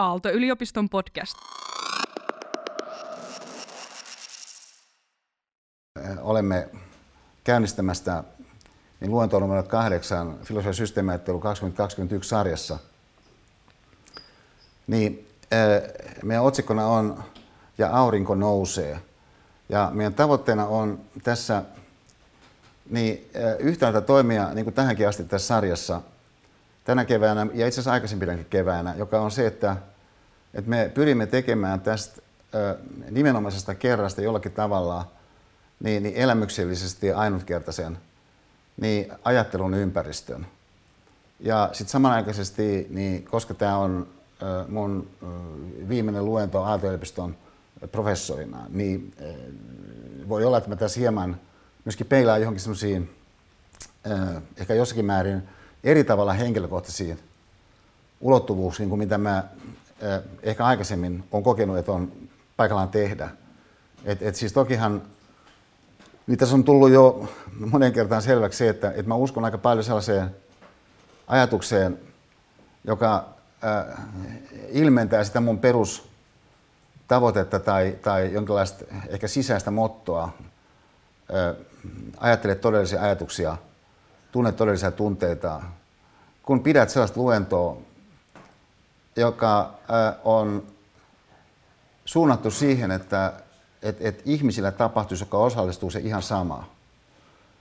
Aalto-yliopiston podcast. Olemme käynnistämästä niin luento numero kahdeksan filosofian systeemiajattelu 2021 sarjassa. Niin, meidän otsikkona on Ja aurinko nousee. Ja meidän tavoitteena on tässä niin, yhtäältä toimia niin kuin tähänkin asti tässä sarjassa tänä keväänä ja itse asiassa aikaisempinakin keväänä, joka on se, että, että me pyrimme tekemään tästä nimenomaisesta kerrasta jollakin tavalla niin, niin elämyksellisesti ja ainutkertaisen niin ajattelun ympäristön. Ja sitten samanaikaisesti, niin koska tämä on mun viimeinen luento Aalto-yliopiston professorina, niin voi olla, että mä tässä hieman myöskin peilaan johonkin semmoisiin ehkä jossakin määrin eri tavalla henkilökohtaisiin ulottuvuuksiin kuin mitä mä ehkä aikaisemmin on kokenut, että on paikallaan tehdä. Et, et siis tokihan niin tässä on tullut jo monen kertaan selväksi se, että, että mä uskon aika paljon sellaiseen ajatukseen, joka äh, ilmentää sitä mun perustavoitetta tai, tai jonkinlaista ehkä sisäistä mottoa. Äh, ajattele todellisia ajatuksia, tunne todellisia tunteita. Kun pidät sellaista luentoa, joka on suunnattu siihen, että että et ihmisillä tapahtuisi, joka osallistuu, se ihan sama.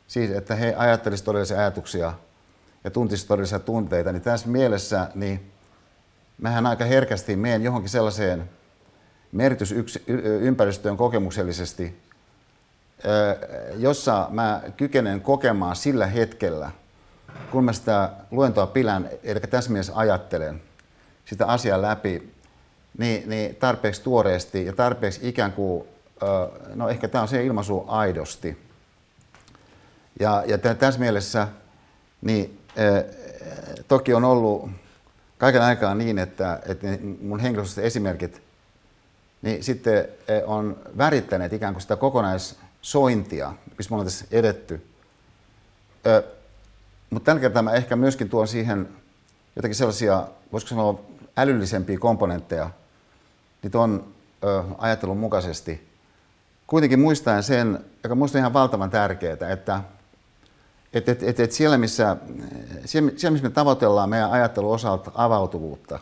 Siis, että he ajattelisivat todellisia ajatuksia ja tuntisivat todellisia tunteita, niin tässä mielessä niin mähän aika herkästi menen johonkin sellaiseen merkitysympäristöön kokemuksellisesti, jossa mä kykenen kokemaan sillä hetkellä, kun mä sitä luentoa pilän, eli tässä mielessä ajattelen sitä asiaa läpi, niin, niin tarpeeksi tuoreesti ja tarpeeksi ikään kuin no ehkä tämä on se ilmaisu aidosti. Ja, ja tässä mielessä niin, toki on ollut kaiken aikaa niin, että, että mun henkilökohtaiset esimerkit niin sitten on värittäneet ikään kuin sitä kokonaissointia, missä me ollaan tässä edetty. Mutta tällä kertaa mä ehkä myöskin tuon siihen jotakin sellaisia, voisiko sanoa älyllisempiä komponentteja, niin tuon ajattelun mukaisesti – kuitenkin muistaen sen, joka on ihan valtavan tärkeää, että et, et, et, et siellä, missä, siellä, missä me tavoitellaan meidän ajattelun osalta avautuvuutta,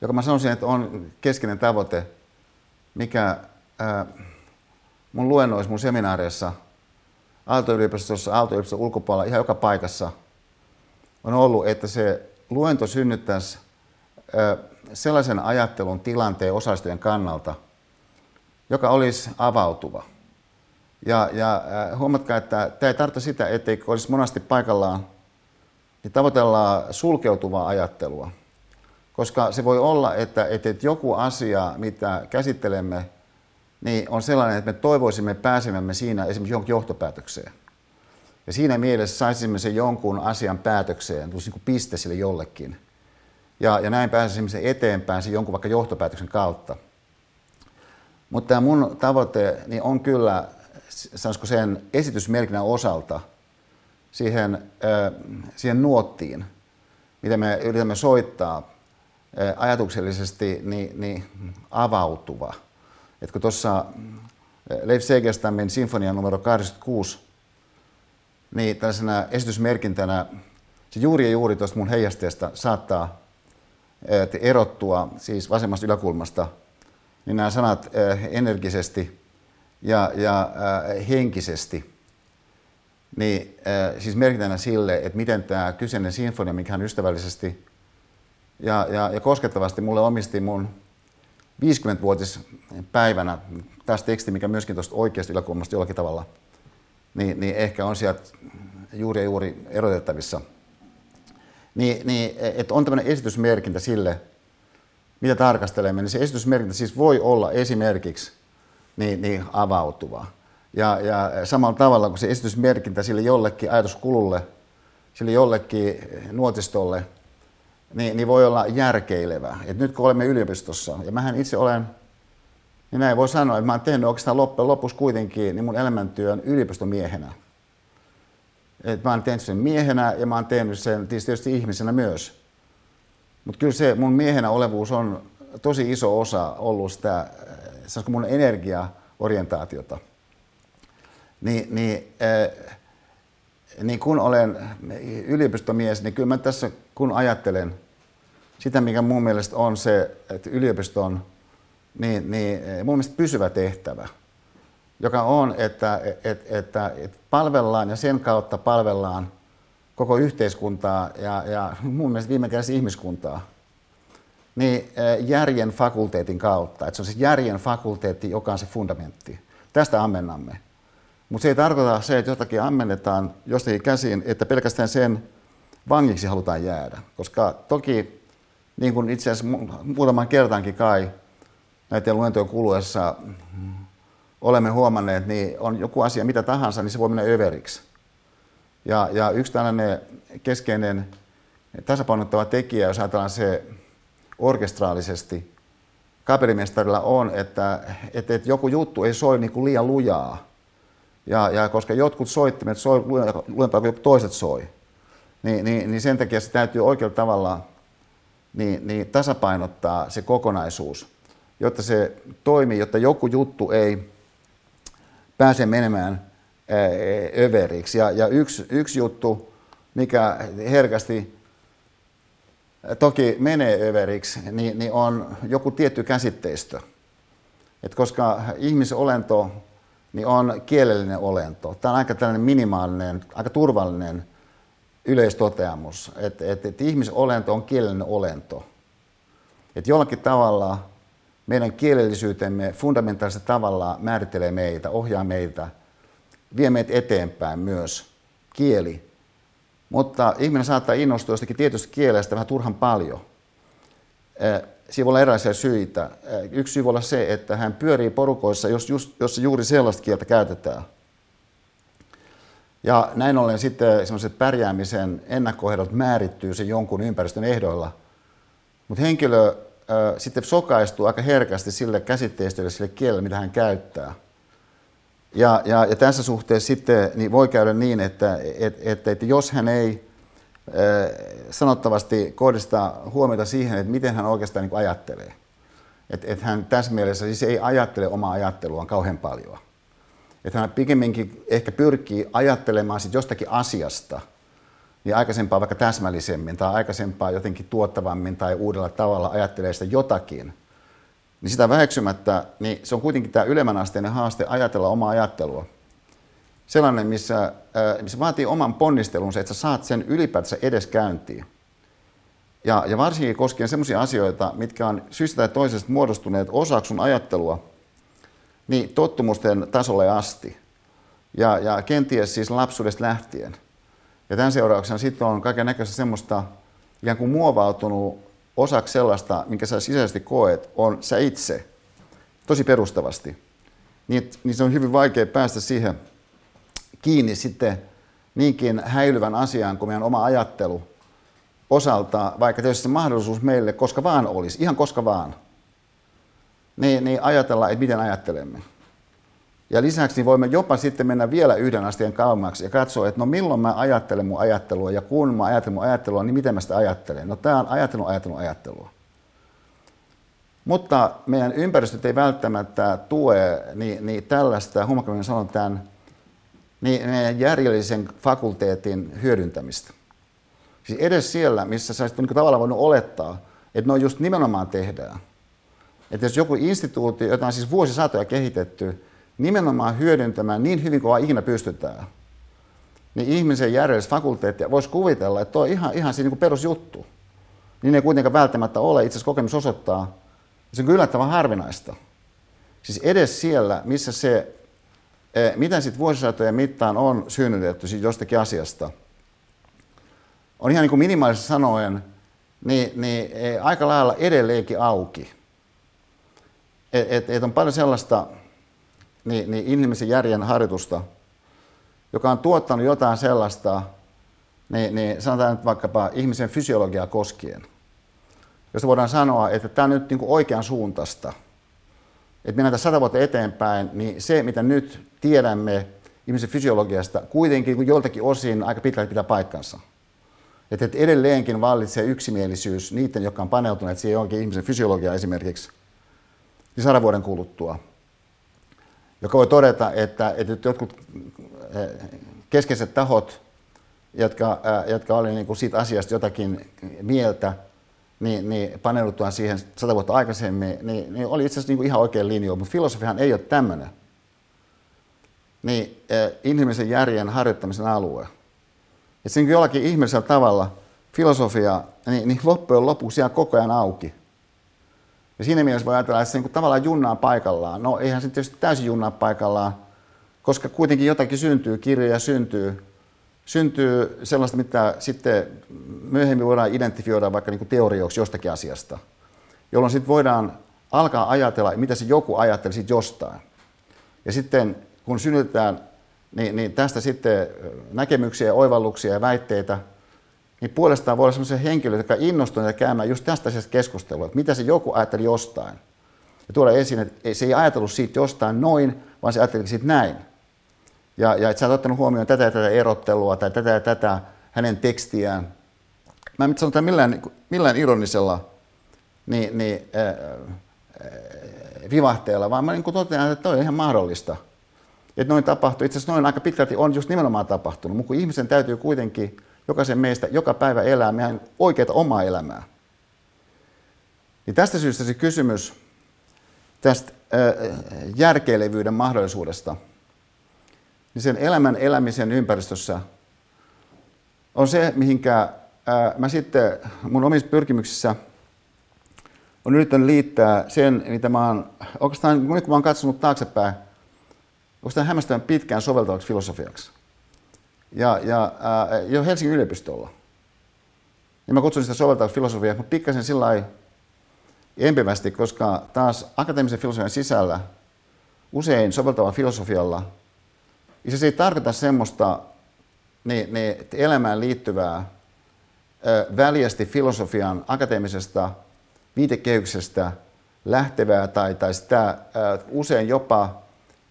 joka mä sanoisin, että on keskeinen tavoite, mikä ää, mun luennoissa, mun seminaareissa, Aalto-yliopistossa, Aalto-yliopiston ulkopuolella, ihan joka paikassa on ollut, että se luento synnyttäisi sellaisen ajattelun tilanteen osallistujien kannalta – joka olisi avautuva. Ja, ja huomatkaa, että tämä ei tarkoita sitä, ettei olisi monasti paikallaan, niin tavoitellaan sulkeutuvaa ajattelua. Koska se voi olla, että, että joku asia, mitä käsittelemme, niin on sellainen, että me toivoisimme pääsemämme siinä esimerkiksi jonkun johtopäätökseen. Ja siinä mielessä saisimme sen jonkun asian päätökseen, tulisi niin piste sille jollekin. Ja, ja näin pääsisimme sen eteenpäin sen jonkun vaikka johtopäätöksen kautta. Mutta tämä mun tavoite niin on kyllä, sanoisiko sen esitysmerkinnän osalta siihen, siihen nuottiin, mitä me yritämme soittaa ajatuksellisesti, niin, niin avautuva. Et kun tuossa Leif Segerstamin sinfonia numero 86, niin tällaisena esitysmerkintänä se juuri ja juuri tuosta mun heijasteesta saattaa erottua siis vasemmasta yläkulmasta – niin nämä sanat äh, energisesti ja, ja henkisesti, niin siis merkitänä sille, että miten tämä kyseinen sinfonia, mikä hän ystävällisesti ja, ja, ja koskettavasti mulle omisti mun 50-vuotispäivänä tästä teksti, mikä myöskin tuosta oikeasta yläkulmasta jollakin tavalla, niin, niin ehkä on sieltä juuri ja juuri erotettavissa. Niin, niin että on tämmöinen esitysmerkintä sille, mitä tarkastelemme, niin se esitysmerkintä siis voi olla esimerkiksi niin, niin avautuva. Ja, ja samalla tavalla kuin se esitysmerkintä sille jollekin ajatuskululle, sille jollekin nuotistolle, niin, niin voi olla järkeilevä. Et nyt kun olemme yliopistossa, ja mähän itse olen, niin näin voi sanoa, että mä oon tehnyt oikeastaan loppujen lopussa kuitenkin niin mun elämäntyön yliopistomiehenä. Et mä oon tehnyt sen miehenä ja mä oon tehnyt sen tietysti ihmisenä myös. Mutta kyllä se mun miehenä olevuus on tosi iso osa ollut sitä, mun energiaorientaatiota. Niin, niin, äh, niin kun olen yliopistomies, niin kyllä mä tässä kun ajattelen sitä, mikä mun mielestä on se, että yliopisto on niin, niin mun mielestä pysyvä tehtävä, joka on, että, että, että, että palvellaan ja sen kautta palvellaan koko yhteiskuntaa ja, ja mun mielestä viime kädessä ihmiskuntaa niin järjen fakulteetin kautta. Että se on se järjen fakulteetti, joka on se fundamentti. Tästä ammennamme. Mutta se ei tarkoita se, että jotakin ammennetaan jostakin käsin, että pelkästään sen vangiksi halutaan jäädä. Koska toki, niin kuin itse asiassa muutaman kertaankin kai näiden luentojen kuluessa olemme huomanneet, niin on joku asia mitä tahansa, niin se voi mennä överiksi. Ja, ja yksi tällainen keskeinen tasapainottava tekijä, jos ajatellaan se orkestraalisesti, kapellimestarilla on, että, että, että joku juttu ei soi niin kuin liian lujaa. Ja, ja koska jotkut soittimet soi lujempaa kuin toiset soi, niin, niin, niin sen takia se täytyy oikealla tavalla niin, niin tasapainottaa se kokonaisuus, jotta se toimii, jotta joku juttu ei pääse menemään överiksi. Ja, ja yksi, yksi juttu, mikä herkästi toki menee överiksi, niin, niin on joku tietty käsitteistö. Et koska ihmisolento niin on kielellinen olento. Tämä on aika tällainen minimaalinen, aika turvallinen yleistoteamus, että, että, että ihmisolento on kielellinen olento. Että jollakin tavalla meidän kielellisyytemme fundamentaalisella tavalla määrittelee meitä, ohjaa meitä, vie meitä eteenpäin myös kieli. Mutta ihminen saattaa innostua jostakin tietystä kielestä vähän turhan paljon. Siinä voi olla erilaisia syitä. Yksi syy voi olla se, että hän pyörii porukoissa, jos, just, jos juuri sellaista kieltä käytetään. Ja näin ollen sitten semmoiset pärjäämisen ennakkoehdot määrittyy sen jonkun ympäristön ehdoilla. Mutta henkilö äh, sitten sokaistuu aika herkästi sille käsitteistölle, sille kielelle, mitä hän käyttää. Ja, ja, ja tässä suhteessa sitten niin voi käydä niin, että, että, että, että jos hän ei sanottavasti kohdista huomiota siihen, että miten hän oikeastaan niin ajattelee. Että et hän tässä mielessä siis ei ajattele omaa ajatteluaan kauhean paljon. Että hän pikemminkin ehkä pyrkii ajattelemaan sit jostakin asiasta niin aikaisempaa vaikka täsmällisemmin tai aikaisempaa jotenkin tuottavammin tai uudella tavalla ajattelee sitä jotakin. Niin sitä väheksymättä, niin se on kuitenkin tämä ylemmän asteinen haaste ajatella omaa ajattelua sellainen, missä, äh, missä vaatii oman ponnistelunsa, että sä saat sen ylipäätänsä edes käyntiin. Ja, ja varsinkin koskien sellaisia asioita, mitkä on syystä tai toisesta muodostuneet osaksi sun ajattelua, niin tottumusten tasolle asti. Ja, ja kenties siis lapsuudesta lähtien. Ja tämän seurauksena sitten on kaiken näköistä semmoista ikään kuin muovautunut osaksi sellaista, minkä sä sisäisesti koet, on sä itse, tosi perustavasti. Niin, niin se on hyvin vaikea päästä siihen kiinni sitten niinkin häilyvän asian kuin meidän oma ajattelu osalta, vaikka tietysti se mahdollisuus meille koska vaan olisi, ihan koska vaan, niin, niin ajatella, että miten ajattelemme. Ja lisäksi niin voimme jopa sitten mennä vielä yhden asteen kauemmaksi ja katsoa, että no milloin mä ajattelen mun ajattelua ja kun mä ajattelen mun ajattelua, niin miten mä sitä ajattelen. No tämä on ajattelun ajattelun ajattelua. Mutta meidän ympäristöt ei välttämättä tue niin, niin tällaista, huomakkaan sanon tämän niin meidän järjellisen fakulteetin hyödyntämistä. Siis edes siellä, missä sä niin tavallaan voinut olettaa, että ne on just nimenomaan tehdään. Että jos joku instituutio, jota on siis vuosisatoja kehitetty, nimenomaan hyödyntämään niin hyvin kuin ikinä pystytään, niin ihmisen järjellistä fakulteettia voisi kuvitella, että tuo on ihan, ihan siis niin perusjuttu. Niin ei kuitenkaan välttämättä ole. Itse asiassa kokemus osoittaa, että se on yllättävän harvinaista. Siis edes siellä, missä se Eh, mitä sitten vuosisatojen mittaan on synnytetty siitä jostakin asiasta, on ihan niin kuin minimaalisesti sanoen, niin, niin eh, aika lailla edelleenkin auki. Et, et, et on paljon sellaista niin, niin inhimillisen järjen harjoitusta, joka on tuottanut jotain sellaista, niin, niin sanotaan nyt vaikkapa ihmisen fysiologiaa koskien, josta voidaan sanoa, että tämä on nyt niin kuin oikean suuntaista – että mennään tässä sata vuotta eteenpäin, niin se, mitä nyt tiedämme ihmisen fysiologiasta, kuitenkin joltakin osin aika pitkälti pitää paikkansa. Että, että edelleenkin vallitsee yksimielisyys niiden, jotka on paneutuneet siihen johonkin ihmisen fysiologiaan esimerkiksi, niin sadan vuoden kuluttua. Joka voi todeta, että, että jotkut eh, keskeiset tahot, jotka, eh, jotka oli niin siitä asiasta jotakin mieltä, niin, niin paneuduttuaan siihen sata vuotta aikaisemmin, niin, niin oli itse asiassa niin ihan oikein linjoa, mutta filosofihan ei ole tämmöinen. Niin eh, inhimillisen järjen harjoittamisen alue. Että niin jollakin ihmeellisellä tavalla filosofia, niin, niin loppujen lopuksi jää koko ajan auki. Ja siinä mielessä voi ajatella, että se niin tavallaan junnaa paikallaan. No eihän se tietysti täysin junnaa paikallaan, koska kuitenkin jotakin syntyy, kirjoja syntyy, syntyy sellaista, mitä sitten myöhemmin voidaan identifioida vaikka niin teorioiksi jostakin asiasta, jolloin sitten voidaan alkaa ajatella, mitä se joku ajatteli siitä jostain. Ja sitten kun synnytetään niin, niin tästä sitten näkemyksiä, oivalluksia ja väitteitä, niin puolestaan voi olla sellaisia henkilöitä, jotka innostuneet käymään just tästä asiasta keskustelua, että mitä se joku ajatteli jostain. Ja tuoda esiin, että se ei ajatellut siitä jostain noin, vaan se ajatteli siitä näin. Ja, ja että sä oot ottanut huomioon tätä ja tätä erottelua tai tätä ja tätä hänen tekstiään. Mä en sano millään, millään ironisella niin, niin, äh, äh, vivahteella, vaan mä niin totean, että toi on ihan mahdollista. Että noin tapahtuu. Itse asiassa noin aika pitkälti on just nimenomaan tapahtunut, mutta kun ihmisen täytyy kuitenkin jokaisen meistä joka päivä elää meidän oikeita omaa elämää. Niin tästä syystä se kysymys tästä äh, järkeilevyyden mahdollisuudesta, niin sen elämän elämisen ympäristössä on se, mihinkä äh, mä sitten mun omissa pyrkimyksissä on yrittänyt liittää sen, mitä mä oon, oikeastaan kun mä oon katsonut taaksepäin, tämä hämmästävän pitkään soveltavaksi filosofiaksi ja, ja ää, jo Helsingin yliopistolla. Ja mä kutsun sitä soveltavaksi filosofiaksi, mutta pikkasen sillä empivästi, koska taas akateemisen filosofian sisällä usein soveltavalla filosofialla, niin se ei tarkoita semmoista niin, niin, elämään liittyvää ää, väljästi filosofian akateemisesta viitekehyksestä lähtevää tai, tai sitä ää, usein jopa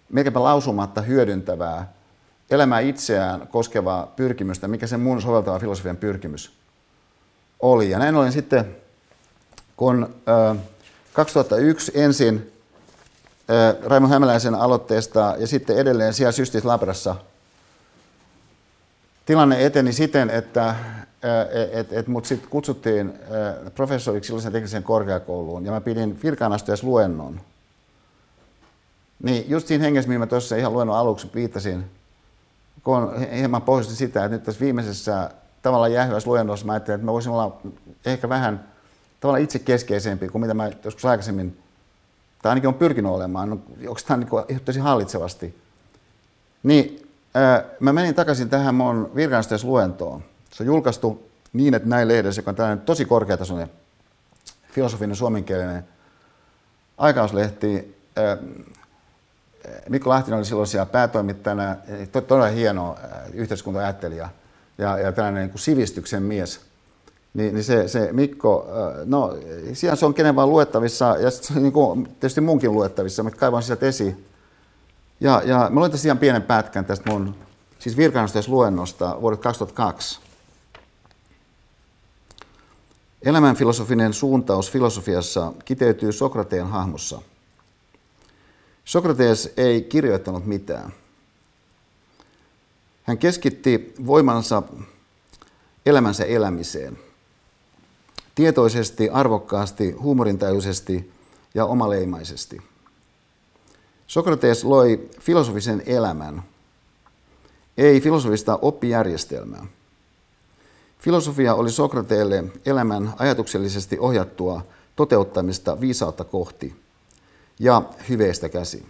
melkeinpä lausumatta hyödyntävää elämää itseään koskevaa pyrkimystä, mikä se mun soveltava filosofian pyrkimys oli. Ja näin ollen sitten, kun äh, 2001 ensin äh, Raimo Hämäläisen aloitteesta ja sitten edelleen siellä Systis Labrassa tilanne eteni siten, että et, et mut sit kutsuttiin professoriksi silloisen teknisen korkeakouluun ja mä pidin virkaanastujaisluennon. Niin just siinä hengessä, mihin mä tuossa ihan luennon aluksi viittasin, kun hieman pohjustin sitä, että nyt tässä viimeisessä tavallaan jäähyvässä luennossa mä ajattelin, että mä voisin olla ehkä vähän tavallaan itse keskeisempi kuin mitä mä joskus aikaisemmin, tai ainakin on pyrkinyt olemaan, no, onko tämä niin tosi hallitsevasti. Niin ää, mä menin takaisin tähän mun luentoon. Se on julkaistu niin, että näin lehdessä, joka on tällainen tosi korkeatasoinen filosofinen suomenkielinen aikauslehti, Mikko Lahtinen oli silloin siellä päätoimittajana, todella hieno yhteiskuntaajattelija ja, ja tällainen niin kuin sivistyksen mies. Niin, niin se, se Mikko, no siellä se on kenen vaan luettavissa ja se on niin kuin, tietysti munkin luettavissa, mutta kaivan sieltä esiin. Ja, ja mä luin tässä ihan pienen pätkän tästä mun siis luennosta vuodelta 2002. Elämänfilosofinen suuntaus filosofiassa kiteytyy Sokrateen hahmossa – Sokrates ei kirjoittanut mitään. Hän keskitti voimansa elämänsä elämiseen. Tietoisesti, arvokkaasti, huumorintajuisesti ja omaleimaisesti. Sokrates loi filosofisen elämän, ei filosofista oppijärjestelmää. Filosofia oli Sokrateelle elämän ajatuksellisesti ohjattua toteuttamista viisautta kohti – ja hyveestä käsi.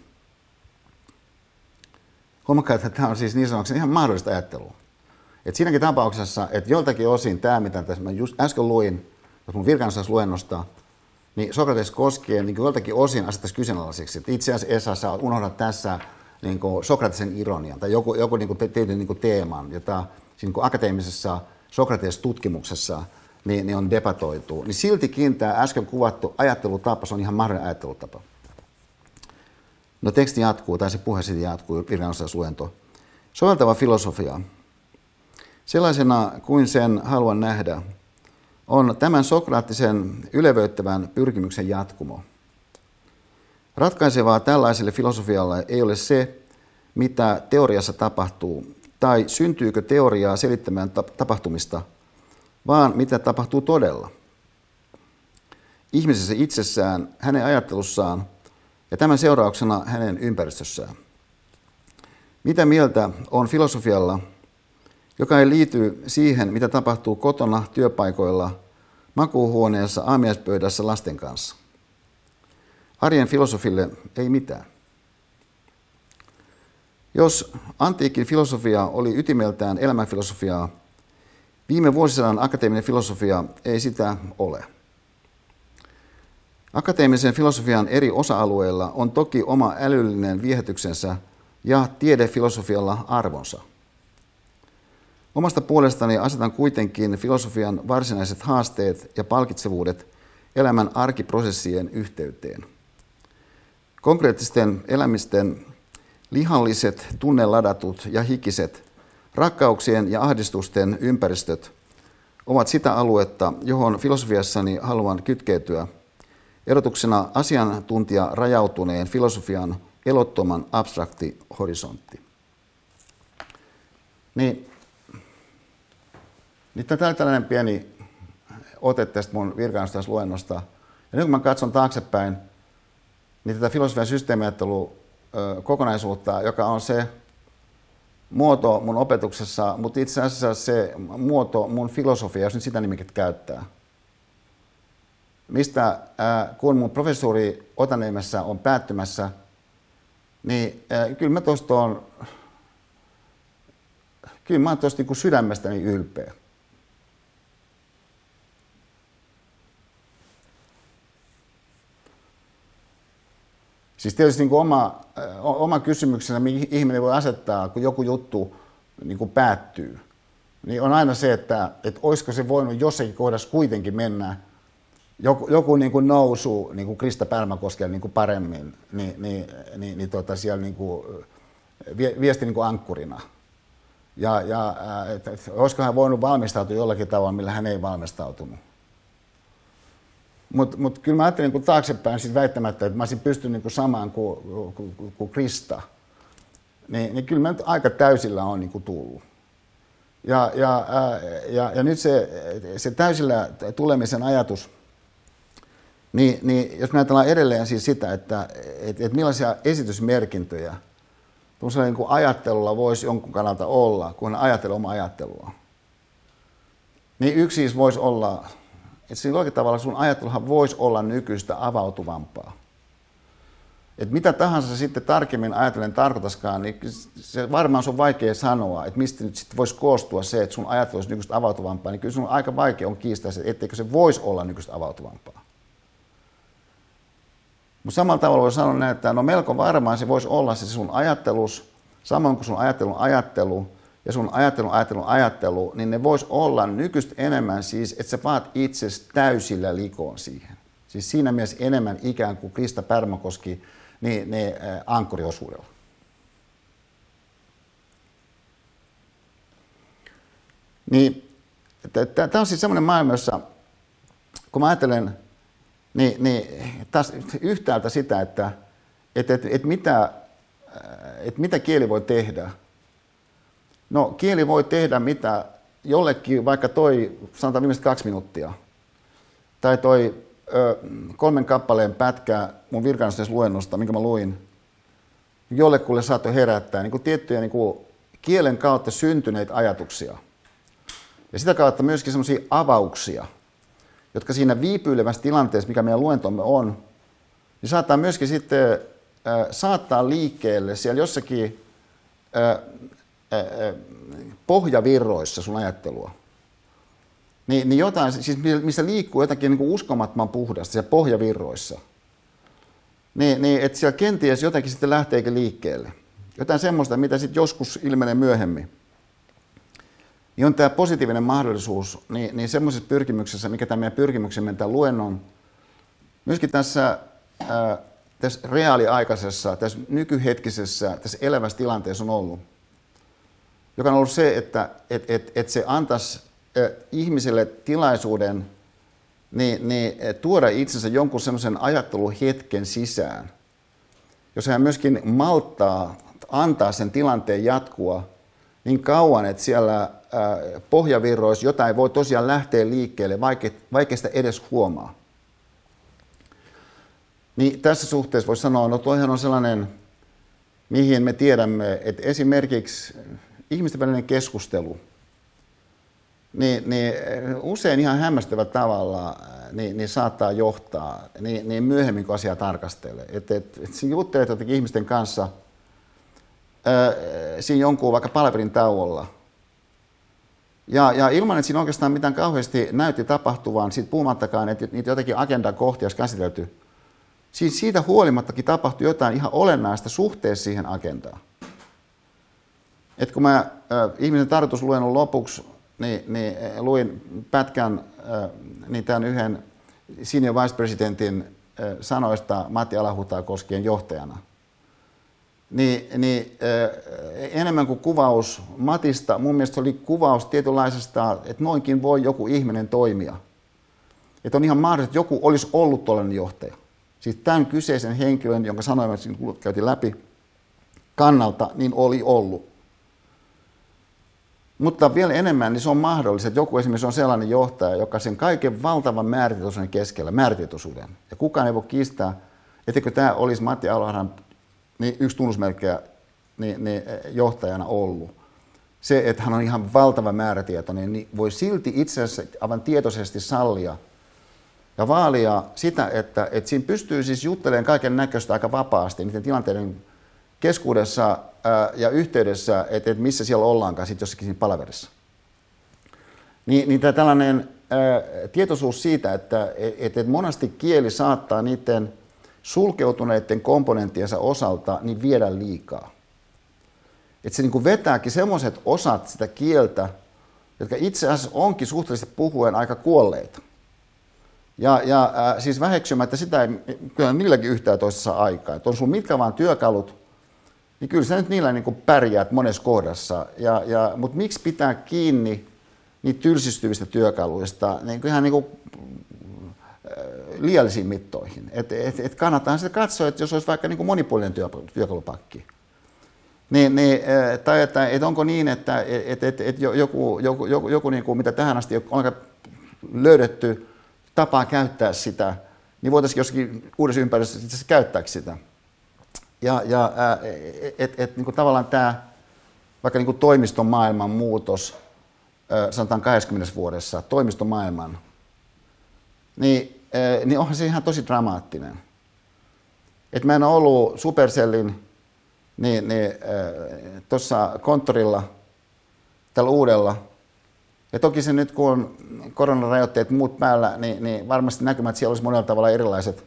Huomakkaa, että tämä on siis niin sanoksi ihan mahdollista ajattelua. Et siinäkin tapauksessa, että joltakin osin tämä, mitä tässä mä just äsken luin, jos mun luennosta, niin Sokrates koskien niin joltakin osin asettaisi kyseenalaiseksi, että itse asiassa sä unohdat tässä niin kuin Sokratesen ironian tai joku, joku niin kuin tietyn niin kuin teeman, jota niin kuin akateemisessa Sokrates-tutkimuksessa niin, niin on debatoitu, niin siltikin tämä äsken kuvattu ajattelutapa, se on ihan mahdollinen ajattelutapa. No teksti jatkuu, tai se puhe sitten jatkuu, luento. Soveltava filosofia. sellaisena kuin sen haluan nähdä, on tämän sokraattisen ylevöittävän pyrkimyksen jatkumo. Ratkaisevaa tällaiselle filosofialle ei ole se, mitä teoriassa tapahtuu, tai syntyykö teoriaa selittämään tapahtumista, vaan mitä tapahtuu todella. Ihmisessä itsessään, hänen ajattelussaan ja tämän seurauksena hänen ympäristössään. Mitä mieltä on filosofialla, joka ei liity siihen, mitä tapahtuu kotona, työpaikoilla, makuuhuoneessa, aamiaispöydässä lasten kanssa? Arjen filosofille ei mitään. Jos antiikin filosofia oli ytimeltään elämänfilosofiaa, viime vuosisadan akateeminen filosofia ei sitä ole. Akateemisen filosofian eri osa-alueilla on toki oma älyllinen viehätyksensä ja tiedefilosofialla arvonsa. Omasta puolestani asetan kuitenkin filosofian varsinaiset haasteet ja palkitsevuudet elämän arkiprosessien yhteyteen. Konkreettisten elämisten lihalliset, tunneladatut ja hikiset, rakkauksien ja ahdistusten ympäristöt ovat sitä aluetta, johon filosofiassani haluan kytkeytyä – erotuksena asiantuntija rajautuneen filosofian elottoman abstrakti horisontti. Niin, niin tämä tällainen pieni ote tästä mun luennosta. Ja nyt kun mä katson taaksepäin, niin tätä filosofian systeemiajattelua kokonaisuutta, joka on se muoto mun opetuksessa, mutta itse asiassa se muoto mun filosofia, jos nyt sitä nimikettä käyttää – mistä kun mun professori Otaniemessä on päättymässä, niin kyllä mä tuosta on, kyllä mä oon niin sydämestäni ylpeä. Siis tietysti niin kuin oma, oma kysymyksenä, mihin ihminen voi asettaa, kun joku juttu niin kuin päättyy, niin on aina se, että, että olisiko se voinut jossakin kohdassa kuitenkin mennä joku, joku niin kuin nousu niin kuin Krista Pärmäkoskella niin kuin paremmin, niin, niin, niin, niin tota siellä niin kuin, viesti niin kuin ankkurina. Ja, ja että, että olisiko hän voinut valmistautua jollakin tavalla, millä hän ei valmistautunut. Mutta mut kyllä mä ajattelin niin taaksepäin sit väittämättä, että mä olisin pystynyt niin samaan kuin, kuin, kuin, kuin Krista. Niin, niin kyllä mä nyt aika täysillä on niin kuin tullut. Ja, ja, ja, ja nyt se, se täysillä tulemisen ajatus – niin, niin jos me ajatellaan edelleen siis sitä, että et, et millaisia esitysmerkintöjä tuollaisella niin kuin ajattelulla voisi jonkun kannalta olla, kun ajattelee oma ajattelua. Niin yksi siis voisi olla, että siinä jollakin tavalla sun ajatteluhan voisi olla nykyistä avautuvampaa. Että mitä tahansa sitten tarkemmin ajatellen tarkoitaskaan, niin se varmaan on vaikea sanoa, että mistä nyt sitten voisi koostua se, että sun ajattelu olisi nykyistä avautuvampaa, niin kyllä sun aika vaikea on kiistää se, etteikö se voisi olla nykyistä avautuvampaa. Mutta samalla tavalla voi sanoa näin, että no melko varmaan se voisi olla se sun ajattelus, samoin kuin sun ajattelun ajattelu ja sun ajattelun ajattelun ajattelu, niin ne vois olla nykyistä enemmän siis, että sä vaat itse täysillä likoon siihen. Siis siinä mielessä enemmän ikään kuin Krista Pärmäkoski niin, ne äh, ankkuriosuudella. Niin, tämä on siis semmoinen maailma, jossa kun mä ajattelen niin, niin taas yhtäältä sitä, että et, et, et mitä, et mitä kieli voi tehdä. No kieli voi tehdä mitä jollekin, vaikka toi, sanotaan viimeiset kaksi minuuttia, tai toi ö, kolmen kappaleen pätkä mun luennosta, minkä mä luin, jollekulle saattoi herättää niin kuin tiettyjä niin kuin kielen kautta syntyneitä ajatuksia. Ja sitä kautta myöskin semmoisia avauksia – jotka siinä viipyilevässä tilanteessa, mikä meidän luentomme on, niin saattaa myöskin sitten saattaa liikkeelle siellä jossakin pohjavirroissa sun ajattelua. Niin, niin jotain, siis missä liikkuu jotakin niin uskomattoman puhdasta siellä pohjavirroissa. Niin, niin että siellä kenties jotakin sitten lähteekin liikkeelle. Jotain semmoista, mitä sitten joskus ilmenee myöhemmin niin on tämä positiivinen mahdollisuus niin, niin semmoisessa pyrkimyksessä, mikä tämä meidän pyrkimyksemme tämän luennon, myöskin tässä, ää, tässä reaaliaikaisessa, tässä nykyhetkisessä, tässä elävässä tilanteessa on ollut. joka on ollut se, että et, et, et se antaisi ihmiselle tilaisuuden niin, niin, tuoda itsensä jonkun semmoisen ajatteluhetken sisään, jos hän myöskin malttaa antaa sen tilanteen jatkua niin kauan, että siellä pohjavirroissa jotain voi tosiaan lähteä liikkeelle, vaikka sitä edes huomaa. Niin tässä suhteessa voisi sanoa, no toihan on sellainen, mihin me tiedämme, että esimerkiksi ihmisten välinen keskustelu, niin, niin usein ihan hämmästävä tavalla niin, niin saattaa johtaa niin, niin myöhemmin, kun asiaa tarkastelee. Että et, et juttelet jotenkin ihmisten kanssa ää, siinä jonkun vaikka palvelin tauolla – ja, ja ilman, että siinä oikeastaan mitään kauheasti näytti tapahtuvan, siitä puhumattakaan, että niitä jotenkin agendan kohtia olisi käsitelty, Siis siitä huolimattakin tapahtui jotain ihan olennaista suhteessa siihen agendaan. Et kun mä äh, ihmisen tarkoitusluennon lopuksi niin, niin luin pätkän äh, niin tämän yhden senior vice presidentin äh, sanoista Matti Alahutaa koskien johtajana – niin, niin äh, enemmän kuin kuvaus Matista, mun mielestä oli kuvaus tietynlaisesta, että noinkin voi joku ihminen toimia. Että on ihan mahdollista, että joku olisi ollut tuollainen johtaja. Siis tämän kyseisen henkilön, jonka sanoimme, että käytiin läpi kannalta, niin oli ollut. Mutta vielä enemmän, niin se on mahdollista, että joku esimerkiksi on sellainen johtaja, joka sen kaiken valtavan määritietoisuuden keskellä, määritietoisuuden, ja kukaan ei voi kiistää, etteikö tämä olisi Matti Alvaran niin yksi tunnusmerkkejä niin, niin johtajana ollut. Se, että hän on ihan valtava määrätietoinen, niin voi silti itse asiassa aivan tietoisesti sallia ja vaalia sitä, että, että siinä pystyy siis juttelemaan kaiken näköistä aika vapaasti niiden tilanteiden keskuudessa ää, ja yhteydessä, että, että missä siellä ollaankaan sitten jossakin siinä palaverissa. Niin, niin tämä tällainen ää, tietoisuus siitä, että, että, että monasti kieli saattaa niiden sulkeutuneiden komponenttiensa osalta niin viedä liikaa. Että se niin kuin vetääkin semmoiset osat sitä kieltä, jotka itse asiassa onkin suhteellisesti puhuen aika kuolleita. Ja, ja äh, siis väheksymättä sitä ei kyllä niilläkin yhtään toisessa aikaa. Että on sun mitkä vaan työkalut, niin kyllä sä nyt niillä niin kuin pärjäät monessa kohdassa. Ja, ja, mutta miksi pitää kiinni niitä tylsistyvistä työkaluista niin ihan niin kuin liiallisiin mittoihin. Et, et, et kannattaa sitä katsoa, että jos olisi vaikka niin kuin monipuolinen työ, työkalupakki, niin, niin, tai että, että onko niin, että että että että joku, joku, joku, joku niin kuin, mitä tähän asti on löydetty tapaa käyttää sitä, niin voitaisiin jossakin uudessa ympäristössä käyttää sitä. Ja, ja että et, niin tavallaan tämä vaikka niin kuin toimiston maailman muutos, sanotaan 80 vuodessa, toimistomaailman, niin niin onhan se ihan tosi dramaattinen. Et mä en ollut Supercellin niin, niin, tuossa konttorilla, tällä uudella. Ja toki se nyt, kun on koronarajoitteet muut päällä, niin, niin varmasti näkymät siellä olisi monella tavalla erilaiset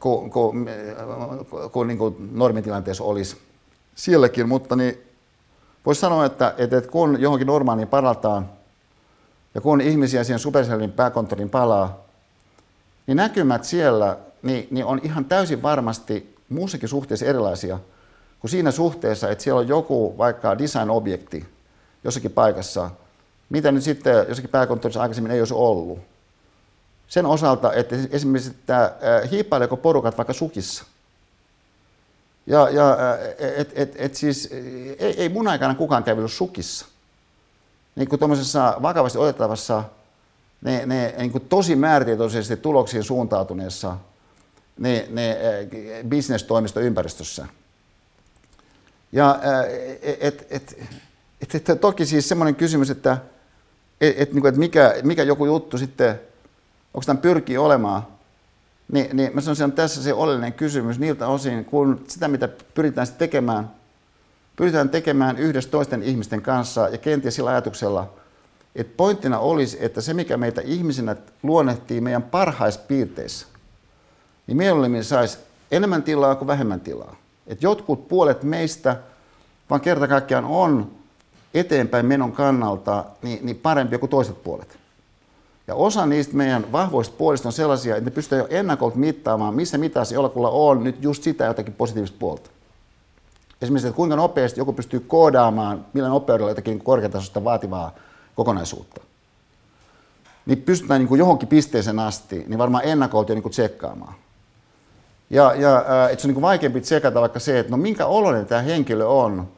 kuin, kuin, kuin, niin kuin normitilanteessa olisi sielläkin. Mutta niin voisi sanoa, että, että kun johonkin normaaliin palataan, ja kun ihmisiä siihen Supercellin pääkonttorin palaa, niin näkymät siellä niin, niin on ihan täysin varmasti muussakin suhteessa erilaisia kuin siinä suhteessa, että siellä on joku vaikka design-objekti jossakin paikassa, mitä nyt sitten jossakin pääkonttorissa aikaisemmin ei olisi ollut. Sen osalta, että esimerkiksi, että hiippaileeko porukat vaikka sukissa. Ja, ja et, et, et siis, ei, ei mun aikana kukaan kävellyt sukissa niin kuin vakavasti otettavassa, ne, ne niin kuin tosi määrätietoisesti tuloksiin suuntautuneessa ne, ne eh, bisnestoimistoympäristössä. Ja eh, et, et, et, et, toki siis semmoinen kysymys, että et, et, niin että mikä, mikä joku juttu sitten, onko tämä pyrkii olemaan, niin, niin mä sanoisin, että tässä se oleellinen kysymys niiltä osin, kun sitä mitä pyritään tekemään – pyritään tekemään yhdessä toisten ihmisten kanssa ja kenties sillä ajatuksella, että pointtina olisi, että se mikä meitä ihmisinä luonnehtii meidän parhaispiirteissä, niin mieluummin saisi enemmän tilaa kuin vähemmän tilaa. Että jotkut puolet meistä vaan kerta kaikkiaan on eteenpäin menon kannalta niin, niin parempi kuin toiset puolet. Ja osa niistä meidän vahvoista puolista on sellaisia, että ne pystytään jo ennakolta mittaamaan, missä mitassa jollakulla on nyt just sitä jotakin positiivista puolta. Esimerkiksi, että kuinka nopeasti joku pystyy koodaamaan, millä nopeudella jotakin korkeatasosta vaativaa kokonaisuutta. Niin pystytään niin kuin johonkin pisteeseen asti, niin varmaan ennakolta niin kuin tsekkaamaan. Ja, ja että se on niin vaikeampi tsekata vaikka se, että no minkä oloinen tämä henkilö on,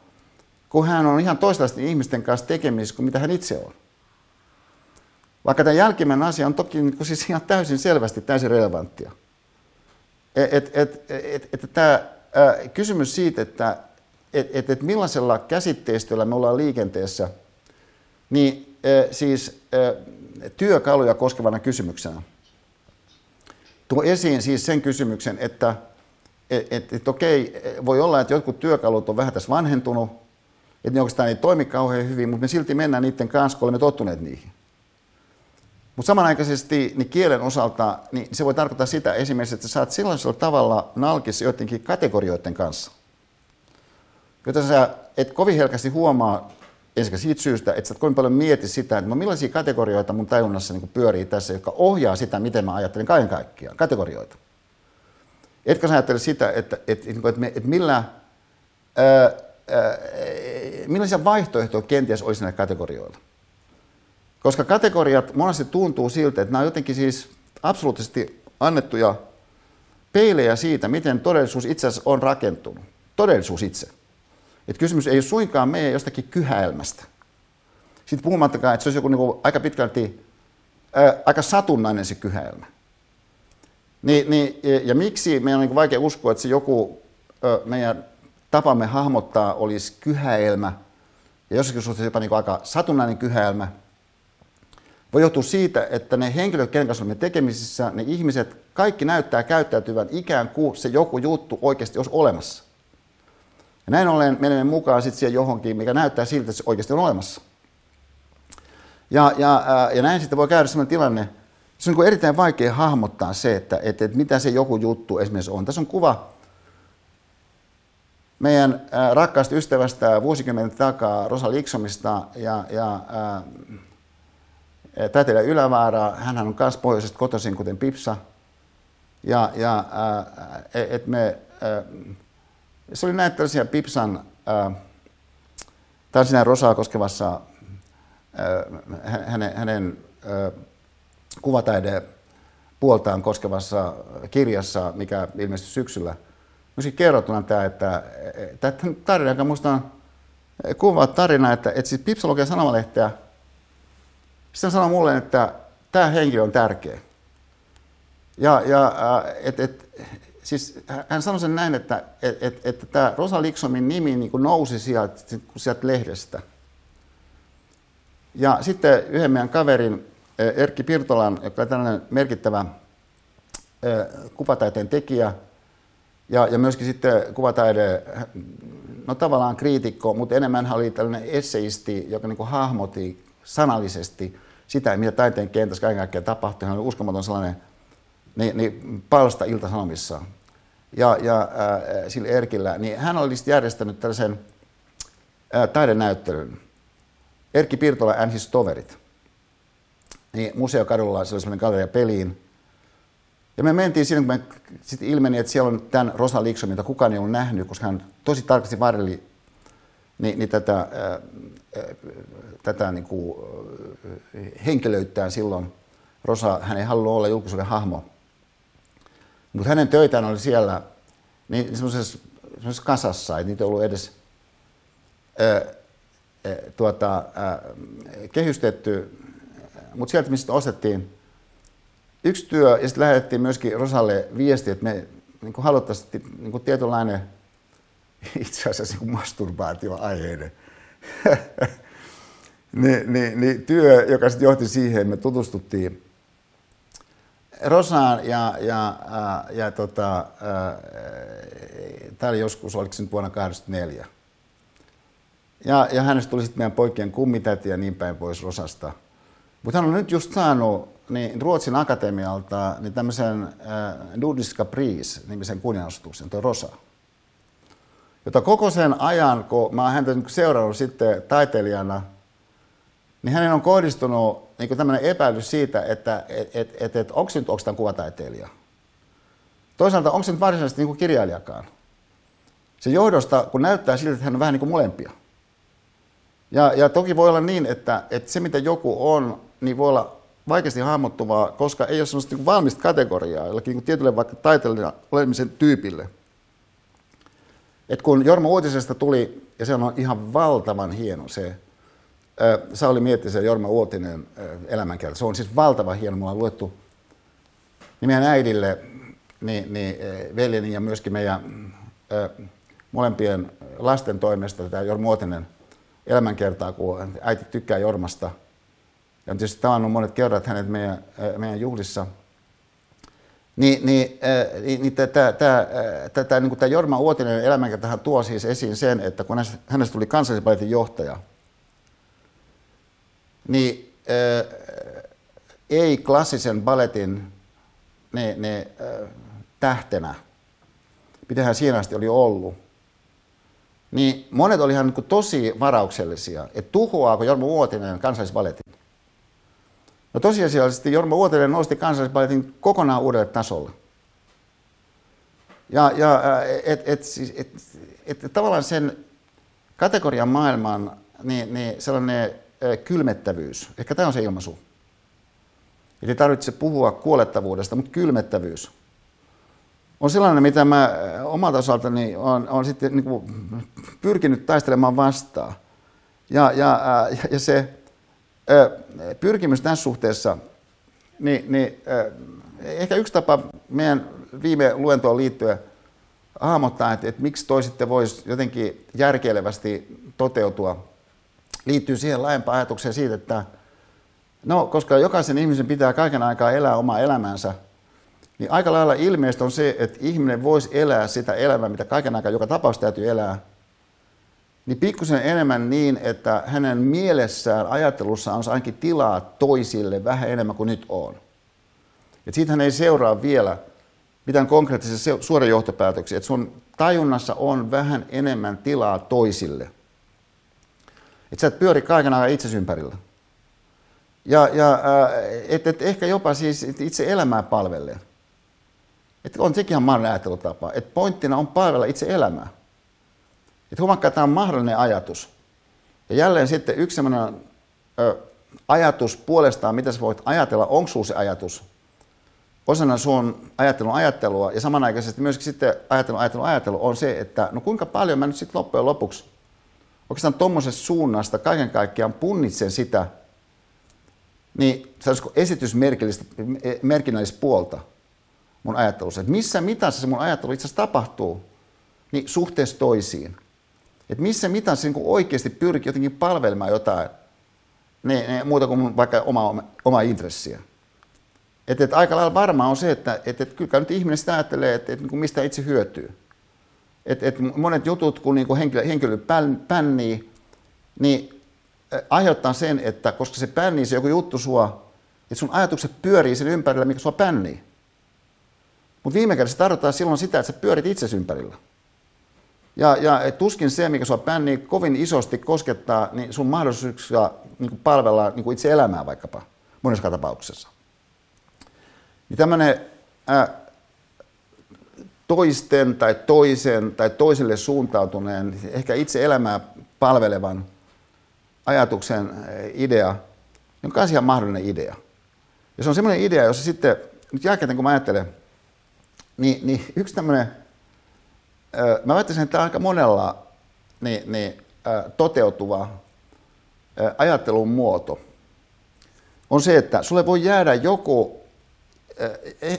kun hän on ihan toisenlaisten ihmisten kanssa tekemisissä kuin mitä hän itse on. Vaikka tämä jälkimmäinen asia on toki niin siis ihan täysin selvästi täysin relevanttia. Et, et, et, et, et, tämä kysymys siitä, että et, et, et millaisella käsitteistöllä me ollaan liikenteessä, niin äh, siis äh, työkaluja koskevana kysymyksenä – tuo esiin siis sen kysymyksen, että et, et, et okei, voi olla, että jotkut työkalut on vähän tässä vanhentunut, että ne oikeastaan ei toimi kauhean hyvin, mutta me silti mennään niiden kanssa, kun olemme tottuneet niihin. Mutta samanaikaisesti niin kielen osalta niin se voi tarkoittaa sitä esimerkiksi, että sä saat sellaisella tavalla nalkissa joidenkin kategorioiden kanssa, jota sä et kovin helkästi huomaa ensinnäkin siitä syystä, että sä et kovin paljon mieti sitä, että no millaisia kategorioita mun tajunnassa niin pyörii tässä, jotka ohjaa sitä, miten mä ajattelen kaiken kaikkiaan, kategorioita. Etkä sä ajattele sitä, että, että, että, että, että millä, ää, ää, millaisia vaihtoehtoja kenties olisi näillä kategorioilla. Koska kategoriat monesti tuntuu siltä, että nämä on jotenkin siis absoluuttisesti annettuja peilejä siitä, miten todellisuus itse asiassa on rakentunut. Todellisuus itse. Että kysymys ei ole suinkaan meidän jostakin kyhäelmästä. Sitten puhumattakaan, että se olisi joku niin kuin aika pitkälti ää, aika satunnainen se kyhäelmä. Niin, niin, ja, ja miksi meidän on niin vaikea uskoa, että se joku ää, meidän tapamme hahmottaa olisi kyhäelmä, ja jossakin suhteessa jopa niin aika satunnainen kyhäelmä, voi johtua siitä, että ne henkilöt, kenen kanssa olemme tekemisissä, ne ihmiset, kaikki näyttää käyttäytyvän ikään kuin se joku juttu oikeasti olisi olemassa. Ja näin ollen menemme mukaan sitten siihen johonkin, mikä näyttää siltä, että se oikeasti on olemassa. Ja, ja, ja näin sitten voi käydä sellainen tilanne, se on niin erittäin vaikea hahmottaa se, että, että, että mitä se joku juttu esimerkiksi on. Tässä on kuva meidän rakkaasta ystävästä vuosikymmenen takaa Rosa Liksomista ja, ja ää, Tätelä Ylävaara, hän on myös pohjoisesta kotoisin, kuten Pipsa. Ja, ja että me ää, se oli näitä tällaisia Pipsan, äh, Rosaa koskevassa äh, hänen, hänen äh, kuvataide puoltaan koskevassa kirjassa, mikä ilmestyi syksyllä. Myöskin kerrottuna tämä, että tämä tarina, joka minusta on kuva tarina, että, että siis Pipsa lukee sanomalehteä, sitten sanoi mulle, että tämä henkilö on tärkeä. Ja, ja että et, siis hän sanoi sen näin, että, että, että, että tämä Rosa Liksomin nimi niin kuin nousi sieltä, sieltä lehdestä. Ja sitten yhden meidän kaverin, Erkki Pirtolan, joka on tällainen merkittävä kuvataiteen tekijä, ja, ja myöskin sitten kuvataide, no tavallaan kriitikko, mutta enemmän hän oli tällainen esseisti, joka niin kuin hahmoti sanallisesti sitä, mitä taiteen kentässä kaiken kaikkiaan tapahtui. Hän oli uskomaton sellainen niin, niin palsta Ilta-Sanomissa ja, ja äh, sillä Erkillä, niin hän oli järjestänyt tällaisen äh, taidenäyttelyn. Erkki Pirtola and his toverit. Niin museokadulla se oli sellainen galleria peliin. Ja me mentiin siinä, kun me sitten ilmeni, että siellä on tämän Rosa Liksom, mitä kukaan ei ollut nähnyt, koska hän tosi tarkasti varreli niin, niin tätä, ää, äh, tätä niin kuin, henkilöittään silloin. Rosa, hän ei halunnut olla julkisuuden hahmo. Mutta hänen töitään oli siellä niin semmoisessa, kasassa, että niitä ei ollut edes ää, tuota, ää, kehystetty. Mutta sieltä, mistä ostettiin yksi työ, ja sitten lähetettiin myöskin Rosalle viesti, että me niin haluttaisiin niin tietynlainen itse asiassa niin masturbaatioaiheinen niin, niin, niin, työ, joka sitten johti siihen, että me tutustuttiin Rosaan ja, ja, ja, ja tota, tämä oli joskus, oliko se nyt vuonna 1984. Ja, ja hänestä tuli sitten meidän poikien kummitäti ja niin päin pois Rosasta. Mutta hän on nyt just saanut niin Ruotsin akatemialta niin tämmöisen äh, Nordiska Priis-nimisen kunnianostuksen, tuo Rosa. Jota koko sen ajan, kun mä oon häntä seurannut sitten taiteilijana – niin hänen on kohdistunut niin tämmöinen epäilys siitä, että et, et, et, et, onko se nyt onko kuvataiteilija. Toisaalta onko se nyt varsinaisesti niin kirjailijakaan. Se johdosta, kun näyttää siltä, että hän on vähän niin kuin molempia. Ja, ja toki voi olla niin, että, että se mitä joku on, niin voi olla vaikeasti hahmottuvaa, koska ei ole sellaista niin valmista kategoriaa jollakin niin tietylle vaikka taiteilijan olemisen tyypille. Et kun Jorma Uutisesta tuli, ja se on ihan valtavan hieno se, Sauli Miettisen Jorma Uotinen elämänkerta. Se on siis valtavan hieno. Mulla on luettu niin meidän äidille, niin, niin veljeni ja myöskin meidän molempien lasten toimesta tämä Jorma Uotinen elämänkertaa, kun äiti tykkää Jormasta. Ja tietysti tavannut monet kerrat hänet meidän, meidän juhlissa. Niin, niin, niin, niin tämä niin Jorma Uotinen elämänkerta tuo siis esiin sen, että kun hänestä tuli kansallisbaletin johtaja – niin äh, ei klassisen balletin ne, ne äh, tähtenä, mitä hän siinä asti oli ollut, niin monet oli ihan niin tosi varauksellisia, että tuhoaako Jorma Uotinen kansallisbaletin. No tosiasiallisesti Jorma Uotinen nosti kansallisbaletin kokonaan uudelle tasolle. Ja, ja et, et, et, et, et, tavallaan sen kategorian maailman niin, niin sellainen kylmettävyys. Ehkä tämä on se ilmaisu. Eli tarvitse puhua kuolettavuudesta, mutta kylmettävyys on sellainen, mitä mä omalta osaltani olen, olen sitten niin kuin pyrkinyt taistelemaan vastaan. Ja, ja, ja se pyrkimys tässä suhteessa, niin, niin ehkä yksi tapa meidän viime luentoon liittyen hahmottaa, että, että miksi toisitte voisi jotenkin järkeilevästi toteutua liittyy siihen laajempaan ajatukseen siitä, että no, koska jokaisen ihmisen pitää kaiken aikaa elää omaa elämänsä, niin aika lailla ilmeistä on se, että ihminen voisi elää sitä elämää, mitä kaiken aikaa joka tapauksessa täytyy elää, niin pikkusen enemmän niin, että hänen mielessään, ajattelussa on ainakin tilaa toisille vähän enemmän kuin nyt on. Et siitähän ei seuraa vielä mitään konkreettisia suoria johtopäätöksiä, että sun tajunnassa on vähän enemmän tilaa toisille – että sä et pyöri kaiken ajan itse ympärillä. Ja, ja äh, et, et ehkä jopa siis itse elämää palvelee. Että on sekin ihan mahdollinen ajattelutapa. Että pointtina on palvella itse elämää. Että huomakkaa, tämä on mahdollinen ajatus. Ja jälleen sitten yksi sellainen ö, ajatus puolestaan, mitä sä voit ajatella, onko sinulla se ajatus osana sun ajattelun ajattelua ja samanaikaisesti myöskin sitten ajattelun ajattelun ajattelu on se, että no kuinka paljon mä nyt sitten loppujen lopuksi oikeastaan tuommoisesta suunnasta kaiken kaikkiaan punnitsen sitä, niin sanoisiko esitysmerkinnällistä puolta mun ajattelussa. Että missä mitassa se mun ajattelu itse asiassa tapahtuu, niin suhteessa toisiin. Että missä mitassa niin oikeasti pyrkii jotenkin palvelemaan jotain, ne, ne, muuta kuin mun vaikka oma, oma intressiä. Että et aika lailla varmaa on se, että et, et kyllä nyt ihminen sitä ajattelee, että et, niin mistä itse hyötyy. Et, et monet jutut, kun niinku henkilö, henkilö pännii, niin aiheuttaa sen, että koska se pännii se joku juttu sua, että sun ajatukset pyörii sen ympärillä, mikä sua pännii. Mutta viime kädessä tarkoittaa silloin sitä, että sä pyörit itse ympärillä. Ja, ja tuskin se, mikä sua pännii kovin isosti koskettaa, niin sun mahdollisuuksia niin palvella niin itse elämää vaikkapa monessa tapauksessa. Niin tämmöinen toisten tai toisen tai toiselle suuntautuneen, ehkä itse elämää palvelevan ajatuksen eh, idea, niin on ihan mahdollinen idea. Ja se on semmoinen idea, jossa sitten, nyt jälkeen kun mä ajattelen, niin, niin yksi tämmöinen, eh, mä väittäisin, että aika monella niin, niin, eh, toteutuva ajattelun muoto, on se, että sulle voi jäädä joku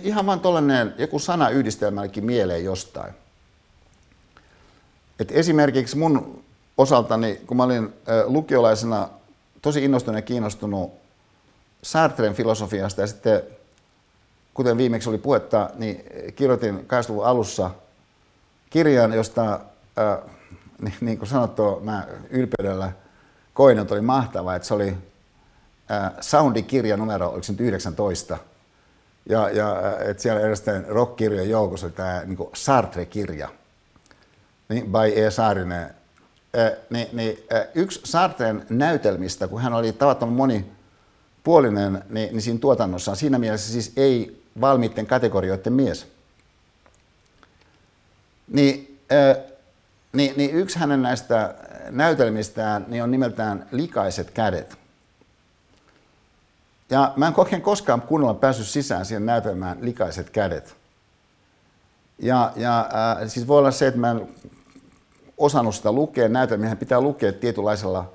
ihan vaan tuollainen joku sana yhdistelmälläkin mieleen jostain. Et esimerkiksi mun osaltani, kun mä olin lukiolaisena tosi innostunut ja kiinnostunut Sartren filosofiasta ja sitten, kuten viimeksi oli puhetta, niin kirjoitin 80 alussa kirjan, josta, äh, niin, niin kuin sanottu, mä ylpeydellä koin, että oli mahtava, että se oli äh, Soundi-kirja numero, oliko se nyt 19, ja, ja että siellä edesteen rock-kirjojen joukossa tämä niin Sartre-kirja, niin by E. Saarinen. Äh, niin, niin, äh, yksi Sartren näytelmistä, kun hän oli tavattoman monipuolinen niin, niin siinä tuotannossaan, siinä mielessä siis ei valmiitten kategorioiden mies. Niin äh, niin, niin yksi hänen näistä näytelmistään niin on nimeltään Likaiset kädet. Ja mä en oikein koskaan kunnolla päässyt sisään siihen näytelmään Likaiset kädet. Ja, ja äh, siis voi olla se, että mä en osannut sitä lukea. Näytelmiä pitää lukea tietynlaisella,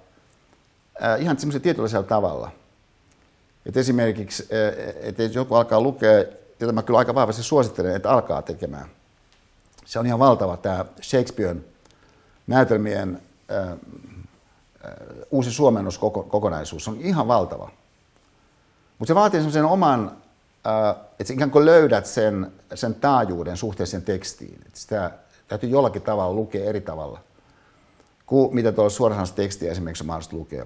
äh, ihan semmoisella tietynlaisella tavalla. Et esimerkiksi, äh, että jos joku alkaa lukea, jota mä kyllä aika vahvasti suosittelen, että alkaa tekemään. Se on ihan valtava tämä Shakespearen näytelmien äh, äh, uusi suomennoskokonaisuus. Se on ihan valtava. Mutta se vaatii semmoisen oman, äh, että ikään kuin löydät sen, sen taajuuden suhteeseen tekstiin. Et sitä täytyy jollakin tavalla lukea eri tavalla kuin mitä tuolla suoranaisessa tekstiä esimerkiksi on mahdollista lukea.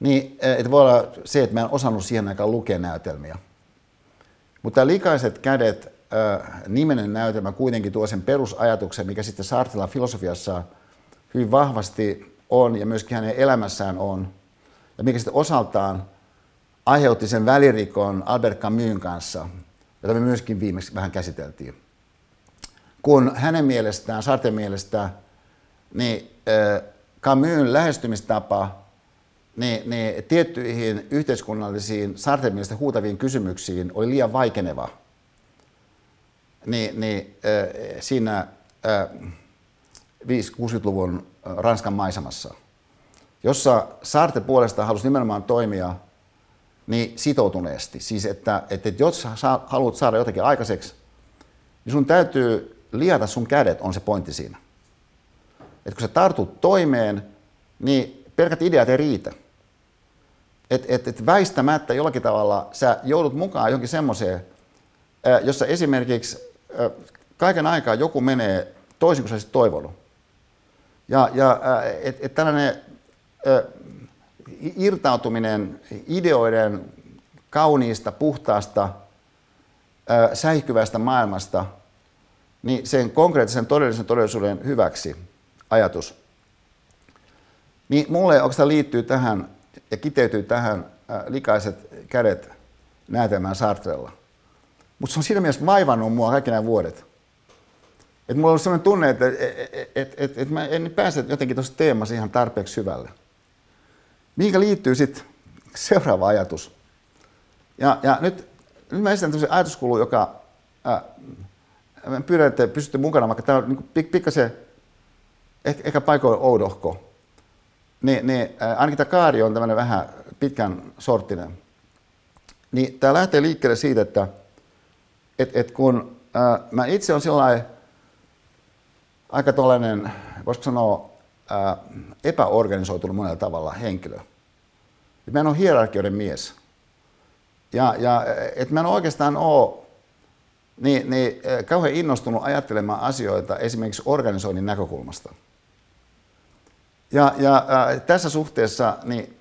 Niin, äh, että voi olla se, että mä en osannut siihen aikaan lukea näytelmiä. Mutta Likaiset kädet äh, nimenen näytelmä kuitenkin tuo sen perusajatuksen, mikä sitten Sartrelan filosofiassa hyvin vahvasti on ja myöskin hänen elämässään on, ja mikä sitten osaltaan aiheutti sen välirikon Albert Camusin kanssa, jota me myöskin viimeksi vähän käsiteltiin. Kun hänen mielestään, Sarten mielestä, niin Camusin lähestymistapa niin, niin tiettyihin yhteiskunnallisiin Sarten mielestä huutaviin kysymyksiin oli liian vaikeneva. Niin, niin siinä äh, 5-60-luvun Ranskan maisemassa, jossa Sarte puolestaan halusi nimenomaan toimia niin sitoutuneesti. Siis että, että jos sä haluat saada jotakin aikaiseksi, niin sun täytyy liata sun kädet, on se pointti siinä. Että kun sä tartut toimeen, niin pelkät ideat ei riitä. Että et, et väistämättä jollakin tavalla sä joudut mukaan johonkin semmoiseen, jossa esimerkiksi kaiken aikaa joku menee toisin kuin sä olisit toivonut. Ja, ja että et tällainen irtautuminen ideoiden kauniista, puhtaasta, säihkyvästä maailmasta niin sen konkreettisen todellisen todellisuuden hyväksi ajatus. Niin mulle oikeastaan liittyy tähän ja kiteytyy tähän likaiset kädet näytelmään Sartrella. Mutta se on siinä mielessä vaivannut mua kaikki nämä vuodet. Että mulla on sellainen tunne, että et, et, et, et, et mä en pääse jotenkin tuossa teemassa ihan tarpeeksi syvälle. Mihinkä liittyy sitten seuraava ajatus? Ja, ja nyt, nyt mä esitän tämmöisen ajatuskulun, joka ää, mä pyydän, että pysytte mukana, vaikka tämä on niin pik, pikkasen, ehkä, ehkä paikoin oudohko. Niin, niin ää, ainakin tämä kaari on tämmöinen vähän pitkän sorttinen. Niin tämä lähtee liikkeelle siitä, että et, et kun ää, mä itse on sellainen aika tällainen, voisiko sanoa, ää, epäorganisoitunut monella tavalla henkilö. Mä en ole hierarkioiden mies. Ja, ja et mä en oikeastaan ole niin, niin, kauhean innostunut ajattelemaan asioita esimerkiksi organisoinnin näkökulmasta. Ja, ja ää, tässä suhteessa, niin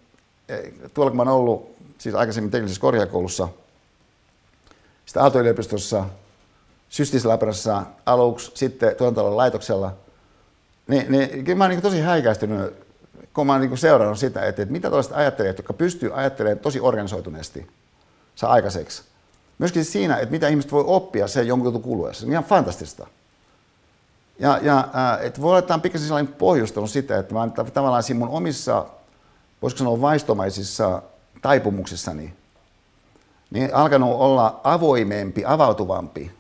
tuolla kun mä olen ollut siis aikaisemmin teknisessä korkeakoulussa, sitten Aalto-yliopistossa, Systislabrassa aluksi, sitten tuotantotalon laitoksella – niin, niin kyllä mä oon niin tosi häikäistynyt, kun mä oon niin seurannut sitä, että, että mitä tällaiset ajattelijat, jotka pystyy ajattelemaan tosi organisoituneesti, saa aikaiseksi. Myöskin siinä, että mitä ihmiset voi oppia sen jonkun jutun kuluessa. Se on ihan fantastista. Ja, ja että voi olla, että tämä on pikkasen sellainen pohjustanut sitä, että mä tavallaan siinä mun omissa, voisiko sanoa vaistomaisissa taipumuksissani, niin alkanut olla avoimempi, avautuvampi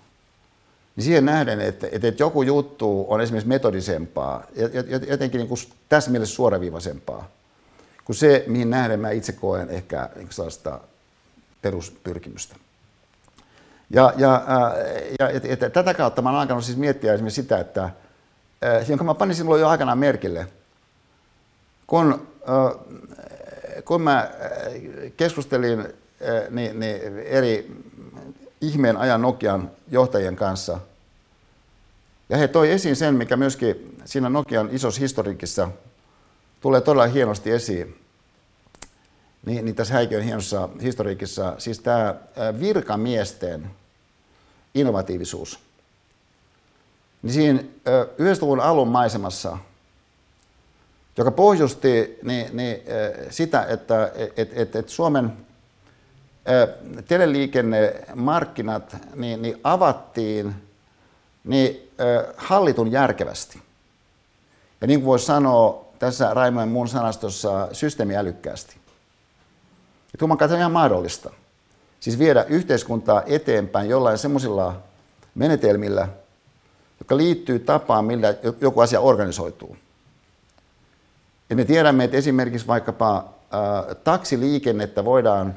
niin siihen nähden, että, että, että joku juttu on esimerkiksi metodisempaa, jotenkin niin kuin tässä mielessä suoraviivaisempaa, kuin se, mihin nähden mä itse koen ehkä niin sellaista peruspyrkimystä. Ja, ja, ja et, et, tätä kautta mä olen alkanut siis miettiä esimerkiksi sitä, että, jonka mä panin sinulle jo aikanaan merkille, kun, kun mä keskustelin niin, niin eri ihmeen ajan Nokian johtajien kanssa. Ja he toi esiin sen, mikä myöskin siinä Nokian isossa historiikissa tulee todella hienosti esiin. Niin, niin tässä Häikiön hienossa historiikissa, siis tämä virkamiesten innovatiivisuus. Niin siinä 90-luvun alun maisemassa, joka pohjusti niin, niin, sitä, että et, et, et Suomen teleliikennemarkkinat niin, niin avattiin niin, hallitun järkevästi. Ja niin kuin voisi sanoa tässä Raimojen muun sanastossa systeemi älykkäästi. Ja tuoman ihan mahdollista. Siis viedä yhteiskuntaa eteenpäin jollain semmoisilla menetelmillä, jotka liittyy tapaan, millä joku asia organisoituu. Ja me tiedämme, että esimerkiksi vaikkapa äh, taksiliikennettä voidaan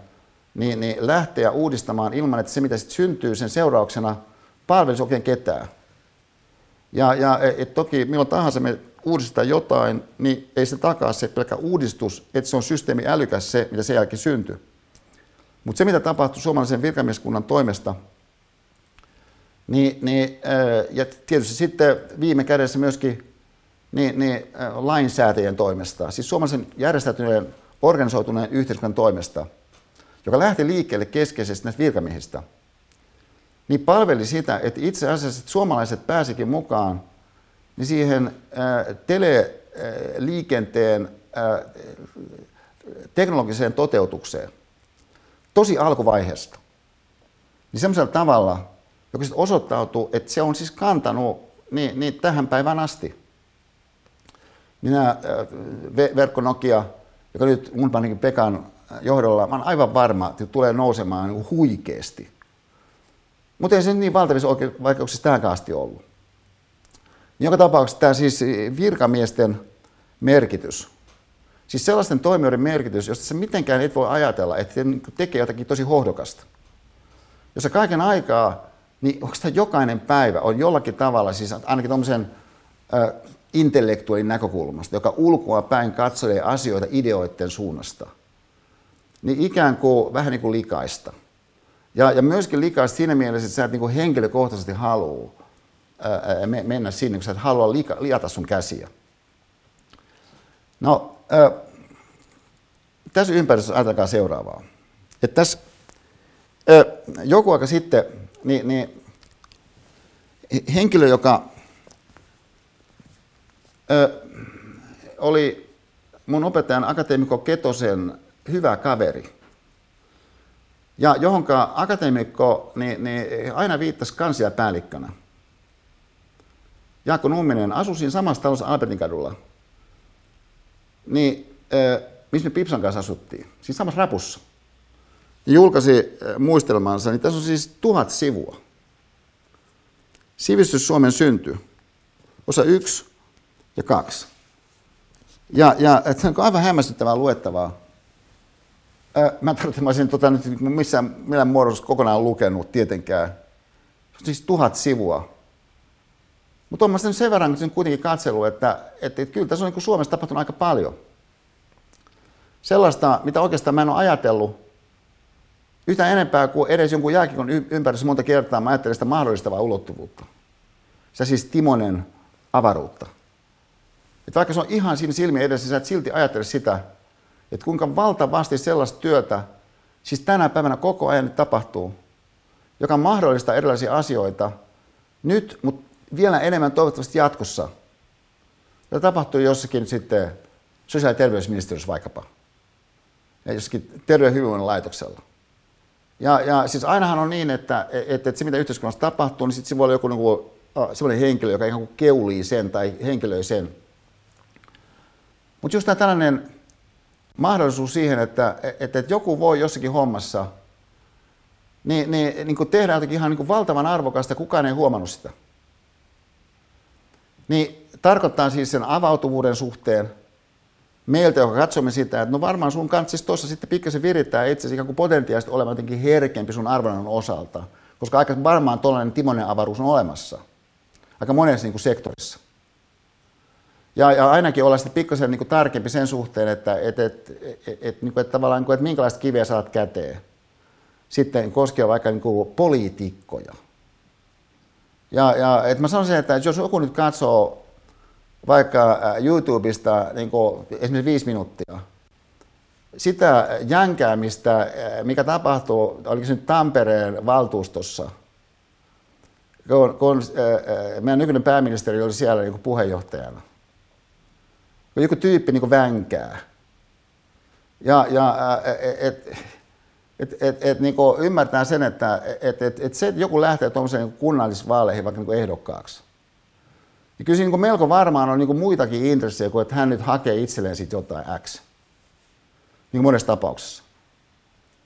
niin, niin lähteä uudistamaan ilman, että se mitä sitten syntyy sen seurauksena palvelisi oikein ketään. Ja, ja et toki milloin tahansa me uudistetaan jotain, niin ei se takaa se pelkkä uudistus, että se on systeemi älykäs se, mitä sen jälkeen syntyy. Mutta se, mitä tapahtui suomalaisen virkamieskunnan toimesta, niin, niin, ja tietysti sitten viime kädessä myöskin niin, niin, lainsäätäjien toimesta, siis suomalaisen järjestäytyneen organisoituneen yhteiskunnan toimesta, joka lähti liikkeelle keskeisesti näistä virkamiehistä, niin palveli sitä, että itse asiassa että suomalaiset pääsikin mukaan niin siihen teleliikenteen teknologiseen toteutukseen tosi alkuvaiheesta. Niin semmoisella tavalla, joka sitten osoittautuu, että se on siis kantanut niin, niin tähän päivään asti. Minä, äh, verkko Nokia, joka nyt mun panikin Pekan johdolla, mä olen aivan varma, että tulee nousemaan niin huikeasti. Mutta ei se niin valtavissa vaikeuksissa tähänkään asti ollut. Joka tapauksessa tämä siis virkamiesten merkitys Siis sellaisten toimijoiden merkitys, josta sä mitenkään et voi ajatella, että ne tekee jotakin tosi hohdokasta. Jos sä kaiken aikaa, niin tämä jokainen päivä on jollakin tavalla, siis ainakin tuommoisen intellektuaalin näkökulmasta, joka ulkoa päin katselee asioita ideoiden suunnasta, niin ikään kuin vähän niin kuin likaista. Ja, ja myöskin likaista siinä mielessä, että sä et niin kuin henkilökohtaisesti halua ää, mennä sinne, kun sä et halua lika, liata sun käsiä. No, tässä ympäristössä ajatelkaa seuraavaa. Että tässä joku aika sitten niin, niin henkilö, joka ö, oli mun opettajan akateemikko Ketosen hyvä kaveri, ja johonka akateemikko niin, niin aina viittasi kansiapäällikkönä. Jaakko Numminen asui siinä samassa talossa Albertin kadulla – niin missä me Pipsan kanssa asuttiin, siis samassa rapussa. Ja julkaisi muistelmansa, niin tässä on siis tuhat sivua. Sivistys Suomen synty, osa yksi ja kaksi. Ja, ja että on aivan hämmästyttävää luettavaa. Mä tarvitsen, mä olisin tota, nyt missään millään muodossa kokonaan lukenut tietenkään. Se on siis tuhat sivua mutta olen sen, sen verran sen kuitenkin katsellut, että, että, että kyllä tässä on niin Suomessa tapahtunut aika paljon. Sellaista, mitä oikeastaan mä en ole ajatellut yhtä enempää kuin edes jonkun jääkikon ympärissä monta kertaa mä ajattelen sitä mahdollistavaa ulottuvuutta. Se siis Timonen avaruutta. Että vaikka se on ihan siinä silmien edessä, sä et silti ajattele sitä, että kuinka valtavasti sellaista työtä, siis tänä päivänä koko ajan tapahtuu, joka mahdollistaa erilaisia asioita nyt, mutta vielä enemmän toivottavasti jatkossa. Ja tapahtuu jossakin sitten sosiaali- ja terveysministeriössä vaikkapa. Ja jossakin terveyden hyvinvoinnin laitoksella. Ja, ja siis ainahan on niin, että, että, että se mitä yhteiskunnassa tapahtuu, niin sitten se voi olla joku niin kuin, sellainen henkilö, joka ihan kuin keulii sen tai henkilöi sen. Mutta just tämä tällainen mahdollisuus siihen, että, että, että joku voi jossakin hommassa niin, niin, niin kuin tehdä jotakin ihan niin kuin valtavan arvokasta, kukaan ei huomannut sitä. Niin tarkoittaa siis sen avautuvuuden suhteen meiltä, joka katsomme sitä, että no varmaan sun kanssa tuossa sitten pikkasen virittää itse ikään kuin potentiaalisesti olemaan jotenkin herkempi sun arvonnan osalta, koska aika varmaan tuollainen Timonen avaruus on olemassa aika monessa niin kuin sektorissa. Ja, ja ainakin olla sitten pikkasen niin kuin tarkempi sen suhteen, että et, et, et, et, niin kuin, että tavallaan, niin kuin, että minkälaista kiveä saat käteen. Sitten koskee vaikka niin kuin poliitikkoja – ja, ja et mä sanoisin, että jos joku nyt katsoo vaikka äh, YouTubesta niin esimerkiksi viisi minuuttia, sitä jänkäämistä, äh, mikä tapahtuu, oliko se nyt Tampereen valtuustossa, kun, kun äh, meidän nykyinen pääministeri oli siellä niin puheenjohtajana. Kun joku tyyppi niin vänkää. Ja, ja et, et, et, et, niin ymmärtää sen, että et, et, et se, että joku lähtee tuollaiseen niin kunnallisvaaleihin vaikka niin ehdokkaaksi, Niin kyllä siinä niin melko varmaan on niin muitakin intressejä kuin että hän nyt hakee itselleen sitten jotain X. Niin kuin monessa tapauksessa.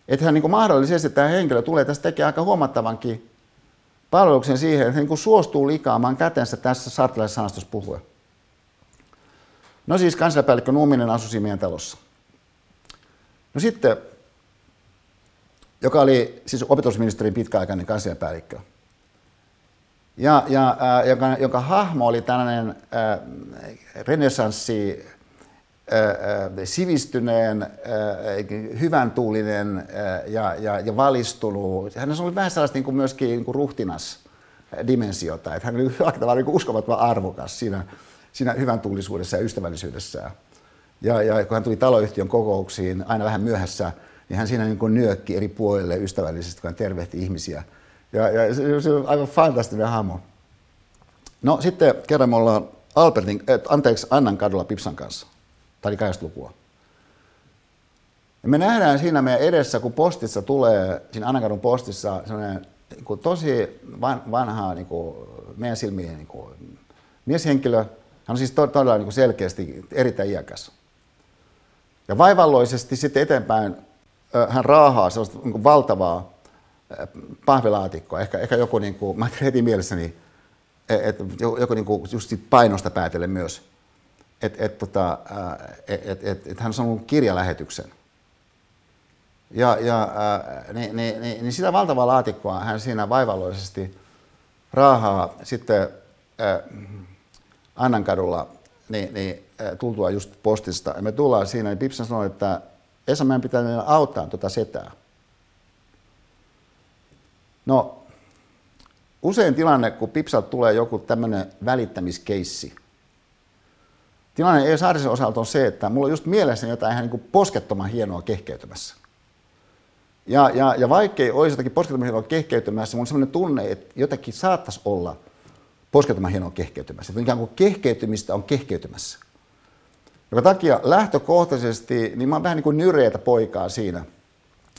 Että hän niin mahdollisesti tämä henkilö tulee tästä tekemään aika huomattavankin palveluksen siihen, että hän niin suostuu likaamaan kätensä tässä sanastossa puhuen. No siis kansliapäällikkö Nuuminen asui siinä meidän talossa. No sitten, joka oli siis opetusministerin pitkäaikainen kansliapäällikkö, ja, ja äh, joka, joka hahmo oli tällainen äh, renessanssi, äh, sivistyneen, äh, hyvän tuulinen äh, ja, ja, ja valistunut. Hän oli vähän sellaista niin kuin myöskin niin kuin ruhtinas dimensiota, että hän oli aika niin uskomattoman arvokas siinä, siinä hyvän tuulisuudessa ja ystävällisyydessä. Ja, ja kun hän tuli taloyhtiön kokouksiin aina vähän myöhässä, niin hän siinä niin nyökki eri puolille ystävällisesti, kun hän tervehti ihmisiä. Ja, ja se, se on aivan fantastinen hahmo. No sitten kerran me ollaan Albertin, äh, anteeksi, Annan kadulla Pipsan kanssa. Tämä oli lukua. Ja me nähdään siinä meidän edessä, kun postissa tulee, siinä Annankadun postissa, sellainen niin tosi vanha niin kuin meidän silmiin niin kuin mieshenkilö. Hän on siis todella niin kuin selkeästi erittäin iäkäs. Ja vaivalloisesti sitten eteenpäin hän raahaa sellaista niin valtavaa pahvilaatikkoa. Ehkä, ehkä joku, niin kuin, mä heti mielessäni, että joku niin kuin just painosta päätellen myös, että et, tota, et, et, et, et hän on saanut kirjalähetyksen. Ja, ja niin, niin, niin, niin sitä valtavaa laatikkoa hän siinä vaivalloisesti raahaa sitten Annankadulla niin, niin, tultua just postista. Ja me tullaan siinä, niin Pipsan sanoi, että Esa, meidän pitää auttaa tuota setää. No, usein tilanne, kun Pipsat tulee joku tämmöinen välittämiskeissi, tilanne ei Saarisen osalta on se, että mulla on just mielessä jotain ihan niin poskettoman hienoa kehkeytymässä. Ja, ja, ja vaikkei olisi jotakin poskettoman hienoa kehkeytymässä, mun on sellainen tunne, että jotakin saattaisi olla poskettoman hienoa kehkeytymässä. Että ikään kuin kehkeytymistä on kehkeytymässä. Joka takia lähtökohtaisesti, niin mä oon vähän niin kuin nyreitä poikaa siinä,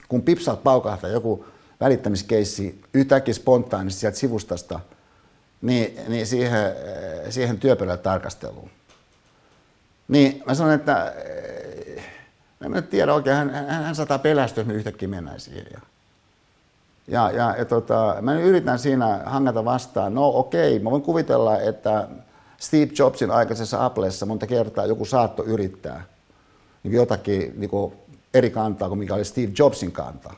kun pipsaat paukahtaa joku välittämiskeissi yhtäkkiä spontaanisti sieltä sivustasta, niin, niin siihen, siihen työpöydälle tarkasteluun. Niin mä sanon, että en mä tiedä oikein, hän, hän, hän saattaa pelästyä, jos me yhtäkkiä mennään siihen. Ja, ja, ja tota, mä yritän siinä hangata vastaan, no okei, mä voin kuvitella, että Steve Jobsin aikaisessa Applessa monta kertaa joku saatto yrittää niin jotakin niin kuin eri kantaa kuin mikä oli Steve Jobsin kanta.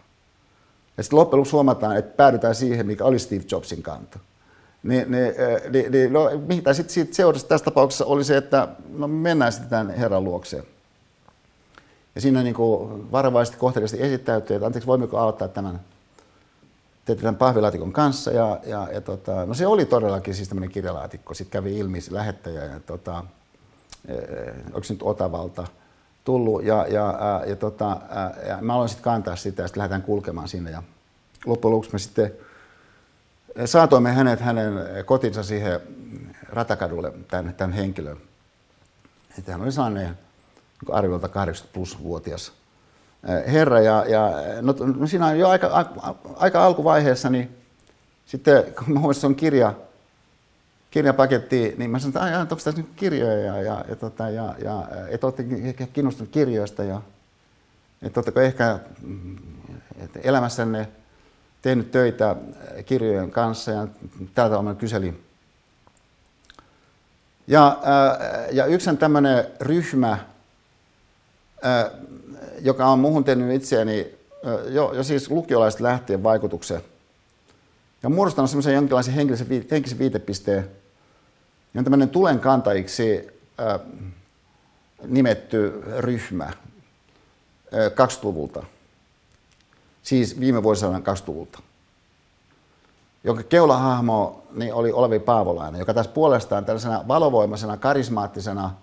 Ja sitten loppujen lopuksi huomataan, että päädytään siihen, mikä oli Steve Jobsin kanta. Niin, niin, niin, niin no, mitä sitten siitä seurasi tässä tapauksessa oli se, että no, mennään sitten tämän herran luokseen. Ja siinä niin kuin varovaisesti kohteliaasti esittäytyy, että anteeksi, voimmeko auttaa tämän, tämän pahvilaatikon kanssa. Ja, ja, ja tota, no se oli todellakin siis tämmöinen kirjalaatikko. Sitten kävi ilmi se lähettäjä, ja tota, e, onko se nyt Otavalta tullut. Ja, ja, ja, tota, ja mä aloin sitten kantaa sitä ja sitten lähdetään kulkemaan sinne. Ja loppujen lopuksi me sitten saatoimme hänet hänen kotinsa siihen ratakadulle, tämän, tämän henkilön. Että hän oli sellainen arviolta 80 plus-vuotias herra. Ja, ja no, no siinä on jo aika, aika, aika alkuvaiheessa, niin sitten kun mä se on kirja, kirjapaketti, niin mä sanoin, että onko tässä nyt kirjoja ja, ja, ja, tota, ja, ja että olette ehkä kiinnostunut kirjoista ja että oletteko ehkä että elämässänne tehnyt töitä kirjojen kanssa ja tällä tavalla mä kyselin. Ja, ja yksi tämmöinen ryhmä, joka on muuhun tehnyt itseäni jo, jo siis lukiolaiset lähtien vaikutuksen. Ja muodostanut semmoisen jonkinlaisen henkilöisen, henkisen viitepisteen. Ja on tämmöinen tulen kantajiksi äh, nimetty ryhmä äh, 20-luvulta. Siis viime vuosisadan 20-luvulta. Jonka keulahahmo niin oli Olavi Paavolainen, joka tässä puolestaan tällaisena valovoimaisena, karismaattisena –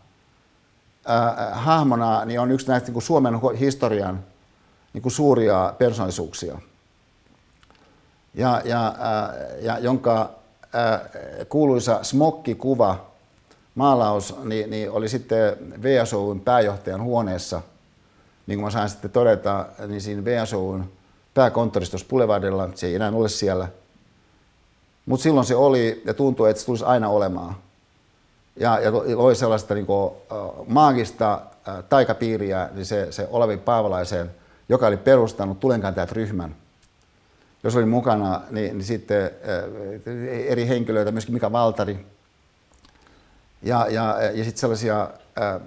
äh, hahmona niin on yksi näistä niin kuin Suomen historian niin kuin suuria persoonallisuuksia, ja, ja, äh, ja jonka äh, kuuluisa smokkikuva, maalaus, niin, niin oli sitten VSOUn pääjohtajan huoneessa, niin kuin mä sain sitten todeta, niin siinä VSOUn pääkonttoristossa Boulevardilla, se ei enää ole siellä. Mutta silloin se oli ja tuntui, että se tulisi aina olemaan. Ja, ja loi sellaista niin kuin, maagista taikapiiriä, niin se, se Olavi Paavalaisen, joka oli perustanut Tulenkantajat ryhmän, jos oli mukana, niin, niin sitten eri henkilöitä, myöskin Mika Valtari, ja, ja, ja sitten sellaisia ää,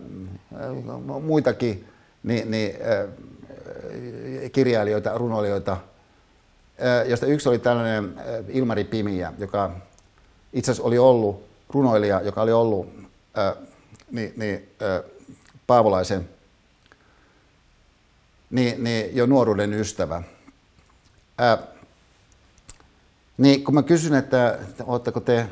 muitakin niin, niin, ää, kirjailijoita, runoilijoita, ää, josta yksi oli tällainen ää, Ilmari Pimiä, joka itse asiassa oli ollut runoilija, joka oli ollut ää, niin, niin, ää, Paavolaisen niin, niin jo nuoruuden ystävä. Ää, niin kun mä kysyn, että oletteko te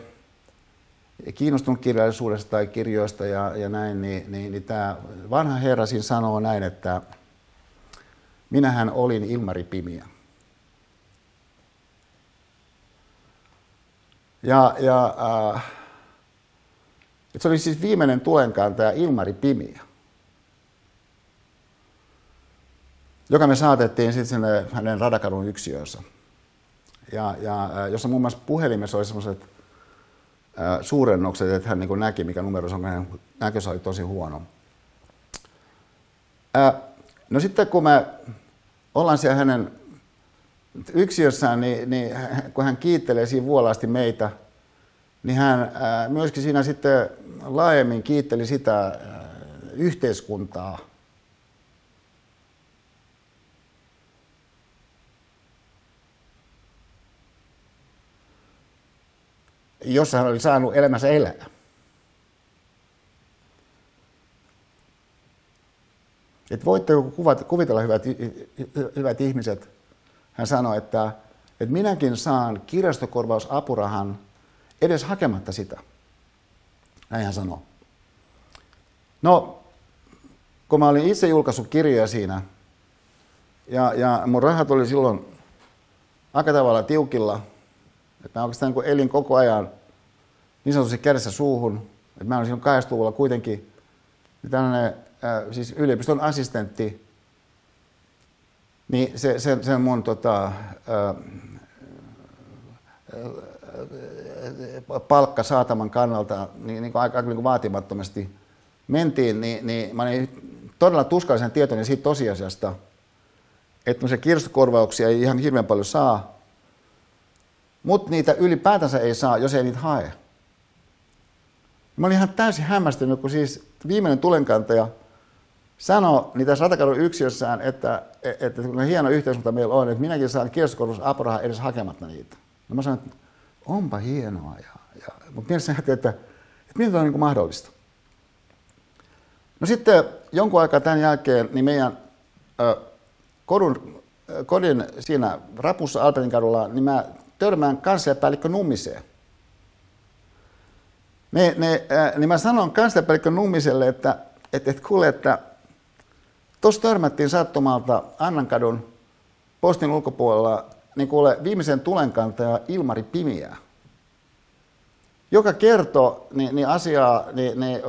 kiinnostunut kirjallisuudesta tai kirjoista ja, ja näin, niin, niin, niin tämä vanha herra siinä sanoo näin, että minähän olin Ilmari Pimiä. Ja, ja äh, se oli siis viimeinen tulenkantaja Ilmari Pimiä, joka me saatettiin sitten sinne hänen Radakadun yksiöönsä. Ja, ja jossa muun muassa puhelimessa oli semmoiset suurennukset, että hän niin näki, mikä numero se on, hänen näkönsä oli tosi huono. No sitten kun me ollaan siellä hänen yksiössään, niin, niin kun hän kiittelee siinä vuolaasti meitä, niin hän myöskin siinä sitten laajemmin kiitteli sitä yhteiskuntaa, jossa hän oli saanut elämänsä elää. Et voitte kuvitella, hyvät, hyvät ihmiset, hän sanoi, että, että minäkin saan kirjastokorvausapurahan edes hakematta sitä. Näin hän sanoi. No, kun mä olin itse julkaissut kirjoja siinä, ja, ja mun rahat oli silloin aika tavalla tiukilla, että mä oikeastaan niin elin koko ajan niin sanotusti kädessä suuhun. Että mä olin silloin 80-luvulla kuitenkin tällainen äh, siis yliopiston assistentti, niin se, se, se mun tota, äh, palkka saataman kannalta niin, niin aika niin kuin vaatimattomasti mentiin, niin, niin mä olin todella tuskallisen tietoinen siitä tosiasiasta, että se kirjastokorvauksia ei ihan hirveän paljon saa, mutta niitä ylipäätänsä ei saa, jos ei niitä hae. Mä olin ihan täysin hämmästynyt, kun siis viimeinen tulenkantaja sanoi niin tässä Ratakadun yksiössään, että, että kuinka hieno yhteiskunta meillä on, että minäkin saan kirjastokorvausapurahaa edes hakematta niitä. No mä sanoin, että onpa hienoa. Ja, ja, mutta mielessäni että, että, että miten on niin mahdollista. No sitten jonkun aikaa tämän jälkeen niin meidän ö, kodun, kodin siinä rapussa Albertin kadulla, niin mä törmään kansliapäällikkö Nummiseen. Ne, ne, äh, niin mä sanon kansliapäällikkö Nummiselle, että et, et kuule, että tuossa törmättiin sattumalta Annankadun postin ulkopuolella niin kuule, viimeisen tulenkantaja Ilmari Pimiä, joka kertoo niin, niin asiaa niin, niin,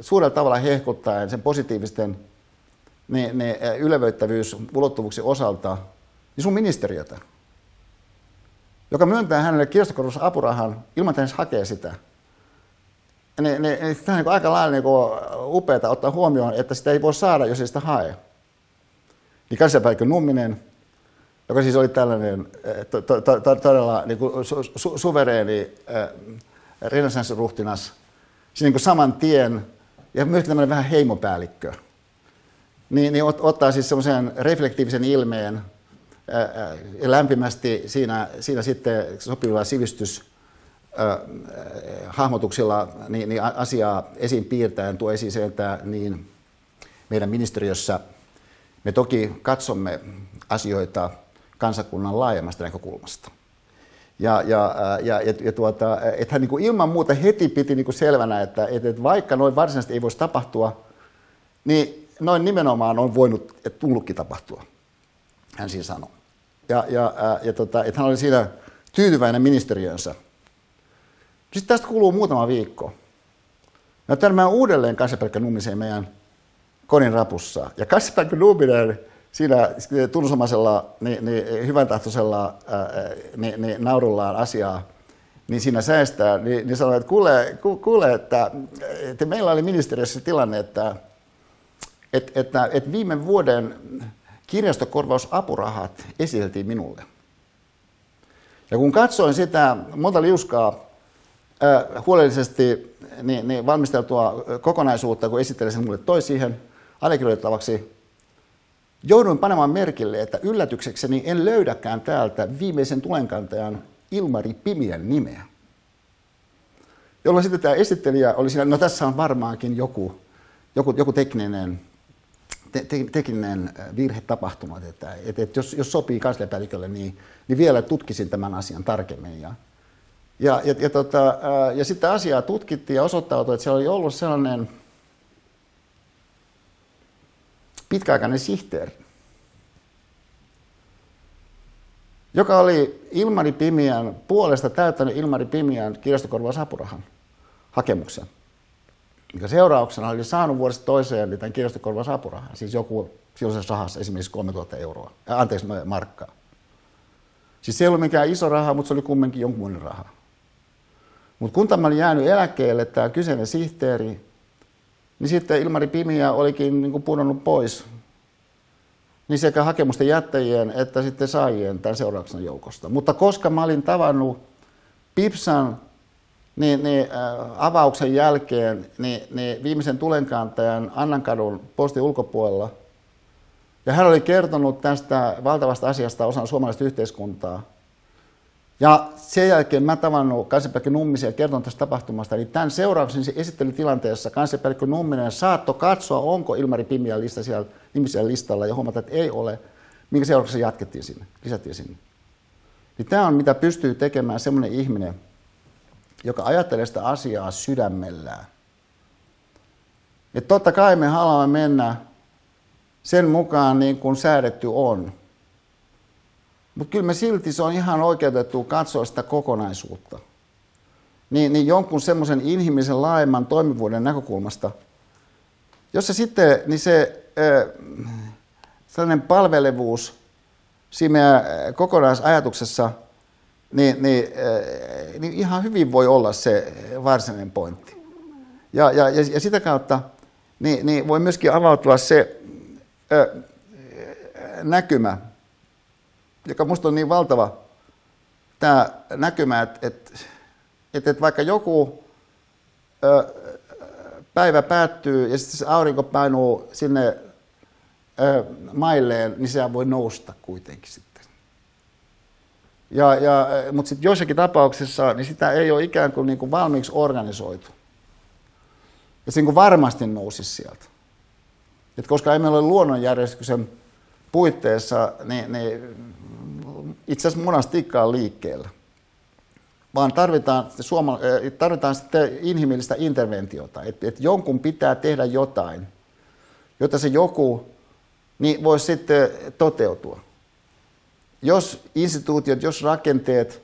suurella tavalla hehkuttaen sen positiivisten niin, niin, ylevöittävyys ulottuvuuksien osalta niin sun ministeriötä joka myöntää hänelle kirjastokorvausapurahan ilman, että hän hakee sitä. Niin, niin, niin tämä on niin aika lailla niin upeaa ottaa huomioon, että sitä ei voi saada, jos ei sitä hae. Niin kansanpäällikkö Numminen, joka siis oli tällainen eh, to, to, to, todella niin su, su, suvereeni äh, renessanssiruhtinas, siis niin saman tien, ja myöskin tämmöinen vähän heimopäällikkö, niin, niin ot, ottaa siis semmoisen reflektiivisen ilmeen, lämpimästi siinä, siinä sitten sopivilla sivistys hahmotuksilla niin, niin asiaa esiin piirtäen tuo esiin se, että niin meidän ministeriössä me toki katsomme asioita kansakunnan laajemmasta näkökulmasta. Ja, ja, ja, ja, ja tuota, että hän niin kuin ilman muuta heti piti niin kuin selvänä, että, että vaikka noin varsinaisesti ei voisi tapahtua, niin noin nimenomaan on voinut, tullutkin tapahtua hän siinä sanoi. Ja, ja, ja tota, että hän oli siinä tyytyväinen ministeriönsä. Sitten tästä kuluu muutama viikko. Mä törmään uudelleen Kassepelkkä Nummiseen meidän kodin rapussa. Ja Kassepelkkä Numminen siinä tunnusomaisella, niin, niin, hyvän tahtoisella niin, niin, naurullaan asiaa niin siinä säästää, niin, niin sanoi, että kuule, kuule että, että meillä oli ministeriössä tilanne, että, että, että, että viime vuoden kirjastokorvausapurahat esiteltiin minulle. Ja kun katsoin sitä monta liuskaa äh, huolellisesti niin, niin valmisteltua kokonaisuutta, kun esittelin sen mulle toi siihen allekirjoitettavaksi, jouduin panemaan merkille, että yllätyksekseni en löydäkään täältä viimeisen tulenkantajan Ilmari Pimiän nimeä. Jolloin sitten tämä esittelijä oli siinä, no tässä on varmaankin joku, joku, joku tekninen, te, te, tekninen virhe tapahtunut, että, että, että jos, jos sopii kansliapäällikölle, niin, niin vielä tutkisin tämän asian tarkemmin. Ja, ja, ja, ja, tota, ja sitten asiaa tutkittiin ja osoittautui, että siellä oli ollut sellainen pitkäaikainen sihteeri, joka oli Ilmari Pimian puolesta täyttänyt Ilmari Pimian kirjastokorvausapurahan hakemuksen, mikä seurauksena oli saanut vuodesta toiseen niin tämän kirjastokorvausapurahan, siis joku silloisessa rahassa esimerkiksi 3000 euroa, äh, anteeksi markkaa. Siis se ei ollut mikään iso raha, mutta se oli kumminkin jonkunlainen raha. Mutta kun tämä oli jäänyt eläkkeelle, tämä kyseinen sihteeri, niin sitten Ilmari Pimiä olikin niin kuin pudonnut pois. Niin sekä hakemusten jättäjien että sitten saajien tämän seurauksena joukosta. Mutta koska mä olin tavannut Pipsan niin, niin, äh, avauksen jälkeen niin, niin viimeisen tulenkantajan Annankadun postin ulkopuolella, ja hän oli kertonut tästä valtavasta asiasta osan suomalaista yhteiskuntaa, ja sen jälkeen mä tavannut kansanpäällikkö Nummisen ja kertonut tästä tapahtumasta. Eli tämän seurauksen se esittelytilanteessa kansanpäällikkö Numminen saattoi katsoa, onko Ilmari Pimiä lista siellä nimisellä listalla ja huomata, että ei ole, minkä seurauksessa jatkettiin sinne, lisättiin sinne. Niin tämä on mitä pystyy tekemään semmoinen ihminen, joka ajattelee sitä asiaa sydämellään. Että totta kai me haluamme mennä sen mukaan niin kuin säädetty on. Mutta kyllä me silti se on ihan oikeutettu katsoa sitä kokonaisuutta. Niin, niin jonkun semmoisen inhimillisen laajemman toimivuuden näkökulmasta, jossa sitten niin se äh, sellainen palvelevuus siinä kokonaisajatuksessa, niin, niin, äh, niin ihan hyvin voi olla se varsinainen pointti. Ja, ja, ja sitä kautta niin, niin voi myöskin avautua se äh, näkymä, joka minusta on niin valtava tämä näkymä, että, että, että, että vaikka joku ö, päivä päättyy ja sitten se aurinko painuu sinne ö, mailleen, niin sehän voi nousta kuitenkin sitten. Ja, ja, mutta sitten joissakin tapauksissa niin sitä ei ole ikään kuin, niin kuin valmiiksi organisoitu. Ja se niin kuin varmasti nousisi sieltä. Et koska emme ole luonnonjärjestyksen puitteissa, niin, niin itse asiassa monastiikkaa liikkeellä, vaan tarvitaan, suoma, tarvitaan sitten inhimillistä interventiota, että, että jonkun pitää tehdä jotain, jotta se joku niin voisi sitten toteutua. Jos instituutiot, jos rakenteet,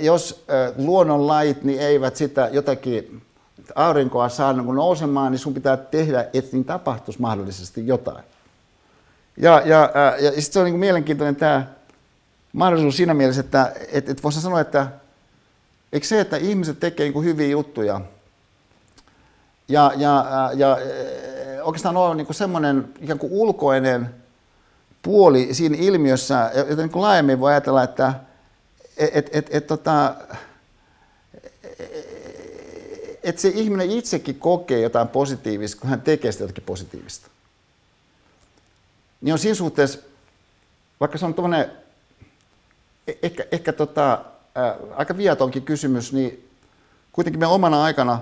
jos luonnonlait niin eivät sitä jotakin aurinkoa saa niin nousemaan, niin sun pitää tehdä, että niin tapahtuisi mahdollisesti jotain. Ja, ja, ja, ja sitten se on niin mielenkiintoinen tämä mahdollisuus siinä mielessä, että et, et voisi sanoa, että eikö se, että ihmiset tekee niin hyviä juttuja ja, ja, ja oikeastaan on niin semmoinen ikään kuin ulkoinen puoli siinä ilmiössä, jota niin laajemmin voi ajatella, että et, et, et, tota, että se ihminen itsekin kokee jotain positiivista, kun hän tekee sitä jotakin positiivista. Niin on siinä suhteessa, vaikka se on tuommoinen ehkä, ehkä tota, ää, aika vietonkin kysymys, niin kuitenkin me omana aikana,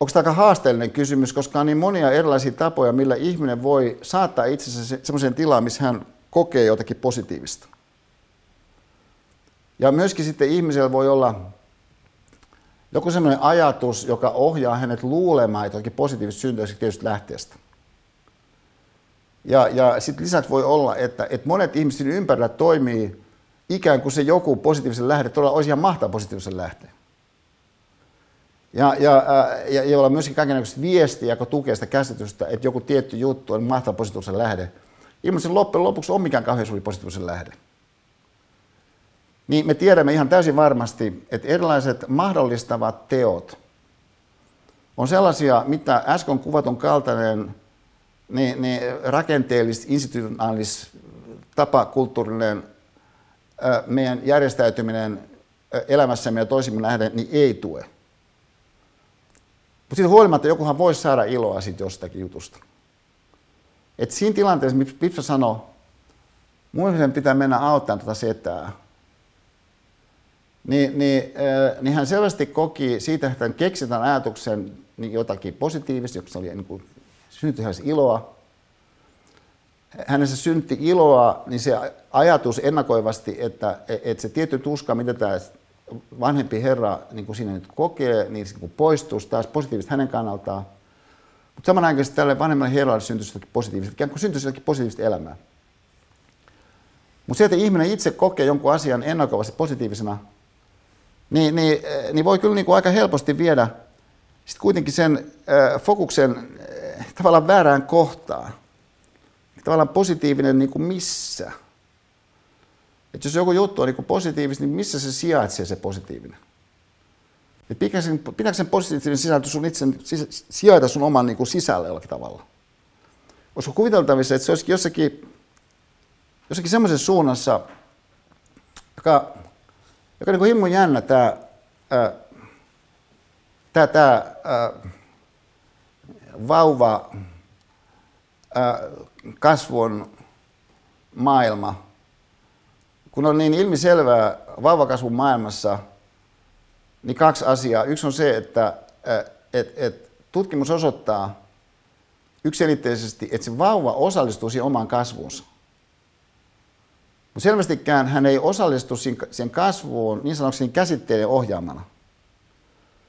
onko tämä aika haasteellinen kysymys, koska on niin monia erilaisia tapoja, millä ihminen voi saattaa itsensä sellaiseen tilaan, missä hän kokee jotakin positiivista. Ja myöskin sitten ihmisellä voi olla joku sellainen ajatus, joka ohjaa hänet luulemaan jotakin positiivista syntyä tietystä lähteestä. Ja, ja sitten lisäksi voi olla, että, että monet ihmiset ympärillä toimii ikään kuin se joku positiivisen lähde todella olisi ihan mahtava positiivisen lähteen. Ja, ja, ja, ja olla myöskin kaikenlaista viestiä, joka tukee sitä käsitystä, että joku tietty juttu on mahtava positiivisen lähde. Ilman se loppujen lopuksi on mikään kauhean suuri positiivisen lähde. niin me tiedämme ihan täysin varmasti, että erilaiset mahdollistavat teot on sellaisia, mitä äsken kuvatun kaltainen niin, niin rakenteellis, institutionaalis, tapakulttuurinen meidän järjestäytyminen elämässämme ja toisimme nähden, niin ei tue. Mutta siitä huolimatta jokuhan voisi saada iloa siitä jostakin jutusta. Et siinä tilanteessa, missä Pipsa sanoi, mun pitää mennä auttamaan tuota setää, niin, niin, niin hän selvästi koki siitä, että hän keksi tämän ajatuksen niin jotakin positiivista, joka oli niin kuin, iloa. Hänessä synti iloa, niin se ajatus ennakoivasti, että, että se tietty tuska, mitä tämä vanhempi herra niin kuin siinä nyt kokee, niin se niin poistuisi taas positiivisesti hänen kannaltaan. Mutta samanaikaisesti tälle vanhemmalle herralle syntyisi jotakin positiivista, ikään kuin syntyisi jotakin positiivista elämää. Mutta se, että ihminen itse kokee jonkun asian ennakoivasti positiivisena, niin, niin, niin voi kyllä niin kuin aika helposti viedä sit kuitenkin sen äh, fokuksen äh, tavallaan väärään kohtaan. Tavallaan positiivinen niin kuin missä. Että jos joku juttu on niin positiivista, niin missä se sijaitsee se positiivinen? Et pitääkö, sen, pitääkö sen positiivinen sisältö sun itse sijaita sun oman niin kuin sisällä jollakin tavalla? Olisiko kuviteltavissa, että se olisikin jossakin, jossakin semmoisessa suunnassa, joka, joka niin kuin himmun jännä tämä, tämä, tämä vauva kasvun maailma, kun on niin ilmiselvää vauvakasvun maailmassa, niin kaksi asiaa. Yksi on se, että et, et tutkimus osoittaa yksilitteisesti, että se vauva osallistuu siihen omaan kasvuunsa. Mutta selvästikään hän ei osallistu siihen kasvuun niin sanotusti käsitteiden ohjaamana.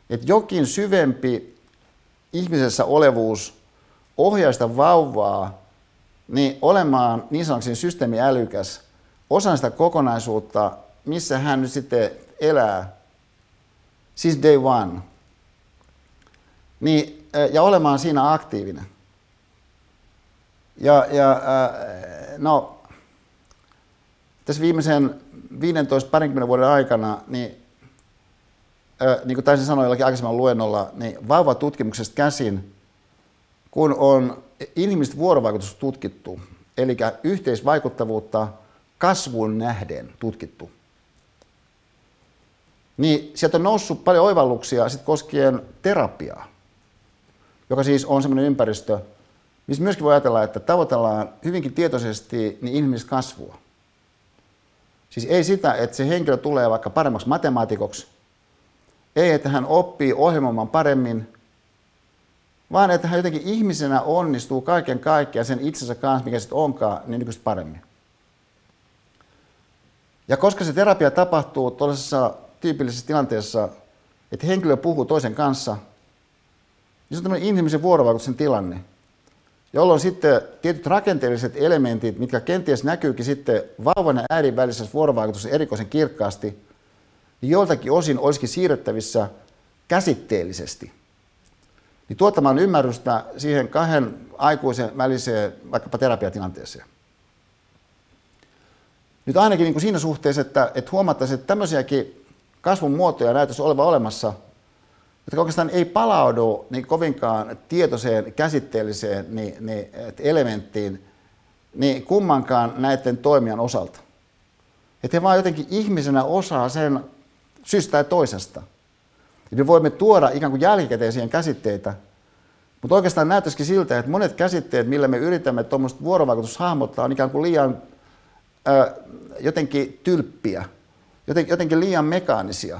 Että jokin syvempi ihmisessä olevuus ohjaa sitä vauvaa niin olemaan niin sanotusti systeemiälykäs osan sitä kokonaisuutta, missä hän nyt sitten elää, siis day one, niin, ja olemaan siinä aktiivinen. Ja, ja no, tässä viimeisen 15 parinkymmenen vuoden aikana, niin, niin kuin taisin sanoa jollakin aikaisemmalla luennolla, niin vauvatutkimuksesta käsin, kun on inhimillistä vuorovaikutusta tutkittu, eli yhteisvaikuttavuutta kasvun nähden tutkittu. Niin sieltä on noussut paljon oivalluksia sit koskien terapiaa, joka siis on sellainen ympäristö, missä myöskin voi ajatella, että tavoitellaan hyvinkin tietoisesti niin ihmistä kasvua. Siis ei sitä, että se henkilö tulee vaikka paremmaksi matemaatikoksi, ei, että hän oppii ohjelmoimaan paremmin, vaan että hän jotenkin ihmisenä onnistuu kaiken kaikkiaan sen itsensä kanssa, mikä sitten onkaan, niin nykyistä paremmin. Ja koska se terapia tapahtuu tuollaisessa tyypillisessä tilanteessa, että henkilö puhuu toisen kanssa, niin se on tämmöinen inhimillisen vuorovaikutuksen tilanne, jolloin sitten tietyt rakenteelliset elementit, mitkä kenties näkyykin sitten vauvan ja äidin välisessä vuorovaikutuksessa erikoisen kirkkaasti, niin joiltakin osin olisikin siirrettävissä käsitteellisesti. Niin tuottamaan ymmärrystä siihen kahden aikuisen väliseen vaikkapa terapiatilanteeseen. Nyt ainakin niin kuin siinä suhteessa, että, että huomattaisiin, että tämmöisiäkin kasvun muotoja näyttäisi olevan olemassa, jotka oikeastaan ei palaudu niin kovinkaan tietoiseen, käsitteelliseen niin, niin, elementtiin niin kummankaan näiden toimijan osalta. Että he vaan jotenkin ihmisenä osaa sen syystä tai toisesta. Ja me voimme tuoda ikään kuin jälkikäteen siihen käsitteitä, mutta oikeastaan näyttäisikin siltä, että monet käsitteet, millä me yritämme tuommoista vuorovaikutusta hahmottaa, on ikään kuin liian jotenkin tylppiä, jotenkin liian mekaanisia,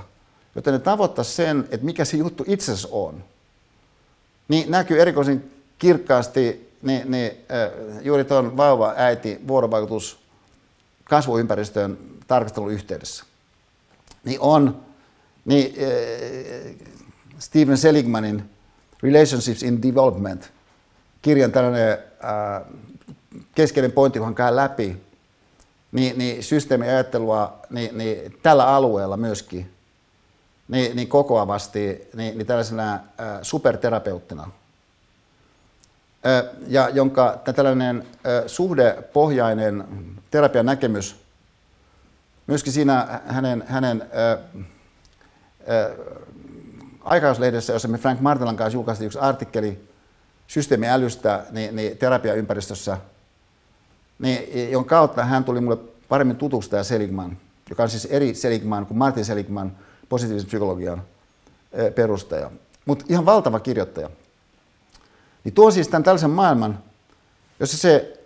joten ne tavoittaa sen, että mikä se juttu itse asiassa on. Niin näkyy erikoisen kirkkaasti niin, niin, juuri tuon vauva-äiti vuorovaikutus kasvuympäristön tarkastelun yhteydessä. Niin on niin, Steven Seligmanin Relationships in Development kirjan tällainen keskeinen pointti, kun hän käy läpi niin, niin systeemiajattelua niin, niin tällä alueella myöskin niin, niin kokoavasti niin, niin tällaisena ä, superterapeuttina. Ja jonka tällainen suhdepohjainen terapian näkemys myöskin siinä hänen, hänen äh, äh, aikauslehdessä, jossa me Frank Martelan kanssa julkaistiin yksi artikkeli systeemiälystä niin, niin terapiaympäristössä, niin, jonka kautta hän tuli mulle paremmin tutuksi tämä Seligman, joka on siis eri Seligman kuin Martin Seligman, positiivisen psykologian perustaja. Mutta ihan valtava kirjoittaja. Niin tuo siis tämän tällaisen maailman, jossa se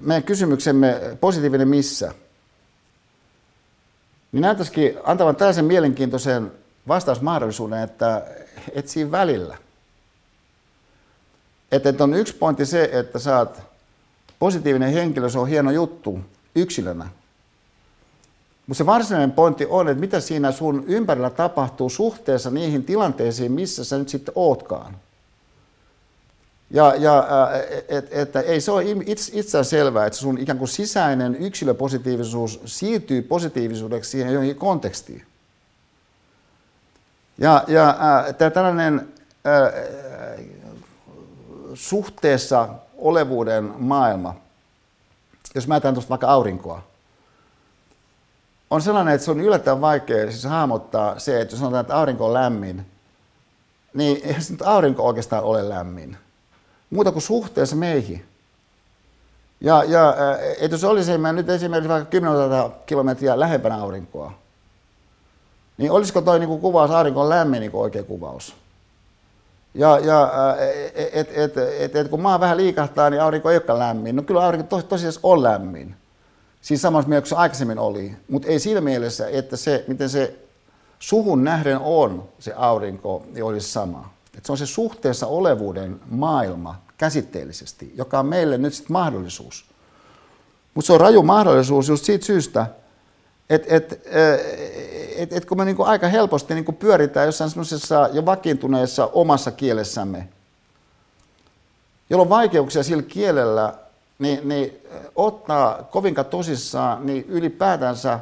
meidän kysymyksemme positiivinen missä, niin näyttäisikin antavan tällaisen mielenkiintoisen vastausmahdollisuuden, että, siinä välillä. Että, että on yksi pointti se, että sä oot positiivinen henkilö, se on hieno juttu yksilönä. Mutta se varsinainen pointti on, että mitä siinä sun ympärillä tapahtuu suhteessa niihin tilanteisiin, missä sä nyt sitten ootkaan. Ja, ja että et, et, ei se ole itsään selvää, että sun ikään kuin sisäinen yksilöpositiivisuus siirtyy positiivisuudeksi siihen johonkin kontekstiin. Ja, ja äh, tämä tällainen äh, suhteessa olevuuden maailma, jos mä ajatellaan tuosta vaikka aurinkoa, on sellainen, että se on yllättävän vaikea siis hahmottaa se, että jos sanotaan, että aurinko on lämmin, niin ei se nyt aurinko oikeastaan ole lämmin. Muuta kuin suhteessa meihin. Ja, ja että jos olisi mä nyt esimerkiksi vaikka 10 kilometriä lähempänä aurinkoa, niin olisiko toi niin kuvaus aurinko on lämmin niin oikea kuvaus? Ja, ja et, et, et, et, kun maa vähän liikahtaa, niin aurinko ei olekaan lämmin. No kyllä aurinko tos, tosiaan on lämmin. Siis samassa mielessä kuin se aikaisemmin oli. Mutta ei siinä mielessä, että se, miten se suhun nähden on se aurinko, niin olisi sama. Et se on se suhteessa olevuuden maailma käsitteellisesti, joka on meille nyt sitten mahdollisuus. Mutta se on raju mahdollisuus just siitä syystä, että et, et, et kun me niinku aika helposti niinku pyöritään jossain semmoisessa jo vakiintuneessa omassa kielessämme, jolloin vaikeuksia sillä kielellä niin, niin ottaa kovinkaan tosissaan niin ylipäätänsä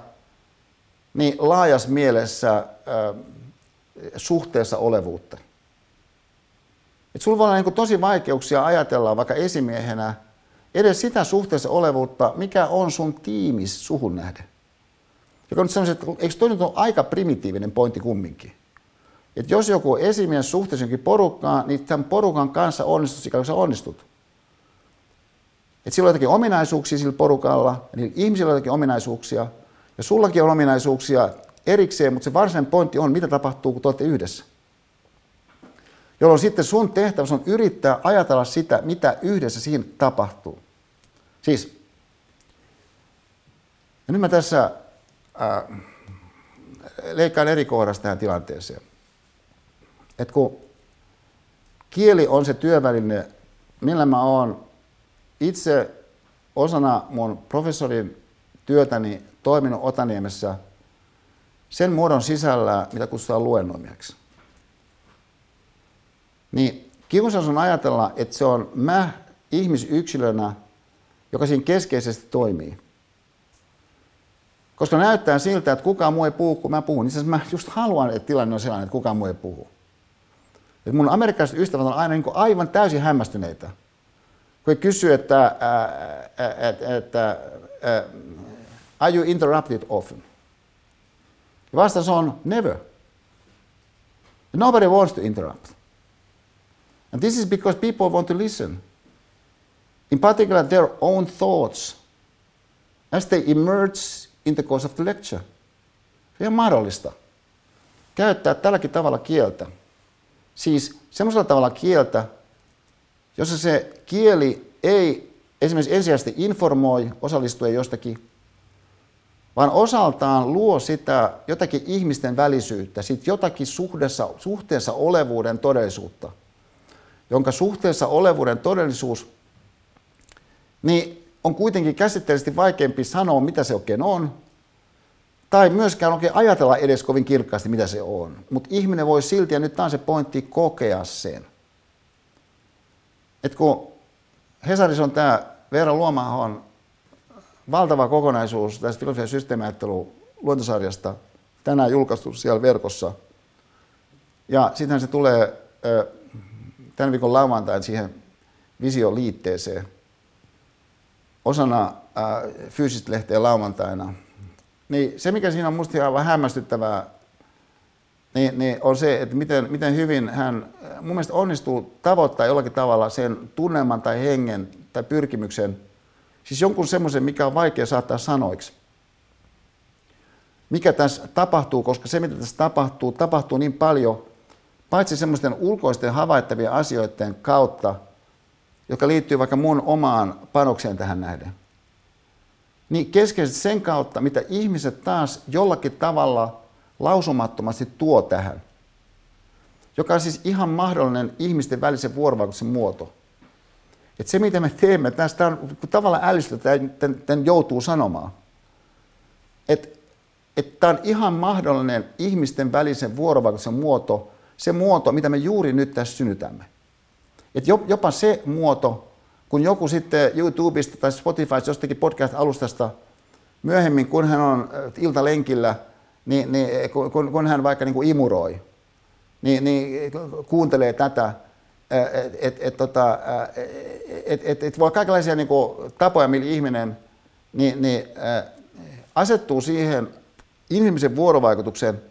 niin laajassa mielessä äh, suhteessa olevuutta. Et sulla voi olla niin tosi vaikeuksia ajatella vaikka esimiehenä edes sitä suhteessa olevuutta, mikä on sun tiimis suhun nähden. Joka on nyt että eikö toi nyt ole aika primitiivinen pointti kumminkin? Että jos joku on esimies suhteessa jonkin porukkaan, niin tämän porukan kanssa onnistut, sikäli sä onnistut. Että sillä on jotakin ominaisuuksia sillä porukalla, niillä ihmisillä on jotakin ominaisuuksia, ja sullakin on ominaisuuksia erikseen, mutta se varsinainen pointti on, mitä tapahtuu, kun te olette yhdessä. Jolloin sitten sun tehtävä on yrittää ajatella sitä, mitä yhdessä siinä tapahtuu. Siis, ja nyt mä tässä äh, leikkaan eri kohdasta tähän tilanteeseen. Et kun kieli on se työväline, millä mä oon itse osana mun professorin työtäni toiminut Otaniemessä sen muodon sisällä, mitä kutsutaan luennoimijaksi. Niin kiusaus on ajatella, että se on mä ihmisyksilönä, joka siinä keskeisesti toimii. Koska näyttää siltä, että kukaan muu ei puhu, kun mä puhun. Itse mä just haluan, että tilanne on sellainen, että kukaan muu ei puhu. Et mun amerikkalaiset ystävät on aina niin aivan täysin hämmästyneitä. Kun he kysyy, että, että, että, että are you interrupted often? Ja vastaus on never. Nobody wants to interrupt. And this is because people want to listen. In particular, their own thoughts as they emerge in the course of the lecture. Se on mahdollista käyttää tälläkin tavalla kieltä. Siis semmoisella tavalla kieltä, jossa se kieli ei esimerkiksi ensisijaisesti informoi osallistuja jostakin, vaan osaltaan luo sitä jotakin ihmisten välisyyttä, sit jotakin suhteessa, suhteessa olevuuden todellisuutta, jonka suhteessa olevuuden todellisuus niin on kuitenkin käsitteellisesti vaikeampi sanoa, mitä se oikein on, tai myöskään oikein ajatella edes kovin kirkkaasti, mitä se on. Mutta ihminen voi silti, ja nyt tämä on se pointti, kokea sen. Et kun Hesarissa on tämä Veera Luomahon valtava kokonaisuus tästä filosofian systeemiajattelun luontosarjasta tänään julkaistu siellä verkossa. Ja sitten se tulee tämän viikon lauantain siihen visioliitteeseen osana fyysistä lehteä lauantaina niin se mikä siinä on musta aivan hämmästyttävää, niin, niin on se, että miten, miten hyvin hän mun mielestä onnistuu tavoittaa jollakin tavalla sen tunnelman tai hengen tai pyrkimyksen, siis jonkun semmoisen, mikä on vaikea saattaa sanoiksi. Mikä tässä tapahtuu, koska se mitä tässä tapahtuu, tapahtuu niin paljon, paitsi semmoisten ulkoisten havaittavien asioiden kautta, joka liittyy vaikka mun omaan panokseen tähän nähden. Niin keskeisesti sen kautta, mitä ihmiset taas jollakin tavalla lausumattomasti tuo tähän, joka on siis ihan mahdollinen ihmisten välisen vuorovaikutuksen muoto. Että se, mitä me teemme, tästä on tavallaan älystä, tämän, tämän joutuu sanomaan. Että että tämä on ihan mahdollinen ihmisten välisen vuorovaikutuksen muoto, se muoto, mitä me juuri nyt tässä synnytämme. Että jopa se muoto, kun joku sitten YouTubesta tai Spotifysta jostakin podcast-alustasta myöhemmin, kun hän on äh, iltalenkillä, niin, niin kun, kun hän vaikka niin kuin imuroi, niin, niin kuuntelee tätä, että et, et, tota, et, et, et voi kaikenlaisia niin kuin, tapoja, millä ihminen niin, niin, asettuu siihen inhimillisen vuorovaikutuksen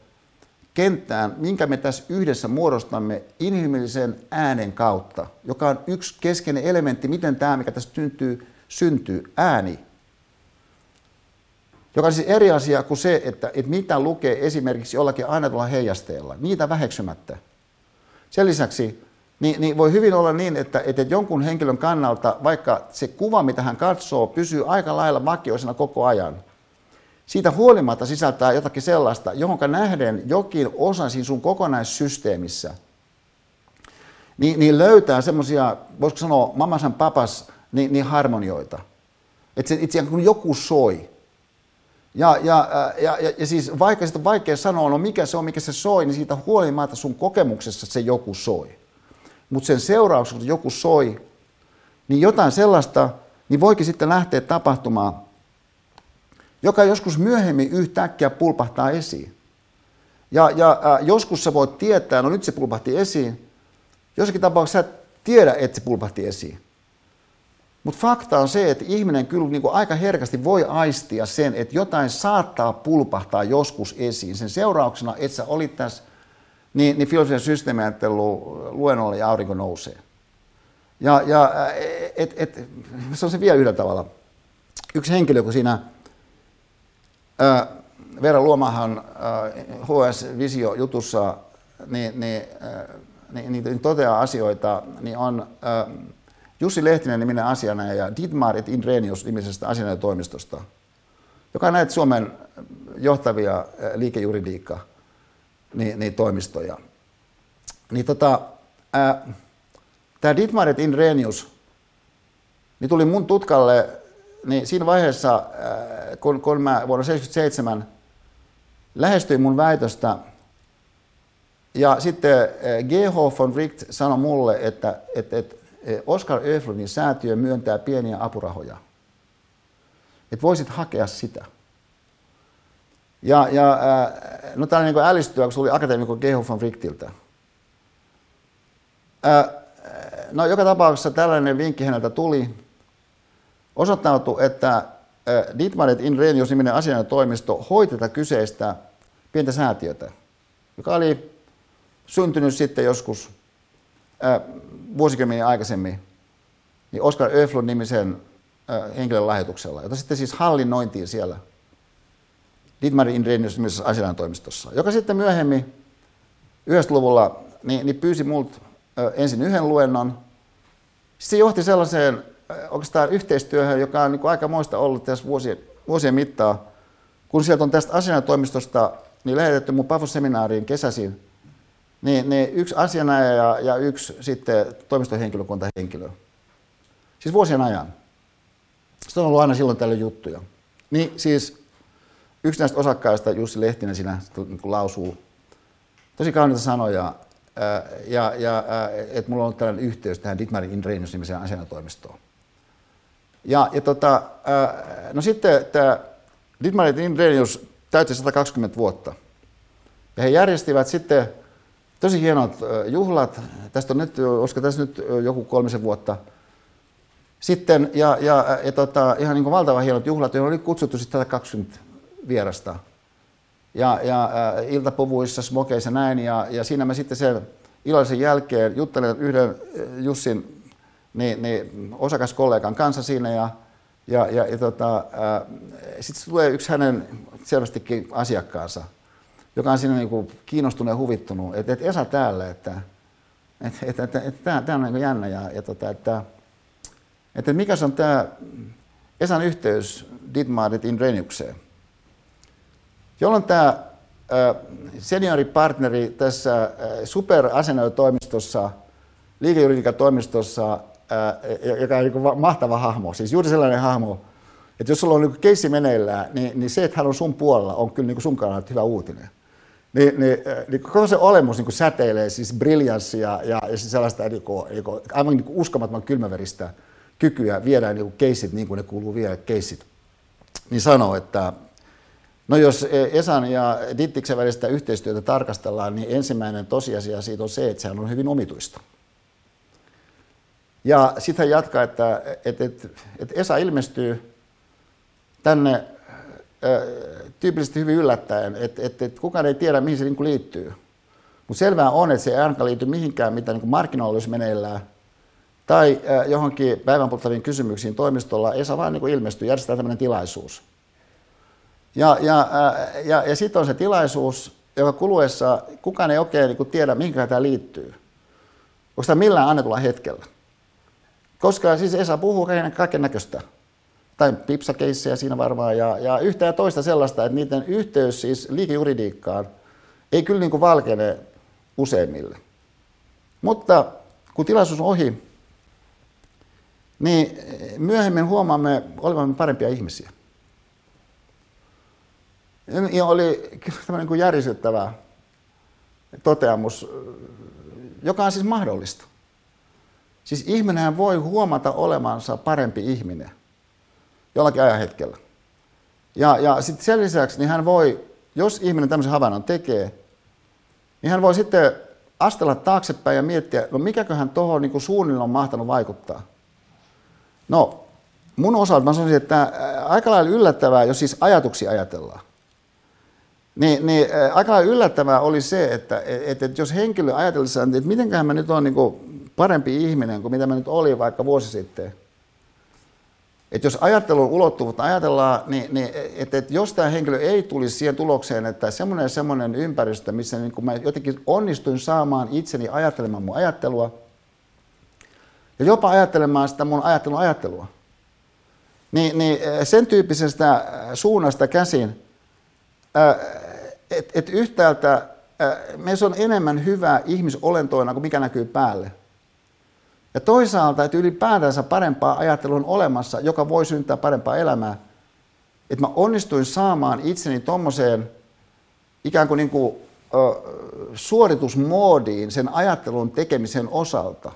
kenttään, minkä me tässä yhdessä muodostamme inhimillisen äänen kautta, joka on yksi keskeinen elementti, miten tämä, mikä tässä syntyy, syntyy, ääni. Joka on siis eri asia kuin se, että, että mitä lukee esimerkiksi jollakin annetulla heijasteella, niitä väheksymättä. Sen lisäksi niin, niin voi hyvin olla niin, että, että jonkun henkilön kannalta, vaikka se kuva, mitä hän katsoo, pysyy aika lailla vakioisena koko ajan – siitä huolimatta sisältää jotakin sellaista, johon nähden jokin osa siinä sun kokonaissysteemissä, niin, niin löytää semmoisia, voisiko sanoa, mamasan papas, niin, niin harmonioita. Että se itse kuin joku soi. Ja, ja, ja, ja, ja siis vaikka sitä on vaikea sanoa, no mikä se on, mikä se soi, niin siitä huolimatta sun kokemuksessa se joku soi. Mutta sen seurauksena, kun joku soi, niin jotain sellaista, niin voikin sitten lähteä tapahtumaan joka joskus myöhemmin yhtäkkiä pulpahtaa esiin. Ja, ja äh, joskus sä voit tietää, no nyt se pulpahti esiin. Jossakin tapauksessa sä tiedä, että se pulpahti esiin. Mutta fakta on se, että ihminen kyllä niin kuin aika herkästi voi aistia sen, että jotain saattaa pulpahtaa joskus esiin. Sen seurauksena, että sä olit tässä niin, niin filosofian systeemiajattelun luennolla ja aurinko nousee. Ja, ja et, et, se on se vielä yhdellä tavalla. Yksi henkilö, kun siinä Veera Luomahan HS-visio-jutussa niin, niin, niin, niin, niin toteaa asioita, niin on Jussi Lehtinen niminen asianajaja ja Dietmar et Inrenius nimisestä asianajotoimistosta, joka näitä Suomen johtavia liikejuridiikka niin, niin toimistoja. Niin tota, tämä Dietmar et Inrenius niin tuli mun tutkalle niin siinä vaiheessa, äh, kun, kun mä vuonna 1977 lähestyin mun väitöstä, ja sitten äh, G.H. von Richt sanoi mulle, että, että, että äh, Oscar Öflunin säätiö myöntää pieniä apurahoja. Että voisit hakea sitä. Ja, ja no tämä oli niin älistyä, kun se tuli akateemikko G.H. von Richtiltä. No joka tapauksessa tällainen vinkki häneltä tuli, Osoittautui, että Dietmaret Inrenius niminen asianajotoimisto hoiti tätä kyseistä pientä säätiötä, joka oli syntynyt sitten joskus vuosikymmeniä aikaisemmin niin Oscar Öflun nimisen henkilön lahjoituksella, jota sitten siis hallinnointiin siellä Dietmar Inrenius nimisessä asianajotoimistossa, joka sitten myöhemmin 90-luvulla niin, niin pyysi multa ensin yhden luennon. Se johti sellaiseen oikeastaan yhteistyöhön, joka on niin aika moista ollut tässä vuosien, vuosien mittaa. Kun sieltä on tästä asianajotoimistosta niin lähetetty mun PAFO-seminaariin kesäisin, niin, niin yksi asianajaja ja, ja yksi sitten toimistohenkilökuntahenkilö. Siis vuosien ajan. Sitten on ollut aina silloin tällöin juttuja. Niin siis yksi näistä osakkaista, Jussi Lehtinen, siinä niin lausuu tosi kauniita sanoja, ja, ja että mulla on ollut tällainen yhteys tähän Dietmar Inrenius nimiseen asianatoimistoon. Ja, ja tota, no sitten tämä Dietmar Renius täytti 120 vuotta. Ja he järjestivät sitten tosi hienot juhlat. Tästä on nyt, olisiko tässä nyt joku kolmisen vuotta sitten. Ja, ja, ja tota, ihan niin kuin valtavan hienot juhlat, joihin oli kutsuttu sitten 120 vierasta. Ja, ja äh, iltapuvuissa, smokeissa näin. Ja, ja siinä mä sitten sen illallisen jälkeen juttelen yhden äh, Jussin niin, niin, osakaskollegan kanssa siinä ja, ja, ja, ja tota, sitten tulee yksi hänen selvästikin asiakkaansa, joka on siinä niin kiinnostunut ja huvittunut, että, että Esa täällä, että, että, että, että, että tämä, tämä on niin jännä ja, ja tota, että, että mikä se on tämä Esan yhteys Ditmarit Inreniukseen, jolloin tämä senioripartneri tässä superasennoitoimistossa, liikejuridiikan toimistossa, joka on niin mahtava hahmo, siis juuri sellainen hahmo, että jos sulla on niin keissi meneillään, niin, niin se, että hän on sun puolella, on kyllä niin sun kannalta hyvä uutinen. Niin, niin, niin koko se olemus niin säteilee siis briljanssia ja, ja siis sellaista niin kuin, niin kuin, aivan niin uskomattoman kylmäveristä kykyä viedä niin kuin keissit niin kuin ne kuuluu viedä keissit. Niin sanoo, että no jos Esan ja Dittiksen välistä yhteistyötä tarkastellaan, niin ensimmäinen tosiasia siitä on se, että sehän on hyvin omituista. Ja sitten hän jatkaa, että, että, että, että Esa ilmestyy tänne tyypillisesti hyvin yllättäen, että, että, että kukaan ei tiedä, mihin se niin liittyy. Mutta selvää on, että se ei ainakaan liity mihinkään, mitä niin markkinoilla olisi meneillään, tai johonkin päivänpolttaviin kysymyksiin toimistolla. Esa vaan niin ilmestyy, järjestetään tämmöinen tilaisuus. Ja, ja, ja, ja sitten on se tilaisuus, joka kuluessa kukaan ei oikein niin tiedä, mihin tämä liittyy. Onko tämä millään annetulla hetkellä? Koska siis Esa puhuu kaiken näköistä tai pipsakeissejä siinä varmaan, ja, ja yhtä ja toista sellaista, että niiden yhteys siis liikejuridiikkaan ei kyllä niin kuin valkene useimmille. Mutta kun tilaisuus on ohi, niin myöhemmin huomaamme olevamme parempia ihmisiä. Ja oli tämmöinen kuin järisyttävä toteamus, joka on siis mahdollista. Siis ihminen voi huomata olemansa parempi ihminen – jollakin ajan hetkellä. Ja, ja sitten sen lisäksi niin hän voi, jos ihminen tämmöisen havainnon tekee, niin hän voi sitten astella taaksepäin ja miettiä, no mikäköhän tuohon niin suunnilleen on mahtanut vaikuttaa. No, mun osalta mä sanoisin, että aika lailla yllättävää, jos siis ajatuksia ajatellaan. Niin, niin aika lailla yllättävää oli se, että, että, että jos henkilö ajatellessaan, että mitenköhän mä nyt on niin parempi ihminen kuin mitä mä nyt olin vaikka vuosi sitten, että jos ajattelun ulottuvuutta ajatellaan, niin, niin että, että jos tämä henkilö ei tulisi siihen tulokseen, että semmoinen semmoinen ympäristö, missä niin mä jotenkin onnistuin saamaan itseni ajattelemaan mun ajattelua, ja jopa ajattelemaan sitä mun ajattelun ajattelua, niin, niin sen tyyppisestä suunnasta käsin, että et yhtäältä meissä on enemmän hyvää ihmisolentoina kuin mikä näkyy päälle – ja toisaalta, että ylipäätänsä parempaa ajattelua on olemassa, joka voi syntää parempaa elämää. Että mä onnistuin saamaan itseni tuommoiseen ikään kuin, niin kuin ö, suoritusmoodiin sen ajattelun tekemisen osalta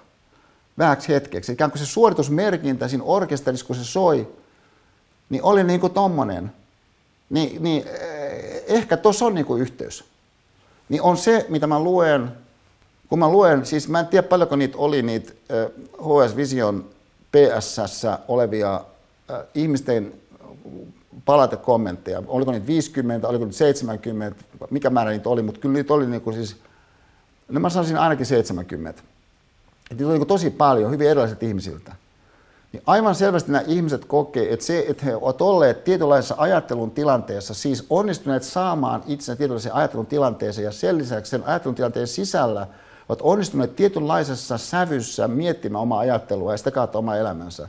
vähäksi hetkeksi. Ikään kuin se suoritusmerkintä siinä orkesterissa, kun se soi, niin oli niin kuin tommonen. Ni, niin ehkä tuossa on niin kuin yhteys. Niin on se, mitä mä luen kun mä luen, siis mä en tiedä paljonko niitä oli niitä HS Vision PSS olevia ihmisten palautekommentteja. Oliko niitä 50, oliko niitä 70, mikä määrä niitä oli, mutta kyllä niitä oli niin kuin siis, no mä sanoisin ainakin 70. Et niitä oli niin tosi paljon, hyvin erilaiset ihmisiltä. Niin aivan selvästi nämä ihmiset kokee, että se, että he ovat olleet tietynlaisessa ajattelun tilanteessa, siis onnistuneet saamaan itsensä tietynlaisen ajattelun tilanteeseen ja sen lisäksi sen ajattelun tilanteen sisällä – ovat onnistuneet tietynlaisessa sävyssä miettimään omaa ajattelua ja sitä kautta omaa elämänsä.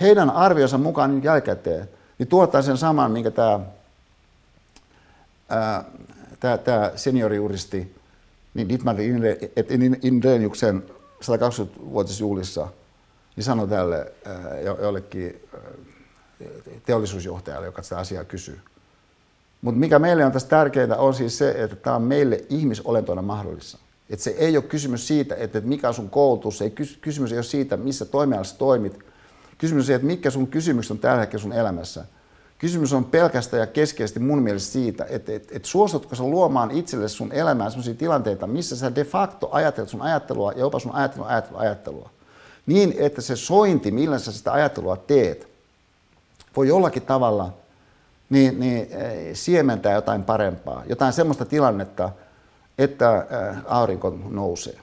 Heidän arvionsa mukaan niin jälkikäteen niin tuottaa sen saman, minkä tämä, ää, tämä, tämä senioriuristi niin Dietmar Indreniuksen 120-vuotisjuhlissa niin sanoi tälle ää, jollekin teollisuusjohtajalle, joka sitä asiaa kysyy. Mutta mikä meille on tässä tärkeintä on siis se, että tämä on meille ihmisolentona mahdollista. Että se ei ole kysymys siitä, että mikä on sun koulutus, ei kysymys ei ole siitä, missä toimialassa toimit. Kysymys on siitä, että mikä sun kysymys on tällä hetkellä sun elämässä. Kysymys on pelkästään ja keskeisesti mun mielestä siitä, että, että, että suostutko sä luomaan itselle sun elämään sellaisia tilanteita, missä sä de facto ajattelet sun ajattelua ja jopa sun ajattelua, ajattelua, ajattelua. Niin, että se sointi, millä sä sitä ajattelua teet, voi jollakin tavalla niin, niin siementää jotain parempaa, jotain semmoista tilannetta, että aurinko nousee.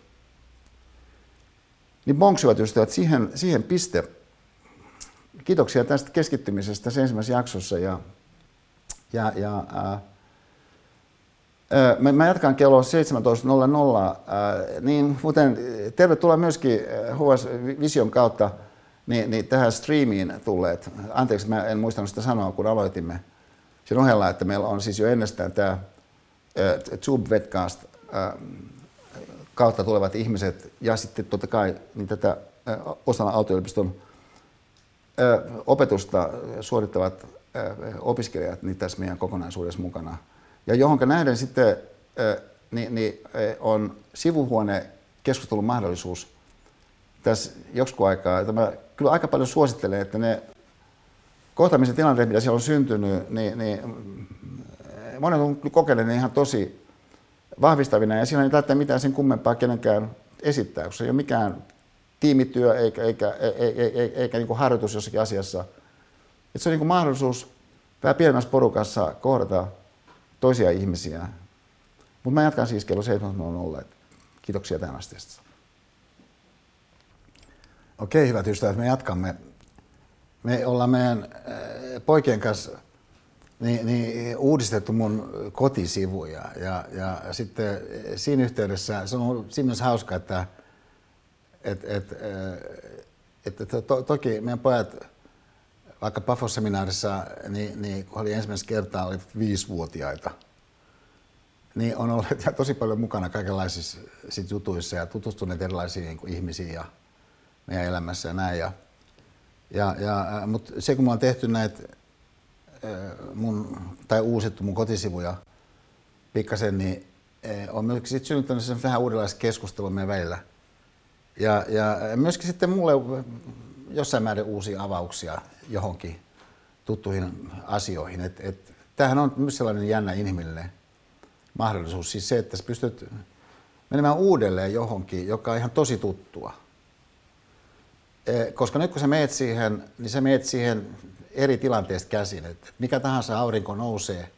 Niin bonksivat ystävät, siihen, siihen piste. Kiitoksia tästä keskittymisestä tässä ensimmäisessä jaksossa. Ja, ja, ja, ää, Mä jatkan kello 17.00, niin muuten tervetuloa myöskin HS Vision kautta niin, niin tähän streamiin tulleet. Anteeksi, mä en muistanut sitä sanoa, kun aloitimme sen ohella, että meillä on siis jo ennestään tämä Tube Webcast kautta tulevat ihmiset ja sitten totta kai niin tätä osana Aalto-yliopiston opetusta suorittavat opiskelijat niin tässä meidän kokonaisuudessa mukana. Ja johonka nähden sitten niin, niin on sivuhuone keskustelun mahdollisuus tässä joskus aikaa. Että mä kyllä aika paljon suosittelen, että ne kohtaamisen tilanteet, mitä siellä on syntynyt, niin, niin monet on kokeneet ihan tosi vahvistavina ja siinä ei tarvitse mitään sen kummempaa kenenkään esittää, koska se ei ole mikään tiimityö eikä, eikä, eikä, eikä, eikä niin kuin harjoitus jossakin asiassa. Et se on niin kuin mahdollisuus vähän pienemmässä porukassa kohdata toisia ihmisiä. Mutta mä jatkan siis kello 7.00. Kiitoksia tähän asti. Okei, hyvät ystävät, me jatkamme. Me ollaan meidän poikien kanssa niin, niin uudistettu mun kotisivuja ja, ja sitten siinä yhteydessä se on siinä mielessä hauska, että et, et, et, et, to, toki meidän pojat vaikka Pafos-seminaarissa, niin, niin kun oli ensimmäistä kertaa, oli viisivuotiaita, niin on ollut tosi paljon mukana kaikenlaisissa sit jutuissa ja tutustuneet erilaisiin niin ihmisiin ja meidän elämässä ja näin. Ja, ja, ja, mutta se, kun mä oon tehty näitä mun, tai uusittu mun kotisivuja pikkasen, niin on myöskin sit synnyttänyt sen vähän uudenlaista keskustelua meidän välillä. Ja, ja myöskin sitten mulle jossain määrin uusia avauksia johonkin tuttuihin asioihin. Et, et, tämähän on myös sellainen jännä inhimillinen mahdollisuus. Siis se, että sä pystyt menemään uudelleen johonkin, joka on ihan tosi tuttua. Koska nyt kun sä meet siihen, niin sä meet siihen eri tilanteesta käsin. Että mikä tahansa aurinko nousee,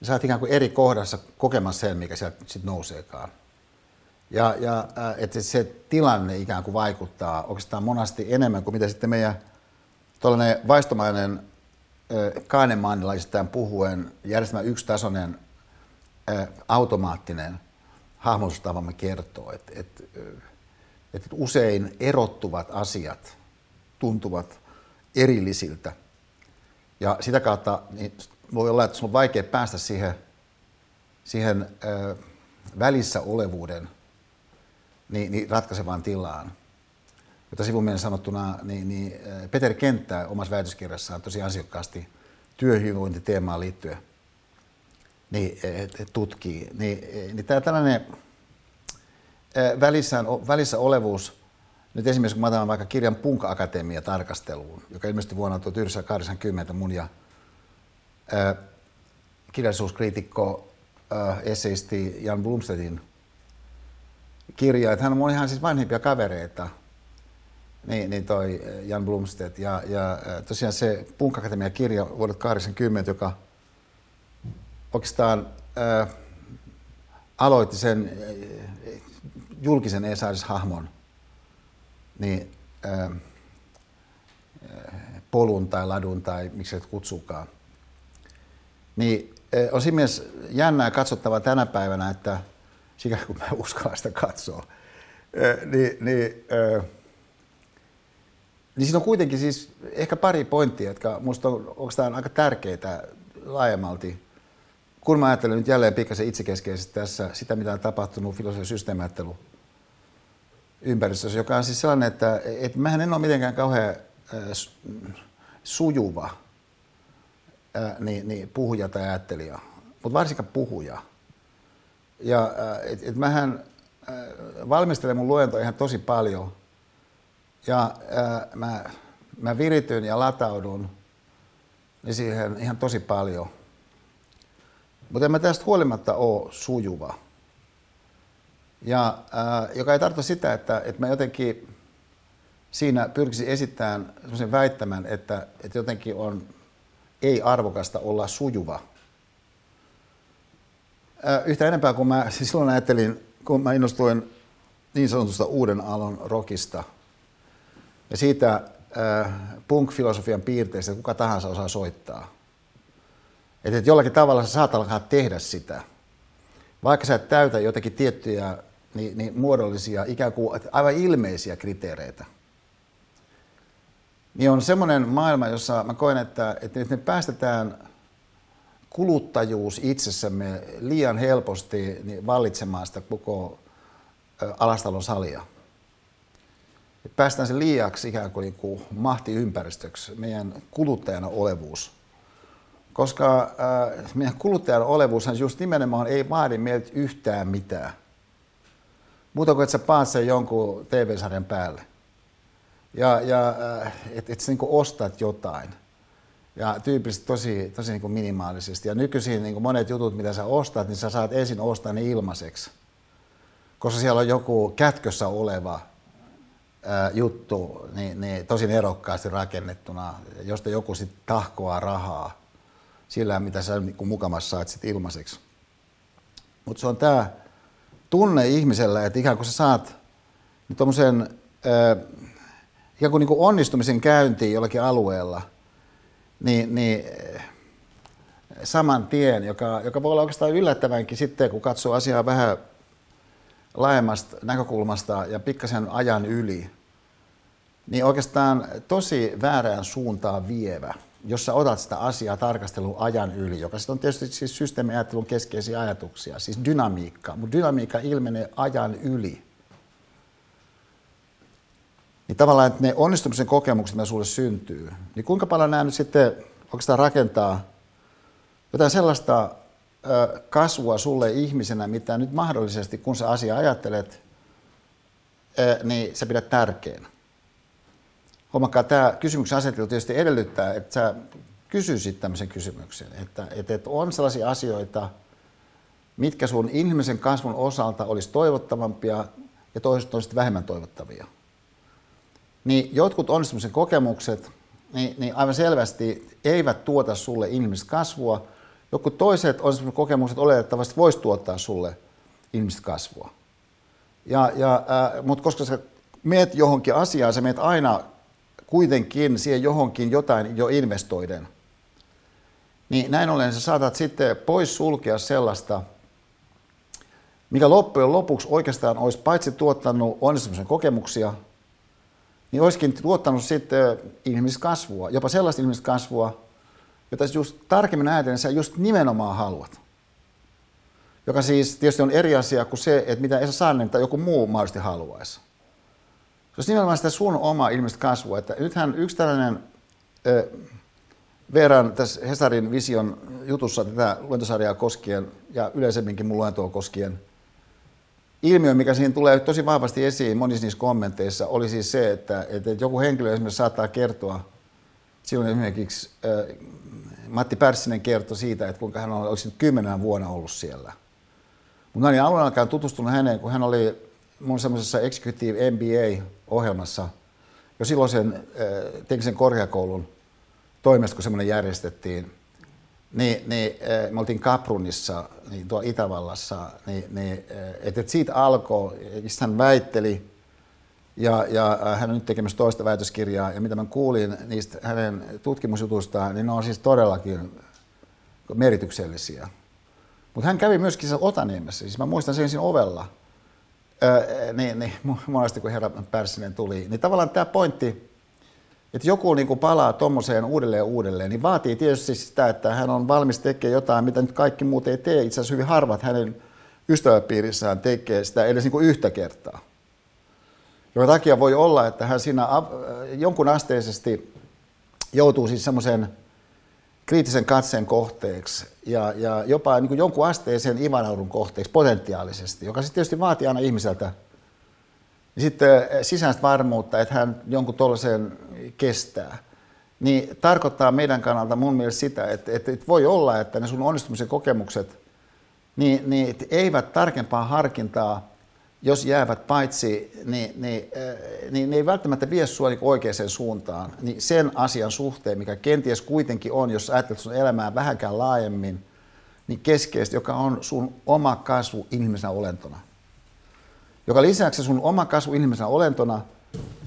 niin sä oot ikään kuin eri kohdassa kokemassa sen, mikä sieltä sitten nouseekaan. Ja, ja että se tilanne ikään kuin vaikuttaa oikeastaan monasti enemmän kuin mitä sitten meidän tuollainen vaistomainen kaanemaanilaisittain puhuen järjestelmä yksitasoinen automaattinen hahmotustavamme kertoo, että, että, että usein erottuvat asiat tuntuvat erillisiltä. Ja sitä kautta niin voi olla, että sinulla on vaikea päästä siihen, siihen ö, välissä olevuuden niin, niin ratkaisevaan tilaan. Jota sivumielen sanottuna, niin, niin Peter Kenttä omassa väitöskirjassaan tosi ansiokkaasti työhyvinvointiteemaan liittyen niin, et tutkii. Niin, niin tämä tällainen välissä, välissä olevuus, nyt esimerkiksi kun mä otan vaikka kirjan Punk Akatemia tarkasteluun, joka ilmestyi vuonna 1980 mun ja äh, kirjallisuuskriitikko, äh, esseisti Jan Blumstedin kirja, että hän on ihan siis vanhimpia kavereita, niin, niin toi Jan Blumstedt. Ja, ja tosiaan se Punk Akatemia kirja vuodelta 80, joka oikeastaan äh, aloitti sen julkisen Esaris-hahmon niin, äh, polun tai ladun tai miksi se kutsukaan. Niin äh, on siinä mielessä jännää katsottava tänä päivänä, että sikäli kun mä uskallan sitä katsoa, äh, niin, niin, äh, niin siinä on kuitenkin siis ehkä pari pointtia, jotka minusta on oikeastaan aika tärkeitä laajemmalti kun mä ajattelen nyt jälleen pikkasen itsekeskeisesti tässä sitä, mitä on tapahtunut filosofian systeemiajattelu ympäristössä, joka on siis sellainen, että, että mähän en ole mitenkään kauhean äh, sujuva äh, niin, niin, puhuja tai ajattelija, mutta varsinkaan puhuja. Ja äh, et, et mähän äh, valmistelen mun luentoa ihan tosi paljon ja mä, mä virityn ja lataudun niin siihen ihan tosi paljon – mutta en mä tästä huolimatta ole sujuva. Ja, ää, joka ei tarkoita sitä, että, että mä jotenkin siinä pyrkisin esittämään sellaisen väittämän, että, että jotenkin on ei arvokasta olla sujuva. Yhtä enempää kuin mä siis silloin ajattelin, kun mä innostuin niin sanotusta uuden alon rockista ja siitä äh, punk-filosofian piirteistä, että kuka tahansa osaa soittaa. Että et jollakin tavalla sä saat alkaa tehdä sitä. Vaikka sä et täytä jotakin tiettyjä niin, niin muodollisia, ikään kuin aivan ilmeisiä kriteereitä. Niin on semmoinen maailma, jossa mä koen, että, että me päästetään kuluttajuus itsessämme liian helposti niin vallitsemaan sitä koko alastalon salia. Et päästään se liiaksi ikään kuin, niin kuin mahtiympäristöksi, meidän kuluttajana olevuus. Koska äh, meidän kuluttajan olevuushan just nimenomaan ei vaadi meiltä yhtään mitään. Muuta kuin, että sä paat sen jonkun TV-sarjan päälle. Ja, ja äh, että et sä niin ostat jotain. Ja tyypillisesti tosi, tosi niin minimaalisesti. Ja nykyisin niin monet jutut, mitä sä ostat, niin sä saat ensin ostaa ne ilmaiseksi. Koska siellä on joku kätkössä oleva ää, juttu, niin, niin tosi erokkaasti rakennettuna, josta joku sitten tahkoaa rahaa sillä, mitä sä niin mukamassa saat sit ilmaiseksi. Mutta se on tämä tunne ihmisellä, että ikään kuin sä saat niin tuommoisen ikään kuin, niin kuin onnistumisen käyntiin jollakin alueella, niin, niin saman tien, joka, joka voi olla oikeastaan yllättävänkin sitten, kun katsoo asiaa vähän laajemmasta näkökulmasta ja pikkasen ajan yli, niin oikeastaan tosi väärään suuntaan vievä, jos sä otat sitä asiaa tarkastelun ajan yli, joka on tietysti siis systeemiajattelun keskeisiä ajatuksia, siis dynamiikka, mutta dynamiikka ilmenee ajan yli. Niin tavallaan, että ne onnistumisen kokemukset, mitä sulle syntyy, niin kuinka paljon nämä nyt sitten oikeastaan rakentaa jotain sellaista kasvua sulle ihmisenä, mitä nyt mahdollisesti, kun sä asia ajattelet, niin sä pidät tärkeänä. Huomakkaa, tämä kysymyksen asettelu tietysti edellyttää, että sä kysyisit tämmöisen kysymyksen, että, että, että on sellaisia asioita, mitkä sun ihmisen kasvun osalta olisi toivottavampia ja toiset olisi vähemmän toivottavia. Niin jotkut onnistumisen kokemukset niin, niin aivan selvästi eivät tuota sulle ihmistä kasvua, joku toiset on kokemukset oletettavasti voisi tuottaa sulle ihmistä kasvua. Ja, ja, äh, mutta koska sä meet johonkin asiaan, sä meet aina kuitenkin siihen johonkin jotain jo investoiden. Niin näin ollen sä saatat sitten pois sulkea sellaista, mikä loppujen lopuksi oikeastaan olisi paitsi tuottanut onnistumisen kokemuksia, niin olisikin tuottanut sitten ihmiskasvua, jopa sellaista ihmiskasvua, jota just tarkemmin ajatellen sä just nimenomaan haluat. Joka siis tietysti on eri asia kuin se, että mitä Esa Sannen tai joku muu mahdollisesti haluaisi. Se olisi nimenomaan sitä sun oma ilmeistä kasvua. Että nythän yksi tällainen ö, verran tässä Hesarin Vision jutussa tätä luentosarjaa koskien ja yleisemminkin mun luentoa koskien ilmiö, mikä siinä tulee tosi vahvasti esiin monissa niissä kommenteissa, oli siis se, että, että joku henkilö esimerkiksi saattaa kertoa, silloin esimerkiksi Matti Pärssinen kertoi siitä, että kuinka hän olisi nyt kymmenen vuonna ollut siellä. Mutta mä olin alun alkaen tutustunut häneen, kun hän oli mun semmoisessa Executive MBA-ohjelmassa jo silloisen äh, teknisen korkeakoulun toimesta, kun semmoinen järjestettiin. Niin, niin äh, me oltiin Kaprunissa, niin tuolla Itävallassa, niin, niin äh, että et siitä alkoi, hän väitteli, ja, ja äh, hän on nyt tekemässä toista väitöskirjaa, ja mitä mä kuulin niistä hänen tutkimusjutustaan, niin ne on siis todellakin merityksellisiä. Mutta hän kävi myöskin siellä Otaniemessä, siis mä muistan sen siinä ovella, öö, niin, niin monesti kun herra Pärssinen tuli, niin tavallaan tämä pointti, että joku niin kuin palaa tuommoiseen uudelleen uudelleen, niin vaatii tietysti sitä, että hän on valmis tekemään jotain, mitä nyt kaikki muut ei tee. Itse asiassa hyvin harvat hänen ystäväpiirissään tekee sitä edes niin kuin yhtä kertaa jonka takia voi olla, että hän siinä jonkun asteisesti joutuu siis semmoisen kriittisen katseen kohteeksi ja, ja jopa niin kuin jonkun asteisen ivanaudun kohteeksi potentiaalisesti, joka sitten tietysti vaatii aina ihmiseltä sitten sisäistä varmuutta, että hän jonkun tuollaisen kestää. Niin tarkoittaa meidän kannalta mun mielestä sitä, että, että, että voi olla, että ne sun onnistumisen kokemukset niin, niin eivät tarkempaa harkintaa jos jäävät paitsi, niin, niin, äh, niin ne ei välttämättä vie sinua niin oikeaan suuntaan. Niin sen asian suhteen, mikä kenties kuitenkin on, jos ajattelet sun elämää vähänkään laajemmin, niin keskeistä, joka on sun oma kasvu ihmisenä olentona. Joka lisäksi sun oma kasvu ihmisenä olentona,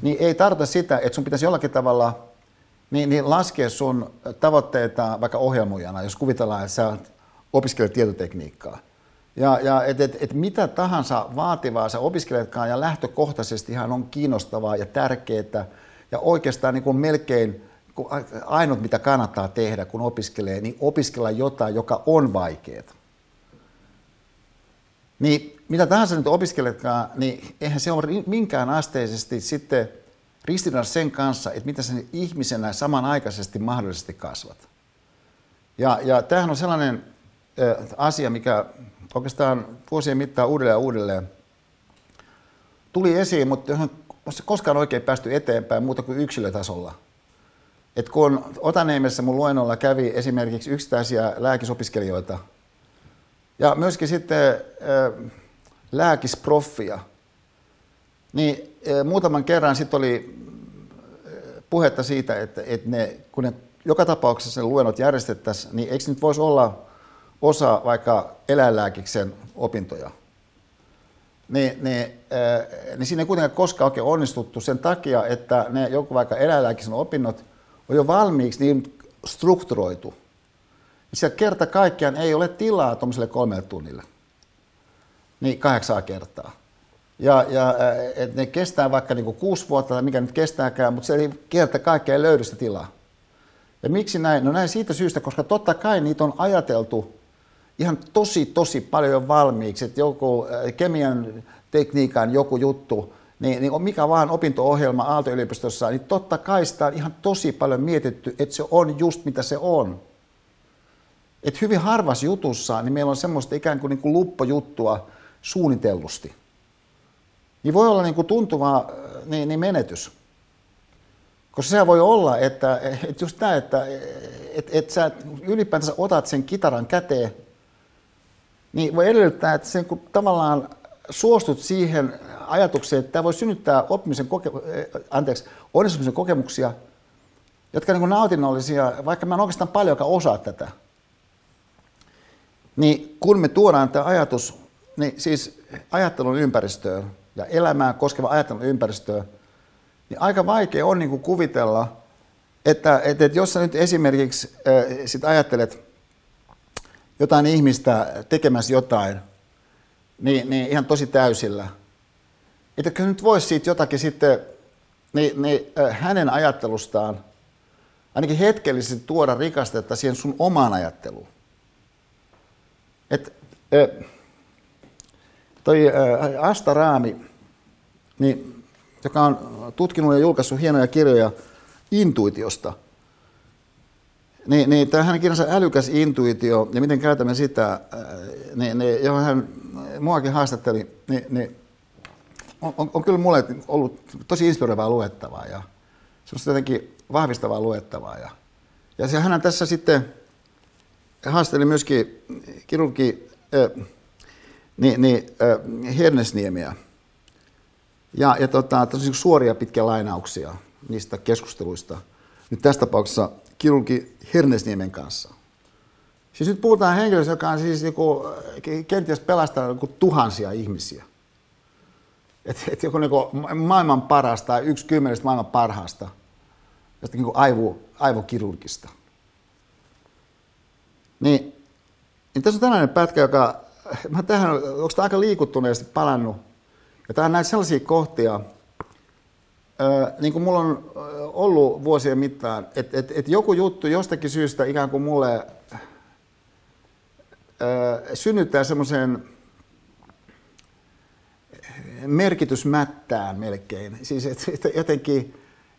niin ei tarkoita sitä, että sun pitäisi jollakin tavalla niin, niin laskea sun tavoitteita vaikka ohjelmoijana, jos kuvitellaan, että sä opiskelet tietotekniikkaa. Ja, ja että et, et mitä tahansa vaativaa sä opiskeletkaan ja lähtökohtaisesti ihan on kiinnostavaa ja tärkeää ja oikeastaan niin kuin melkein ainut, mitä kannattaa tehdä, kun opiskelee, niin opiskella jotain, joka on vaikeaa. Niin mitä tahansa nyt opiskeletkaan, niin eihän se ole minkään asteisesti sitten ristiriidassa sen kanssa, että mitä sen ihmisenä samanaikaisesti mahdollisesti kasvat. Ja, ja tämähän on sellainen asia, mikä oikeastaan vuosien mittaan uudelleen ja uudelleen tuli esiin, mutta johon se koskaan oikein päästy eteenpäin muuta kuin yksilötasolla. Et kun Otaniemessä mun luennolla kävi esimerkiksi yksittäisiä lääkisopiskelijoita ja myöskin sitten lääkisproffia, niin muutaman kerran sitten oli puhetta siitä, että, että ne, kun ne joka tapauksessa ne luennot järjestettäisiin, niin eikö nyt voisi olla osa vaikka eläinlääkiksen opintoja? Niin, niin, äh, niin siinä ei kuitenkaan koskaan oikein onnistuttu sen takia, että ne joku vaikka eläinlääkiksen opinnot on jo valmiiksi niin strukturoitu. Siellä kerta kaikkiaan ei ole tilaa tuommoiselle kolmelle tunnille. Niin kahdeksaa kertaa. Ja, ja et ne kestää vaikka niinku kuusi vuotta tai mikä nyt kestääkään, mutta se ei kerta kaikkiaan löydy sitä tilaa. Ja miksi näin? No näin siitä syystä, koska totta kai niitä on ajateltu ihan tosi, tosi paljon valmiiksi, että joku kemian tekniikan joku juttu, niin, niin mikä vaan opinto-ohjelma Aalto-yliopistossa, niin totta kai sitä on ihan tosi paljon mietitty, että se on just mitä se on. Että hyvin harvassa jutussa, niin meillä on semmoista ikään kuin, niin kuin luppojuttua suunnitellusti. Niin voi olla niin kuin tuntuva niin, niin menetys. Koska sehän voi olla, että, että just tämä, että, että, että sä ylipäätänsä otat sen kitaran käteen, niin voi edellyttää, että sen kun tavallaan suostut siihen ajatukseen, että tämä voi synnyttää oppimisen koke- eh, anteeksi, onnistumisen kokemuksia, jotka ovat niin nautinnollisia, vaikka mä en oikeastaan paljonkaan osaa tätä. Niin kun me tuodaan tämä ajatus, niin siis ajattelun ympäristöön ja elämää koskeva ajattelun ympäristöön, niin aika vaikea on niin kuin kuvitella, että, että, että jos sä nyt esimerkiksi äh, sit ajattelet jotain ihmistä tekemässä jotain, niin, niin ihan tosi täysillä – että kyllä nyt voisi siitä jotakin sitten niin, niin, äh, hänen ajattelustaan ainakin hetkellisesti tuoda rikastetta siihen sun omaan ajatteluun. Et, äh, toi äh, Asta Raami, niin, joka on tutkinut ja julkaissut hienoja kirjoja intuitiosta, niin, niin tämä hänen kirjansa Älykäs intuitio ja miten käytämme sitä, niin, niin, johon hän muakin haastatteli, niin, niin on, on, on kyllä mulle ollut tosi inspiroivaa luettavaa ja semmoista jotenkin vahvistavaa luettavaa. Ja, ja se hän tässä sitten haasteli myöskin kirurgi äh, niin, niin, äh, Hernesniemiä. Ja, ja tota, suoria pitkiä lainauksia niistä keskusteluista. Nyt tässä tapauksessa kirurgi Hernesniemen kanssa. Siis nyt puhutaan henkilöstä, joka on siis niinku, kenties pelastaa niinku tuhansia ihmisiä. Että et joku niinku maailman parasta yksi kymmenestä maailman parhaasta, josta niinku aivo, aivokirurgista. Niin, niin tässä on tällainen pätkä, joka, mä tähän, onko tämä aika liikuttuneesti palannut, ja tämä on näitä sellaisia kohtia, niin kuin mulla on ollut vuosien mittaan, että et, et joku juttu jostakin syystä ikään kuin mulle synnyttää semmoisen merkitysmättään melkein. Siis et, et, jotenkin,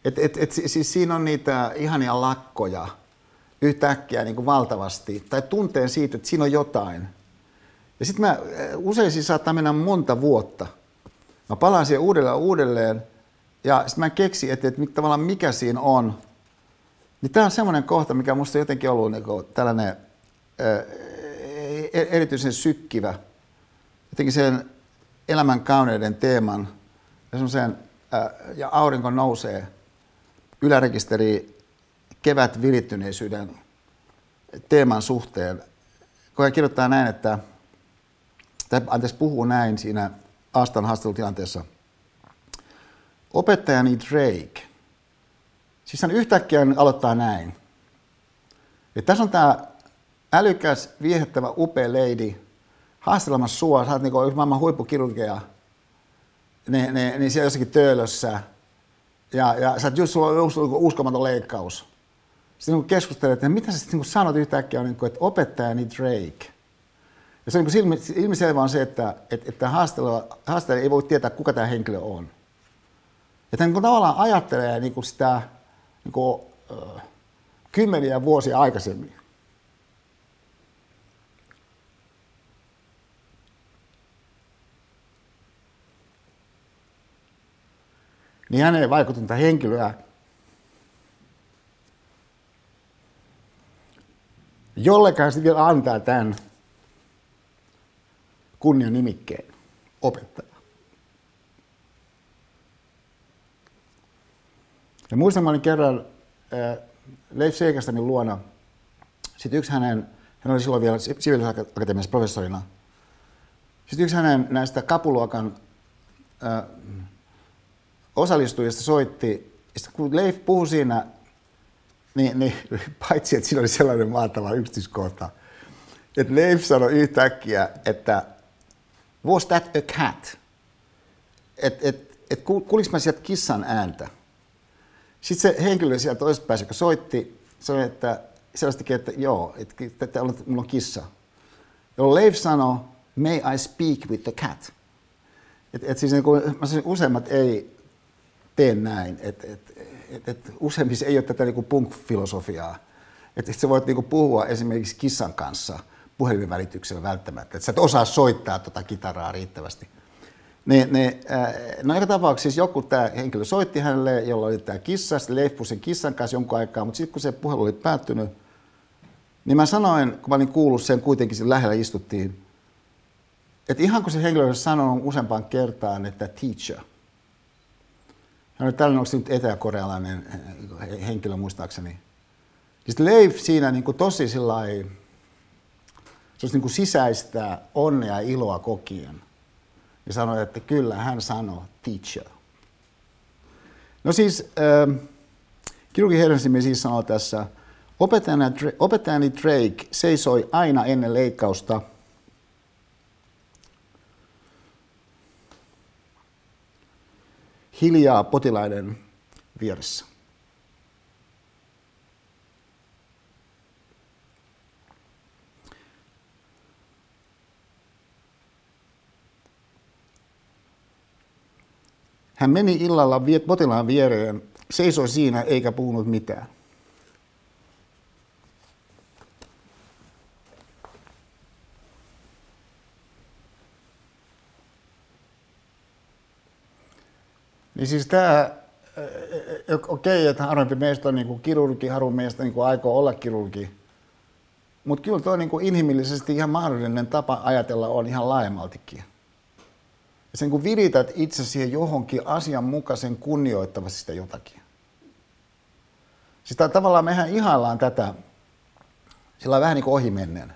et, et, et, siis siinä on niitä ihania lakkoja yhtäkkiä niin kuin valtavasti, tai tunteen siitä, että siinä on jotain. Ja sitten mä, usein siis saattaa mennä monta vuotta. Mä palaan siihen uudelleen uudelleen, ja sitten mä keksin, että, että tavallaan mikä siinä on. Niin tämä on semmoinen kohta, mikä musta jotenkin ollut niin kuin tällainen ää, e-, erityisen sykkivä. Jotenkin sen elämän kauneuden teeman ja, semmoisen, ja aurinko nousee ylärekisteri kevät virittyneisyyden teeman suhteen, hän kirjoittaa näin, että, tai anteeksi, puhuu näin siinä Astan haastattelutilanteessa. Opettajani Drake, siis hän yhtäkkiä aloittaa näin. Ja tässä on tämä älykäs, viehättävä, upea lady haastelemassa sua, sä oot niinku yksi maailman huippukirurgia, niin, niin, niin siellä jossakin töölössä, ja, ja sä oot just, sulla on just uskomaton leikkaus. Sitten niin keskustelet, että mitä sä sitten niin sanot yhtäkkiä, on, niin kuin, että opettajani Drake. Ja se on niin ilmiselvä on se, että, että, että haastelija ei voi tietää, kuka tämä henkilö on. Että niin tavallaan ajattelee niin kuin sitä niin kuin, äh, kymmeniä vuosia aikaisemmin. Niin hän ei vaikutunut henkilöä jollekaan sitten vielä antaa tämän kunnian nimikkeen opettaja. Ja muistan, mä olin kerran äh, Leif Seikastanin luona. Sitten yksi hänen, hän oli silloin vielä siviilisakatemiassa professorina. Sitten yksi hänen näistä kapuluokan äh, osallistujista soitti. Sitten kun Leif puhui siinä niin, niin, paitsi että siinä oli sellainen maatava yksityiskohta, että Leif sanoi yhtäkkiä, että was that a cat? Että et, et, kuulinko mä sieltä kissan ääntä? Sitten se henkilö sieltä toisesta päässä, joka soitti, sanoi, että sellaistakin, että joo, että, että, että mulla on kissa. Jolloin Leif sanoi, may I speak with the cat? Et, et siis niin kuin, mä sanoin, useimmat ei tee näin. Et, et, et, et useimmissa ei ole tätä niin punk-filosofiaa. Että et sä voit niin puhua esimerkiksi kissan kanssa puhelimen välityksellä välttämättä. Että sä et osaa soittaa tuota kitaraa riittävästi. Ne, ne, äh, no joka tapauksessa joku tämä henkilö soitti hänelle, jolla oli tämä kissa, sitten Leif sen kissan kanssa jonkun aikaa, mutta sitten kun se puhelu oli päättynyt, niin mä sanoin, kun mä olin kuullut sen kuitenkin, siinä lähellä istuttiin, että ihan kun se henkilö olisi sanonut useampaan kertaan, että teacher – hän oli tällainen, onko se nyt eteläkorealainen eh, henkilö muistaakseni. Sitten Leif siinä niin kuin tosi sillä se niin kuin sisäistää onnea ja iloa kokien. Ja sanoi, että kyllä, hän sanoi teacher. No siis, äh, kirurgi Helsingin siis sanoo tässä, opettajani, opettajani Drake seisoi aina ennen leikkausta – hiljaa potilaiden vieressä. Hän meni illalla potilaan viereen, seisoi siinä eikä puhunut mitään. Niin siis tämä, okei, okay, että harvempi meistä on niin kirurgi, harvempi meistä niin aikoo olla kirurgi. Mutta kyllä tuo niin inhimillisesti ihan mahdollinen tapa ajatella on ihan laajemmaltikin. Sen kun virität itse siihen johonkin asianmukaisen kunnioittavasti sitä jotakin. Sitä tavallaan mehän ihaillaan tätä sillä vähän niin kuin ohimennen.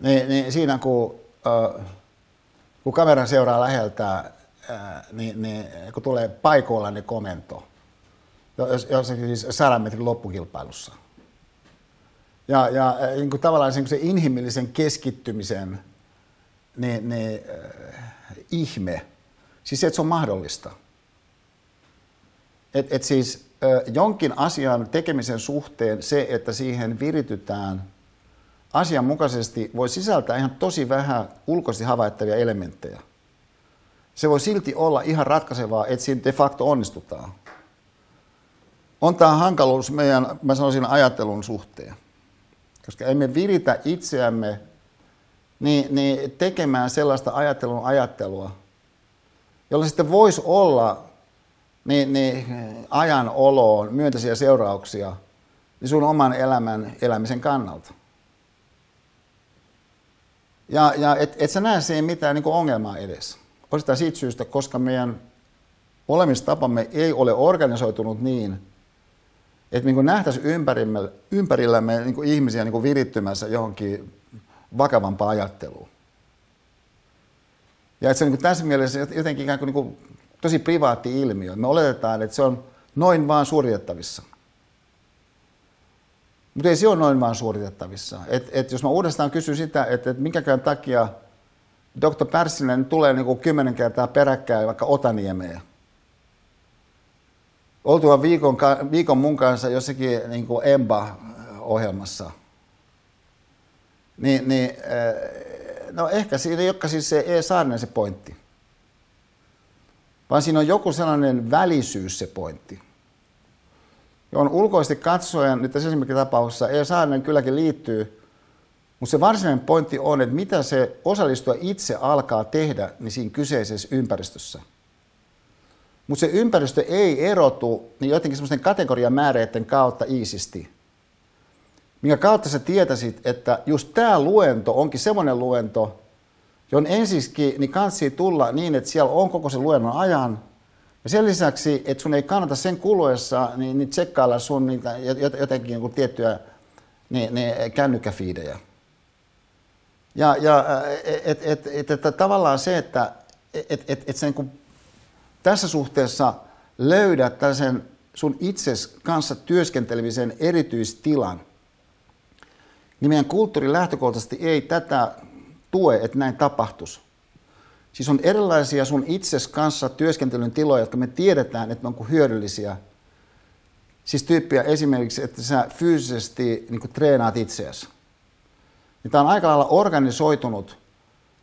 Niin, niin siinä kun, äh, kun kamera seuraa läheltä niin, niin, kun tulee paikoillinen komento, jos, jossakin siis sadan metrin loppukilpailussa. Ja, ja niin kuin tavallaan se, se inhimillisen keskittymisen niin, niin, äh, ihme, siis se, että se on mahdollista. Et, et siis jonkin asian tekemisen suhteen se, että siihen viritytään asianmukaisesti, voi sisältää ihan tosi vähän ulkoisesti havaittavia elementtejä – se voi silti olla ihan ratkaisevaa, että siinä de facto onnistutaan. On tämä hankaluus meidän, mä sanoisin, ajattelun suhteen. Koska emme viritä itseämme niin, niin tekemään sellaista ajattelun ajattelua, jolla sitten voisi olla niin, niin ajan oloon myönteisiä seurauksia niin sun oman elämän elämisen kannalta. Ja, ja et, et sä näe siihen mitään niin ongelmaa edes. Osittain siitä syystä, koska meidän olemistapamme ei ole organisoitunut niin, että niin nähtäisiin ympärillämme, ympärillämme niin ihmisiä niin virittymässä johonkin vakavampaan ajatteluun. Ja että se on niin tässä mielessä jotenkin ikään kuin, niin kuin tosi privaatti ilmiö. Me oletetaan, että se on noin vaan suoritettavissa. Mutta ei se ole noin vaan suoritettavissa. Et, et jos mä uudestaan kysyn sitä, että et minkäkään takia Dr. Pärssinen tulee niin kuin kymmenen kertaa peräkkäin vaikka Otaniemeen. Oltua viikon, viikon mun kanssa jossakin niin kuin EMBA-ohjelmassa. Niin, niin, eh, no ehkä siinä ei olekaan siis se E. Saarinen se pointti. Vaan siinä on joku sellainen välisyys se pointti johon ulkoisesti katsoen, nyt tässä esimerkiksi tapauksessa, ei Saarinen kylläkin liittyy, mutta se varsinainen pointti on, että mitä se osallistuja itse alkaa tehdä niin siinä kyseisessä ympäristössä. Mutta se ympäristö ei erotu niin jotenkin semmoisten kategoriamääreiden kautta iisisti. Minkä kautta sä tietäisit, että just tämä luento onkin semmoinen luento, johon ensiskin niin kansi tulla niin, että siellä on koko se luennon ajan – ja sen lisäksi, että sun ei kannata sen kuluessa niin, niin tsekkailla sun niitä, jotenkin joku tiettyjä niin, niin kännykkäfiidejä. Ja, ja et, et, et, et, tavallaan se, että et, et, et sen, kun tässä suhteessa löydät tällaisen sun itses kanssa työskentelemisen erityistilan, niin meidän kulttuuri lähtökohtaisesti ei tätä tue, että näin tapahtuisi. Siis on erilaisia sun itses kanssa työskentelyn tiloja, jotka me tiedetään, että ne on hyödyllisiä. Siis tyyppiä esimerkiksi, että sä fyysisesti niin treenaat itseäsi. Niin tämä on aika lailla organisoitunut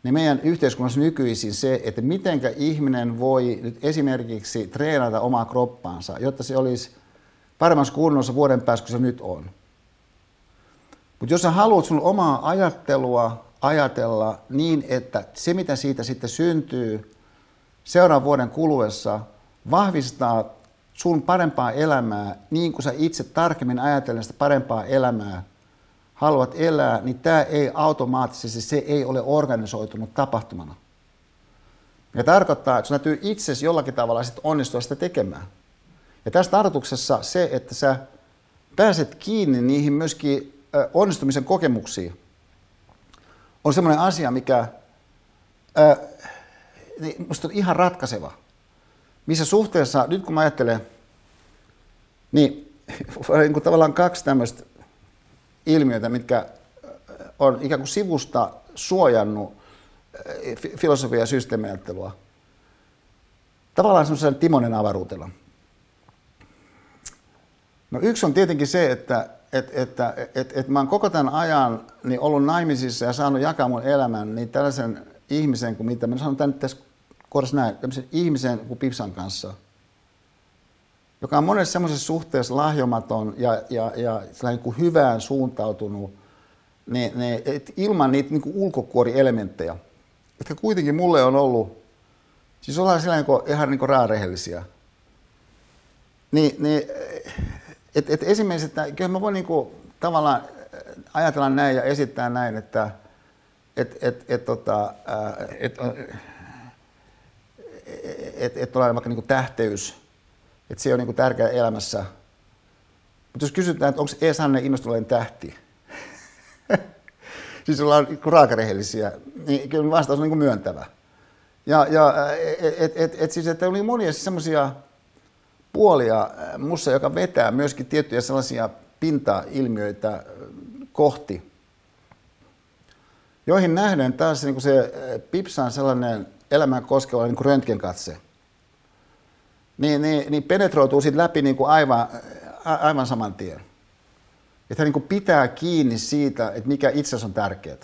niin meidän yhteiskunnassa nykyisin se, että mitenkä ihminen voi nyt esimerkiksi treenata omaa kroppaansa, jotta se olisi paremmassa kunnossa vuoden päästä kuin se nyt on. Mutta jos sä haluat sun omaa ajattelua, ajatella niin, että se mitä siitä sitten syntyy seuraavan vuoden kuluessa vahvistaa sun parempaa elämää niin kuin sä itse tarkemmin ajatellen sitä parempaa elämää haluat elää, niin tämä ei automaattisesti, se ei ole organisoitunut tapahtumana. Ja tarkoittaa, että sun täytyy itse jollakin tavalla sitten onnistua sitä tekemään. Ja tässä tarkoituksessa se, että sä pääset kiinni niihin myöskin onnistumisen kokemuksiin, on semmoinen asia, mikä ää, niin musta on ihan ratkaiseva. Missä suhteessa, nyt kun mä ajattelen, niin, niin kuin tavallaan kaksi tämmöistä ilmiötä, mitkä on ikään kuin sivusta suojannut filosofia- ja systeemiajattelua. Tavallaan semmoisen Timonen avaruutella. No yksi on tietenkin se, että että, että, että, että mä oon koko tämän ajan niin ollut naimisissa ja saanut jakaa mun elämän niin tällaisen ihmisen kuin mitä, mä sanon tämän tässä kohdassa näin, tämmöisen ihmisen kuin Pipsan kanssa, joka on monessa semmoisessa suhteessa lahjomaton ja, ja, ja niin kuin hyvään suuntautunut, niin, niin, et ilman niitä niin kuin ulkokuorielementtejä, jotka kuitenkin mulle on ollut, siis ollaan sillä niin kuin, ihan niin kuin raarehellisiä, niin, niin et, et esimerkiksi, että kyllä mä voin niinku tavallaan äh, ajatella näin ja esittää näin, että et, et, et, tota, et, et, et ole vaikka niinku tähteys, että se on niinku tärkeä elämässä. Mutta jos kysytään, että onko Ees Hanne innostuneiden tähti, siis ollaan niinku raakarehellisiä, niin kyllä vastaus on niinku myöntävä. Ja, ja et, et, et, et siis, että oli monia siis semmoisia puolia mussa, joka vetää myöskin tiettyjä sellaisia pintailmiöitä kohti, joihin nähden taas niin kuin se Pipsan sellainen elämän koskeva niin kuin röntgenkatse, niin, niin, niin penetroituu siitä läpi niin kuin aivan, aivan saman tien. Että hän niin kuin pitää kiinni siitä, että mikä itse on tärkeää.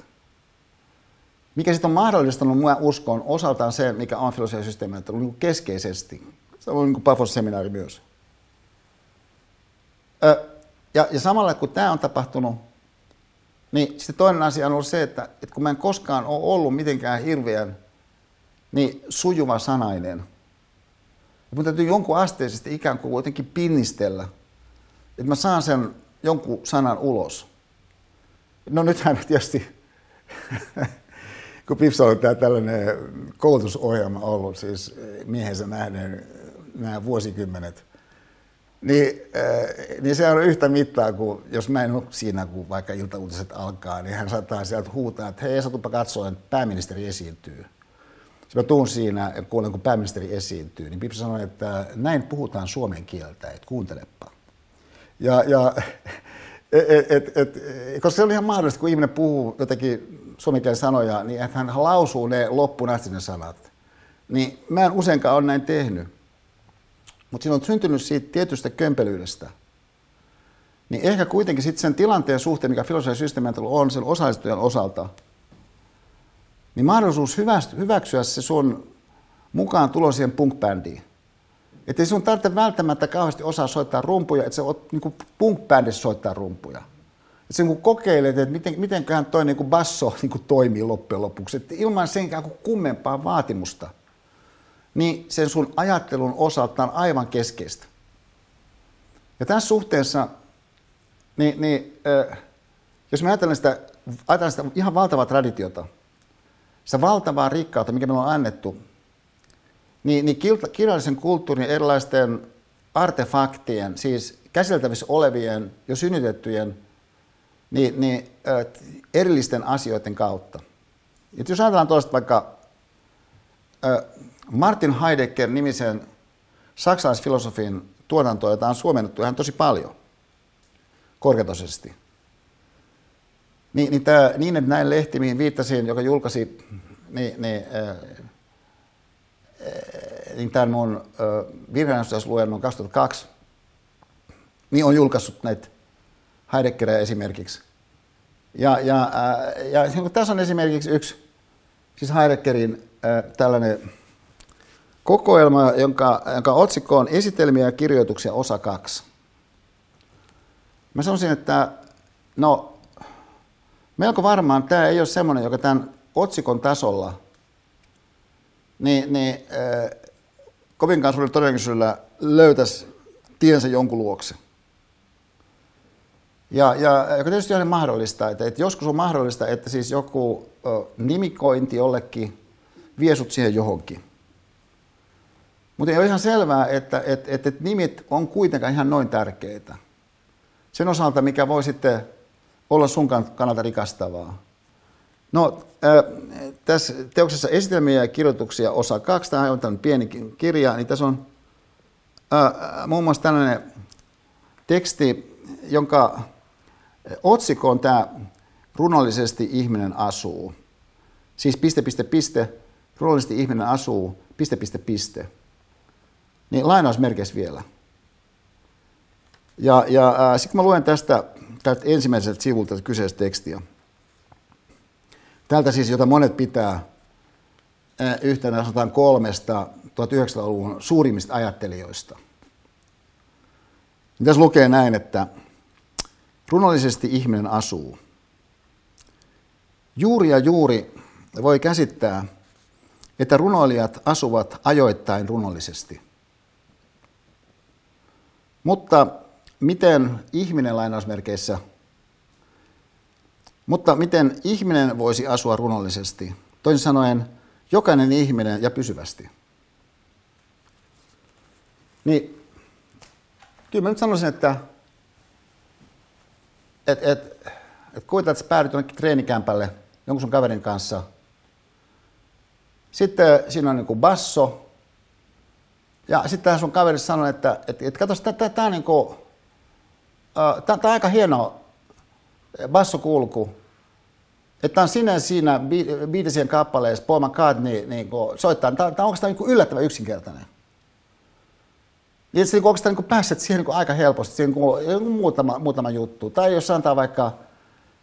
Mikä sitten on mahdollistanut mua uskoon osaltaan se, mikä on filosofia systeemi, niin keskeisesti se on niin Pafos-seminaari myös. Ö, ja, ja samalla kun tämä on tapahtunut, niin sitten toinen asia on ollut se, että, että kun mä en koskaan ole ollut mitenkään hirveän niin sujuva sanainen, mun täytyy jonkun asteisesti ikään kuin jotenkin pinnistellä, että mä saan sen jonkun sanan ulos. No nythän tietysti kun Pips on tämä tällainen koulutusohjelma ollut, siis miehensä nähden nämä vuosikymmenet, niin, äh, niin se on yhtä mittaa kuin, jos mä en ole siinä, kun vaikka iltauutiset alkaa, niin hän saattaa sieltä huutaa, että hei, satupa katsoa, että pääministeri esiintyy. Sitten mä tuun siinä ja kuulen, kun pääministeri esiintyy, niin Pipsa sanoi, että näin puhutaan suomen kieltä, että kuuntelepa. Ja, ja et, et, et, koska se on ihan mahdollista, kun ihminen puhuu jotenkin suomen sanoja, niin että hän lausuu ne loppuun asti ne sanat. Niin mä en useinkaan ole näin tehnyt. Mutta siinä on syntynyt siitä tietystä kömpelyydestä. Niin ehkä kuitenkin sitten sen tilanteen suhteen, mikä filosofia systeemiantelu on sen osallistujan osalta, niin mahdollisuus hyväksyä se sun mukaan tulo siihen punk-bändiin. Että ei sun tarvitse välttämättä kauheasti osaa soittaa rumpuja, että sä oot niin punk-bändissä soittaa rumpuja. Että sä niin kokeilet, että miten, mitenköhän toi niin basso niin toimii loppujen lopuksi. Että ilman sen kummempaa vaatimusta, niin sen sun ajattelun osalta on aivan keskeistä. Ja tässä suhteessa, niin, niin äh, jos me ajatellaan sitä, ajatellaan sitä ihan valtavaa traditiota, sitä valtavaa rikkautta, mikä meillä on annettu, niin, niin kirjallisen kulttuurin erilaisten artefaktien, siis käsiteltävissä olevien jo synnytettyjen niin, niin, äh, erillisten asioiden kautta. Et jos ajatellaan tuosta vaikka äh, Martin Heidegger nimisen saksalaisfilosofin tuotantoa, jota on suomennettu ihan tosi paljon korkeatasoisesti. Niin, niin, tämä, niin että näin lehti, mihin viittasin, joka julkaisi niin, niin, äh, niin tämän mun äh, virheäänestysluennon 2002, niin on julkaissut näitä Heideggeria esimerkiksi. Ja, ja, äh, ja niin tässä on esimerkiksi yksi, siis Heideggerin äh, tällainen kokoelma, jonka, jonka otsikko on Esitelmiä ja kirjoituksia osa kaksi. Mä sanoisin, että no, melko varmaan tämä ei ole semmoinen, joka tämän otsikon tasolla niin, niin äh, kovinkaan suurella todennäköisyydellä löytäisi tiensä jonkun luokse. Ja, ja joka tietysti on mahdollista, että, että joskus on mahdollista, että siis joku ö, nimikointi jollekin vie sut siihen johonkin. Mutta ei ole ihan selvää, että, että, että, että nimit on kuitenkaan ihan noin tärkeitä. Sen osalta, mikä voi sitten olla sun kannalta rikastavaa. No, äh, tässä teoksessa esitelmiä ja kirjoituksia osa kaksi, tämä on pieni kirja, niin tässä on äh, muun muassa tällainen teksti, jonka otsikko on tämä runollisesti ihminen asuu. Siis piste, piste, piste, runollisesti ihminen asuu, piste, piste, piste. Niin lainausmerkeissä vielä. Ja, ja äh, sitten mä luen tästä, tältä ensimmäiseltä sivulta kyseistä tekstiä, tältä siis, jota monet pitää äh, yhtenä sanotaan kolmesta 1900-luvun suurimmista ajattelijoista. Niin tässä lukee näin, että runollisesti ihminen asuu. Juuri ja juuri voi käsittää, että runoilijat asuvat ajoittain runollisesti – mutta miten ihminen lainausmerkeissä, mutta miten ihminen voisi asua runollisesti? Toisin sanoen, jokainen ihminen ja pysyvästi. Niin, kyllä mä nyt sanoisin, että et, et, et kuvitellaan, että sä päädyt jonnekin treenikämpälle jonkun sun kaverin kanssa. Sitten siinä on niin kuin basso, ja sitten sun kaveri sanoi, että, että, että katso, tämä on, niinku, on aika hieno bassokulku. Että on sinä siinä Beatlesien kappaleessa Paul McCartney niin soittaa. Tämä on oikeastaan niin yllättävän yksinkertainen. Niin, että niin oikeastaan niin pääset siihen niin aika helposti, siihen niin muutama, muutama juttu. Tai jos sanotaan vaikka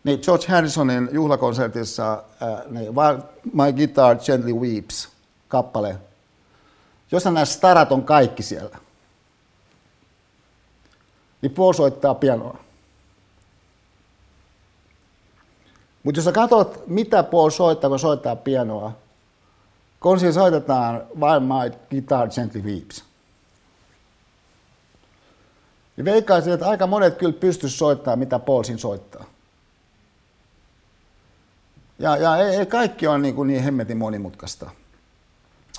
niin George Harrisonin juhlakonsertissa äh, niin, My Guitar Gently Weeps kappale, jossa nämä starat on kaikki siellä, niin Paul soittaa pianoa. Mutta jos sä katsot, mitä Paul soittaa, kun soittaa pianoa, kun siinä soitetaan vain My Guitar Gently Weeps. Niin veikkaisin, että aika monet kyllä pystyisi soittamaan, mitä Paul siinä soittaa. Ja, ja ei, ei kaikki ole niin, kuin niin hemmetin monimutkaista.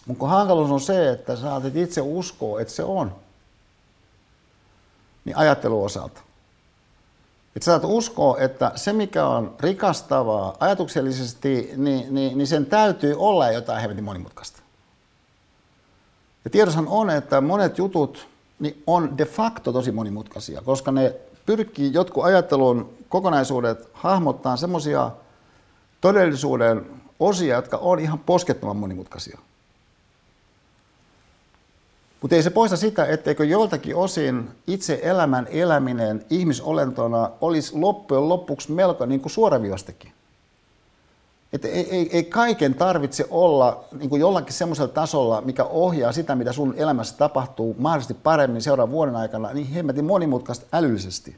Mutta hankaluus on se, että sä itse uskoa, että se on. Niin ajattelun osalta. Että saat uskoa, että se mikä on rikastavaa ajatuksellisesti, niin, niin, niin sen täytyy olla jotain hemmetin monimutkaista. Ja tiedossahan on, että monet jutut niin on de facto tosi monimutkaisia, koska ne pyrkii jotkut ajattelun kokonaisuudet hahmottaa semmoisia todellisuuden osia, jotka on ihan poskettoman monimutkaisia. Mutta ei se poista sitä, etteikö joltakin osin itse elämän eläminen ihmisolentona olisi loppujen lopuksi melko niin kuin suoraviivastakin. Että ei, ei, ei kaiken tarvitse olla niin kuin jollakin semmoisella tasolla, mikä ohjaa sitä, mitä sun elämässä tapahtuu mahdollisesti paremmin seuraavan vuoden aikana, niin hemmetin monimutkaista älyllisesti.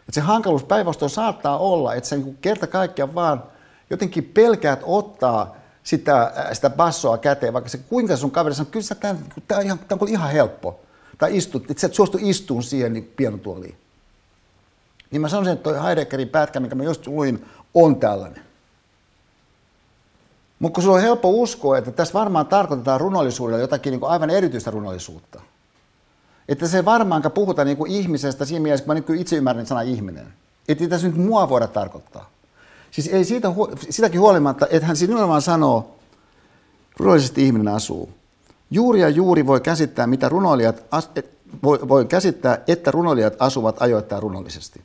Että se hankaluus päinvastoin saattaa olla, että sä niin kerta kaikkiaan vaan jotenkin pelkäät ottaa sitä, äh, sitä bassoa käteen, vaikka se kuinka sun kaveri sanoo, kyllä tämä, tämä, on ihan, tämä on ihan helppo. Tai istut, että sä et suostu istuun siihen niin pianotuoliin. Niin mä sanoisin, että toi Heideggerin pätkä, mikä mä just luin, on tällainen. Mutta kun sulla on helppo uskoa, että tässä varmaan tarkoitetaan runollisuudella jotakin niin aivan erityistä runollisuutta. Että se varmaankaan puhuta niin kuin ihmisestä siinä mielessä, kun mä nyt itse ymmärrän sana ihminen. Että tässä nyt mua voida tarkoittaa. Siis ei siitä, sitäkin huolimatta, että hän siis nimenomaan sanoo, runollisesti ihminen asuu. Juuri ja juuri voi käsittää, mitä runoilijat, voi, voi käsittää, että runoilijat asuvat ajoittain runollisesti.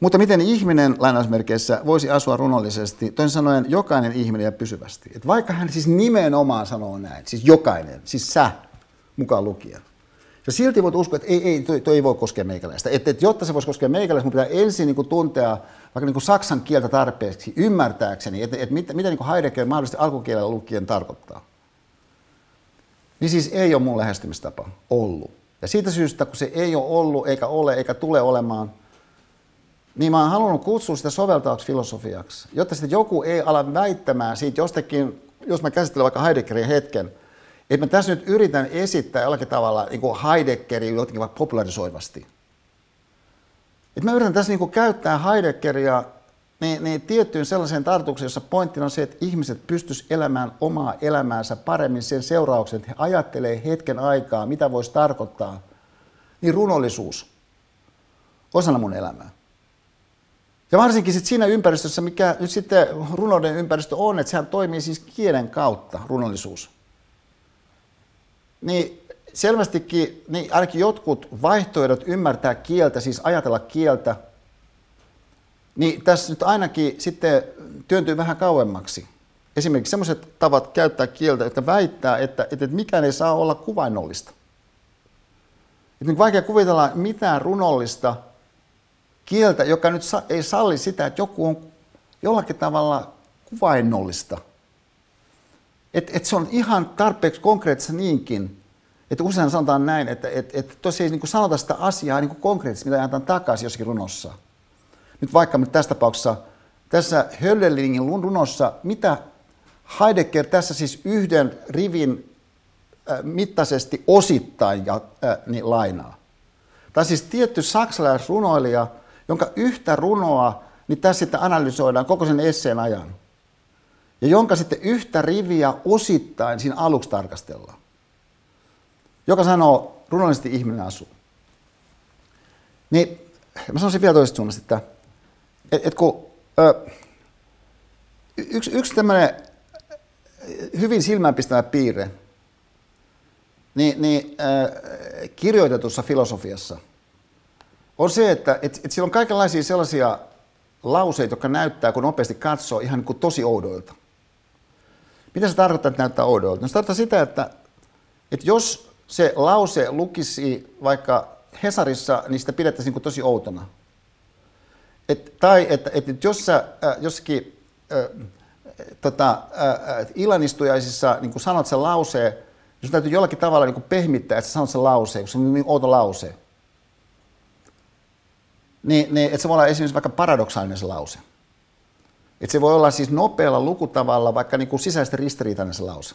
Mutta miten ihminen lainausmerkeissä voisi asua runollisesti, toisin sanoen jokainen ihminen ja pysyvästi. Et vaikka hän siis nimenomaan sanoo näin, siis jokainen, siis sä mukaan lukien. Ja silti voit uskoa, että ei, ei, toi, toi ei voi koskea meikäläistä. Että, että jotta se voisi koskea meikäläistä, mun pitää ensin niin kuin tuntea vaikka niin kuin saksan kieltä tarpeeksi, ymmärtääkseni, että, että mitä, mitä niin Heidegger mahdollisesti alkukielellä lukien tarkoittaa. Niin siis ei ole mun lähestymistapa ollut. Ja siitä syystä, kun se ei ole ollut, eikä ole, eikä tule olemaan, niin mä oon halunnut kutsua sitä soveltavaksi filosofiaksi, jotta sitten joku ei ala väittämään siitä jostakin, jos mä käsittelen vaikka Heideggerin hetken, että mä tässä nyt yritän esittää jollakin tavalla niin kuin Heideggerin jotenkin vaikka popularisoivasti. Että mä yritän tässä niin kuin käyttää Heideggeria niin, niin tiettyyn sellaiseen tartukseen, jossa pointtina on se, että ihmiset pystyisivät elämään omaa elämäänsä paremmin sen seurauksen, että he ajattelee hetken aikaa, mitä voisi tarkoittaa, niin runollisuus osana mun elämää. Ja varsinkin sit siinä ympäristössä, mikä nyt sitten runouden ympäristö on, että sehän toimii siis kielen kautta, runollisuus. Niin selvästikin niin ainakin jotkut vaihtoehdot ymmärtää kieltä, siis ajatella kieltä, niin tässä nyt ainakin sitten työntyy vähän kauemmaksi. Esimerkiksi sellaiset tavat käyttää kieltä, jotka väittää, että, että mikään ei saa olla kuvainnollista. Että on vaikea kuvitella mitään runollista kieltä, joka nyt ei salli sitä, että joku on jollakin tavalla kuvainnollista. Että et se on ihan tarpeeksi konkreettista niinkin, että usein sanotaan näin, että et, et tosiaan niin sanota sitä asiaa niin konkreettisesti, mitä antaa takaisin jossakin runossa. Nyt vaikka nyt tässä tapauksessa, tässä Höllenlingin runossa, mitä Heidegger tässä siis yhden rivin äh, mittaisesti osittain ja, äh, niin lainaa. Tai siis tietty saksalaisrunoilija, jonka yhtä runoa, niin tässä sitten analysoidaan koko sen esseen ajan. Ja jonka sitten yhtä riviä osittain siinä aluksi tarkastellaan joka sanoo, runollisesti ihminen asuu. Niin mä sanoisin vielä toisesta suunnasta, että et, et kun ö, yksi, yksi tämmöinen hyvin silmäänpistävä piirre, niin, niin ö, kirjoitetussa filosofiassa on se, että et, et siellä on kaikenlaisia sellaisia lauseita, jotka näyttää, kun nopeasti katsoo, ihan niin kuin tosi oudoilta. Mitä se tarkoittaa, että näyttää oudoilta? No se tarkoittaa sitä, että, että jos se lause lukisi vaikka Hesarissa, niin sitä pidettäisiin niin tosi outona. Et, tai että et, et jos sä äh, jossakin äh, tota, äh, ilanistujaisissa niin sanot sen lauseen, jos täytyy jollakin tavalla niin pehmittää, että sä sanot sen lauseen, kun se on niin outo lause, niin, niin että se voi olla esimerkiksi vaikka paradoksaalinen se lause. Että se voi olla siis nopealla lukutavalla vaikka niin kuin sisäisesti ristiriitainen se lause.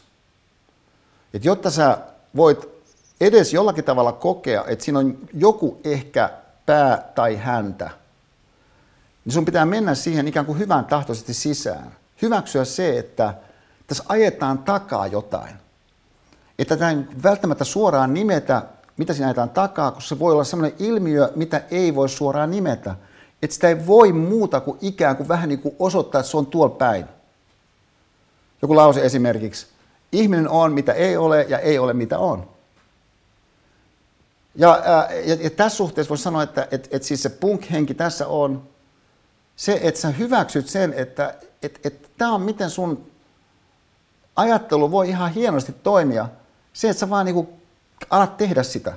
Että jotta sä voit edes jollakin tavalla kokea, että siinä on joku ehkä pää tai häntä, niin sun pitää mennä siihen ikään kuin hyvän tahtoisesti sisään. Hyväksyä se, että tässä ajetaan takaa jotain. Että tämä ei välttämättä suoraan nimetä, mitä siinä ajetaan takaa, koska se voi olla sellainen ilmiö, mitä ei voi suoraan nimetä. Että sitä ei voi muuta kuin ikään kuin vähän niin kuin osoittaa, että se on tuolla päin. Joku lause esimerkiksi. Ihminen on, mitä ei ole, ja ei ole, mitä on. Ja, ää, ja, ja tässä suhteessa voisi sanoa, että et, et siis se punk-henki tässä on se, että sä hyväksyt sen, että et, et tämä on miten sun ajattelu voi ihan hienosti toimia. Se, että sä vaan niinku alat tehdä sitä.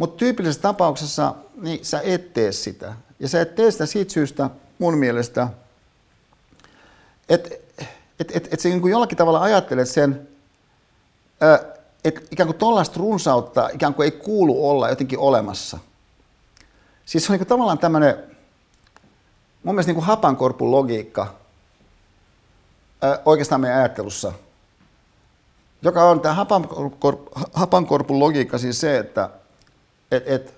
Mutta tyypillisessä tapauksessa niin sä et tee sitä. Ja sä et tee sitä siitä syystä mun mielestä, että et, et, et sä niin jollakin tavalla ajattelet sen, että ikään kuin tuollaista runsautta ikään kuin ei kuulu olla jotenkin olemassa. Siis se on niin tavallaan tämmöinen, mun mielestä niin hapankorpun logiikka oikeastaan meidän ajattelussa, joka on tämä hapankorpun logiikka siis se, että et, et,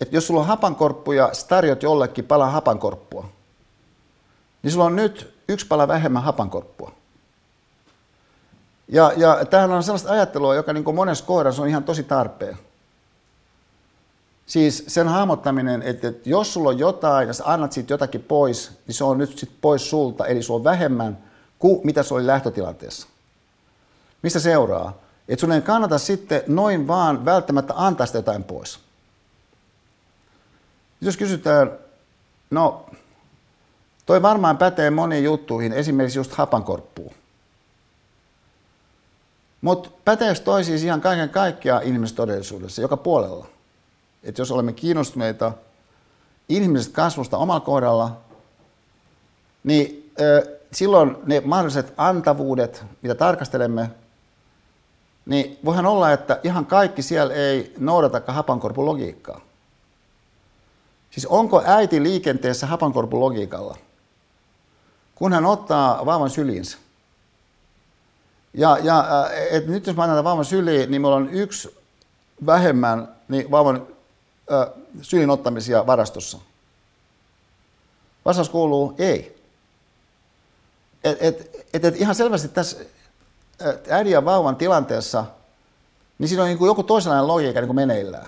et jos sulla on hapankorppu ja tarjot jollekin pala hapankorppua, niin sulla on nyt yksi pala vähemmän hapankorppua. Ja, ja tämähän on sellaista ajattelua, joka niin monessa kohdassa on ihan tosi tarpeen. Siis sen hahmottaminen, että, että jos sulla on jotain ja sä annat siitä jotakin pois, niin se on nyt sit pois sulta, eli se on vähemmän kuin mitä se oli lähtötilanteessa. Mistä seuraa? Että sun ei kannata sitten noin vaan välttämättä antaa sitä jotain pois. Jos kysytään, no toi varmaan pätee moniin juttuihin, esimerkiksi just hapankorppuun. Mutta päteekö toi siis ihan kaiken kaikkiaan ihmistodellisuudessa, joka puolella? Että jos olemme kiinnostuneita ihmisestä kasvusta omalla kohdalla, niin äh, silloin ne mahdolliset antavuudet, mitä tarkastelemme, niin voihan olla, että ihan kaikki siellä ei noudata hapankorpun logiikkaa. Siis onko äiti liikenteessä hapankorpun logiikalla? Kun hän ottaa vauvan syliinsä. Ja, ja et nyt jos mä annan vauvan syliin, niin meillä on yksi vähemmän niin vauvan äh, sylin ottamisia varastossa. Vastaus kuuluu ei. Et, et, et, et ihan selvästi tässä äidin ja vauvan tilanteessa, niin siinä on niin kuin joku toisenlainen logiikka niin kuin meneillään.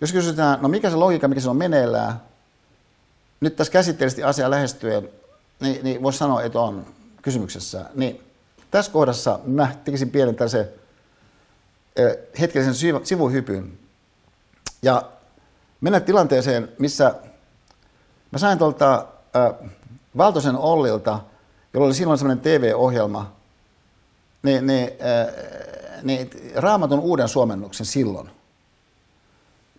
Jos kysytään, no mikä se logiikka, mikä se on meneillään, nyt tässä käsitteellisesti asia lähestyen, niin, niin voisi sanoa, että on kysymyksessä. Niin tässä kohdassa mä tekisin pienen tällaisen hetkellisen sivuhypyn. Ja mennä tilanteeseen, missä mä sain tuolta Valtosen Ollilta, jolla oli silloin semmoinen TV-ohjelma, niin, niin, äh, niin raamatun uuden suomennoksen silloin.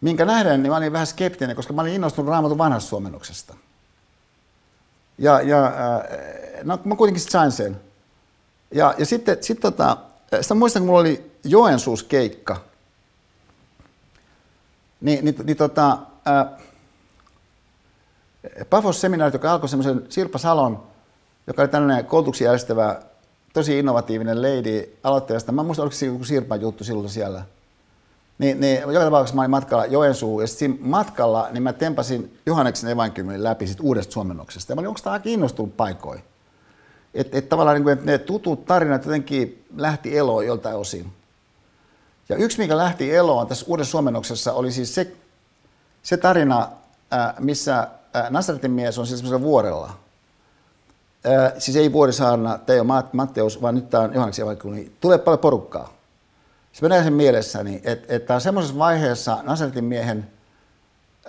Minkä nähden, niin mä olin vähän skeptinen, koska mä olin innostunut raamatun vanhasta suomennoksesta. Ja, ja äh, no, mä kuitenkin sain sen. Ja, ja sitten, sit tota, sitä muistan, kun mulla oli Joensuus keikka. Niin, niin, niin tota, äh, Pafos-seminaarit, joka alkoi semmoisen Sirpa Salon, joka oli tällainen koulutuksen järjestävä tosi innovatiivinen lady aloitteesta. Mä muistan, oliko se joku Sirpan juttu silloin siellä. Niin, niin joka tapauksessa mä olin matkalla Joensuun ja sitten matkalla niin mä tempasin Johanneksen evankeliumin läpi sit uudesta suomennoksesta. Ja mä olin, onko tämä kiinnostunut paikoin? Että et tavallaan niin kuin, että ne tutut tarinat jotenkin lähti eloon joltain osin. Ja yksi, mikä lähti eloon tässä uudessa suomennoksessa, oli siis se, se tarina, missä Nasaretin mies on siis vuorella. Siis ei Vuorisaarna, Teo Matteus, vaan nyt tämä on Johanneksen evankeliumi, niin tulee paljon porukkaa. Se menee sen mielessäni, että, että on semmoisessa vaiheessa Nasaretin miehen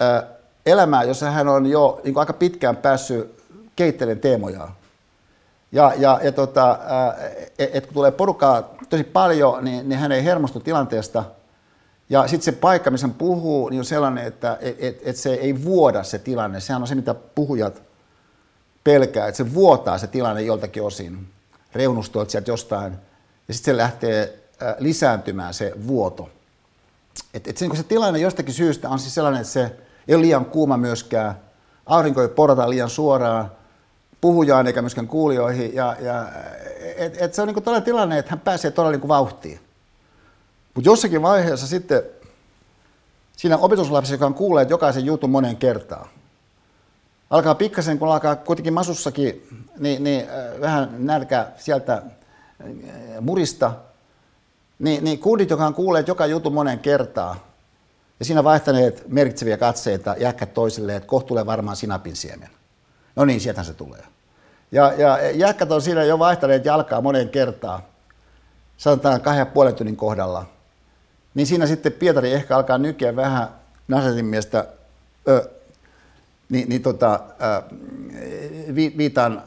ää, elämää, jossa hän on jo niin aika pitkään päässyt keittelen teemojaan. Ja, ja, ja tota, että et kun tulee porukkaa tosi paljon, niin, niin hän ei hermostu tilanteesta. Ja sitten se paikka, missä hän puhuu, niin on sellainen, että et, et, et se ei vuoda se tilanne. Sehän on se, mitä puhujat pelkää, että se vuotaa se tilanne joltakin osin, reunustoit sieltä jostain, ja sitten se lähtee lisääntymään se vuoto. Et, et se, se tilanne jostakin syystä on siis sellainen, että se ei ole liian kuuma myöskään, aurinko ei porata liian suoraan, puhujaan eikä myöskään kuulijoihin, ja, ja et, et se on niin tällainen tilanne, että hän pääsee todella niin vauhtiin. Mutta jossakin vaiheessa sitten siinä opetuslapsessa, joka on kuulleet jokaisen jutun monen kertaan. Alkaa pikkasen, kun alkaa kuitenkin masussakin, niin, niin äh, vähän nälkä sieltä äh, murista, niin, niin kundit, jotka on kuulleet joka jutun monen kertaa, ja siinä vaihtaneet merkitseviä katseita jäkkät toisille, että kohta tulee varmaan sinapin siemen. No niin, sieltä se tulee. Ja, ja jäkkät on siinä jo vaihtaneet jalkaa monen kertaa, sanotaan kahden ja puolen tunnin kohdalla. Niin siinä sitten Pietari ehkä alkaa nykiä vähän Nasaretin miestä, niin, niin tota, vi, viitaan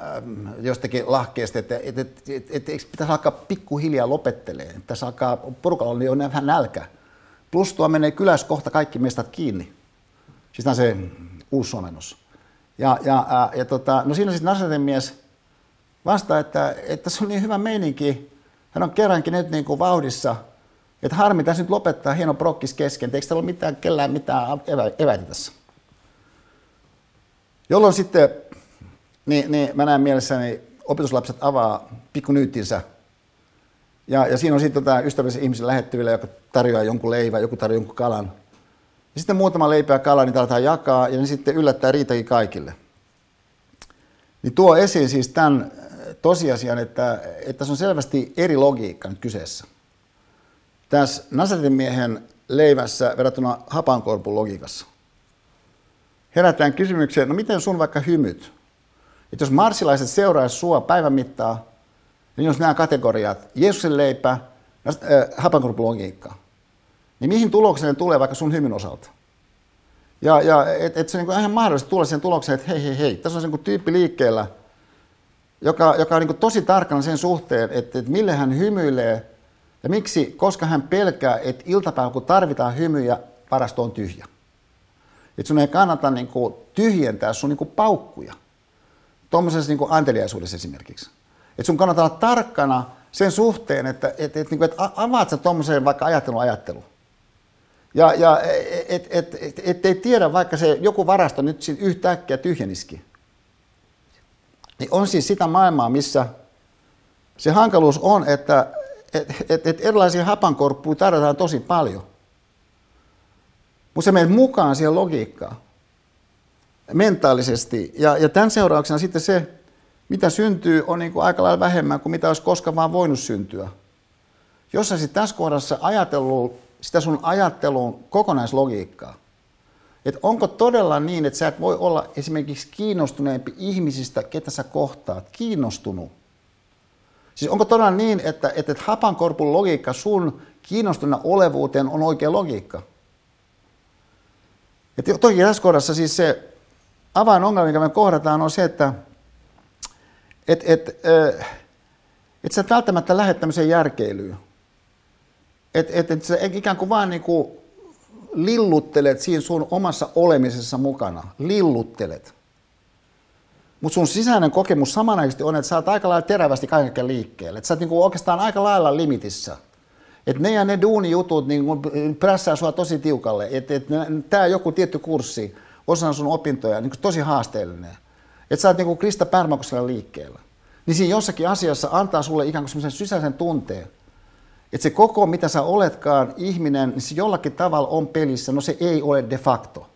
jostakin lahkeesta, että et, et, et, et, et pitäisi alkaa pikkuhiljaa lopettelee. Tässä alkaa, porukalla on jo vähän nälkä. Plus tuo menee kylässä kohta kaikki mestat kiinni. Siis on se uusi suomennos. Ja, ja, ja, ja tota, no siinä sitten Nasaretin mies vastaa, että, että se on niin hyvä meininki. Hän on kerrankin nyt niin kuin vauhdissa, että harmi tässä nyt lopettaa hieno prokkis kesken. Eikö täällä ole mitään, kellään mitään evä, eväitä tässä? Jolloin sitten, niin, niin mä näen mielessäni, opetuslapset avaa pikkunyyttinsä. Ja, ja siinä on sitten tämä ystävällisen ihmisen lähettyvillä, joka tarjoaa jonkun leivän, joku tarjoaa jonkun kalan. Ja sitten muutama leipä ja kala, niin aletaan jakaa, ja ne sitten yllättää riitäkin kaikille. Niin tuo esiin siis tämän tosiasian, että, että se on selvästi eri logiikka nyt kyseessä. Tässä Nasaretin miehen leivässä verrattuna hapankorpun logiikassa. Herätään kysymykseen, no miten sun vaikka hymyt? Että jos marsilaiset seuraisivat sua päivän mittaa, niin jos nämä kategoriat, Jeesuksen leipä, äh, niin mihin tulokseen tulee vaikka sun hymyn osalta? Ja, ja että et se on niin ihan mahdollista tulla siihen tulokseen, että hei, hei, hei, tässä on se niin tyyppi liikkeellä, joka, joka on niin tosi tarkkana sen suhteen, että, että mille hän hymyilee ja miksi, koska hän pelkää, että iltapäivä kun tarvitaan hymyjä, varasto on tyhjä. Että sun ei kannata niin kuin, tyhjentää sun niin kuin, paukkuja. Tuommoisessa niin anteliaisuudessa esimerkiksi. Että sun kannattaa olla tarkkana sen suhteen, että et, et, niin kuin, et avaat sä tuommoiseen vaikka ajattelun ajattelu. Ja, ja et, et, et, et, ei tiedä, vaikka se joku varasto nyt yhtäkkiä tyhjeniski. Niin on siis sitä maailmaa, missä se hankaluus on, että et, et, et erilaisia hapankorppuja tarvitaan tosi paljon. Mutta se menet mukaan siihen logiikkaan mentaalisesti. Ja, ja tämän seurauksena sitten se, mitä syntyy, on niin kuin aika lailla vähemmän kuin mitä olisi koskaan vaan voinut syntyä. Jos sä tässä kohdassa ajatellut sitä sun ajattelun kokonaislogiikkaa, että onko todella niin, että sä et voi olla esimerkiksi kiinnostuneempi ihmisistä, ketä sä kohtaat, kiinnostunut. Siis onko todella niin, että, että hapankorpun logiikka sun kiinnostunut olevuuteen on oikea logiikka? Ja toki tässä kohdassa siis se avainongelma, mikä me kohdataan, on se, että et, et, äh, et sä et välttämättä lähde tämmöiseen järkeilyyn. Että et, et sä ikään kuin vaan niin kuin lilluttelet siinä sun omassa olemisessa mukana. Lilluttelet. Mutta sun sisäinen kokemus samanaikaisesti on, että sä oot aika lailla terävästi kaiken liikkeelle. Että sä oot niinku oikeastaan aika lailla limitissä. Ne ja ne duunijutut niin prässää sua tosi tiukalle. Että et, tämä joku tietty kurssi, osana sun opintoja, niin tosi haasteellinen. Että sä oot niin Krista Pärmäkoskella liikkeellä. Niin siinä jossakin asiassa antaa sulle ikään kuin semmoisen sisäisen tunteen, että se koko, mitä sä oletkaan ihminen, niin se jollakin tavalla on pelissä. No se ei ole de facto.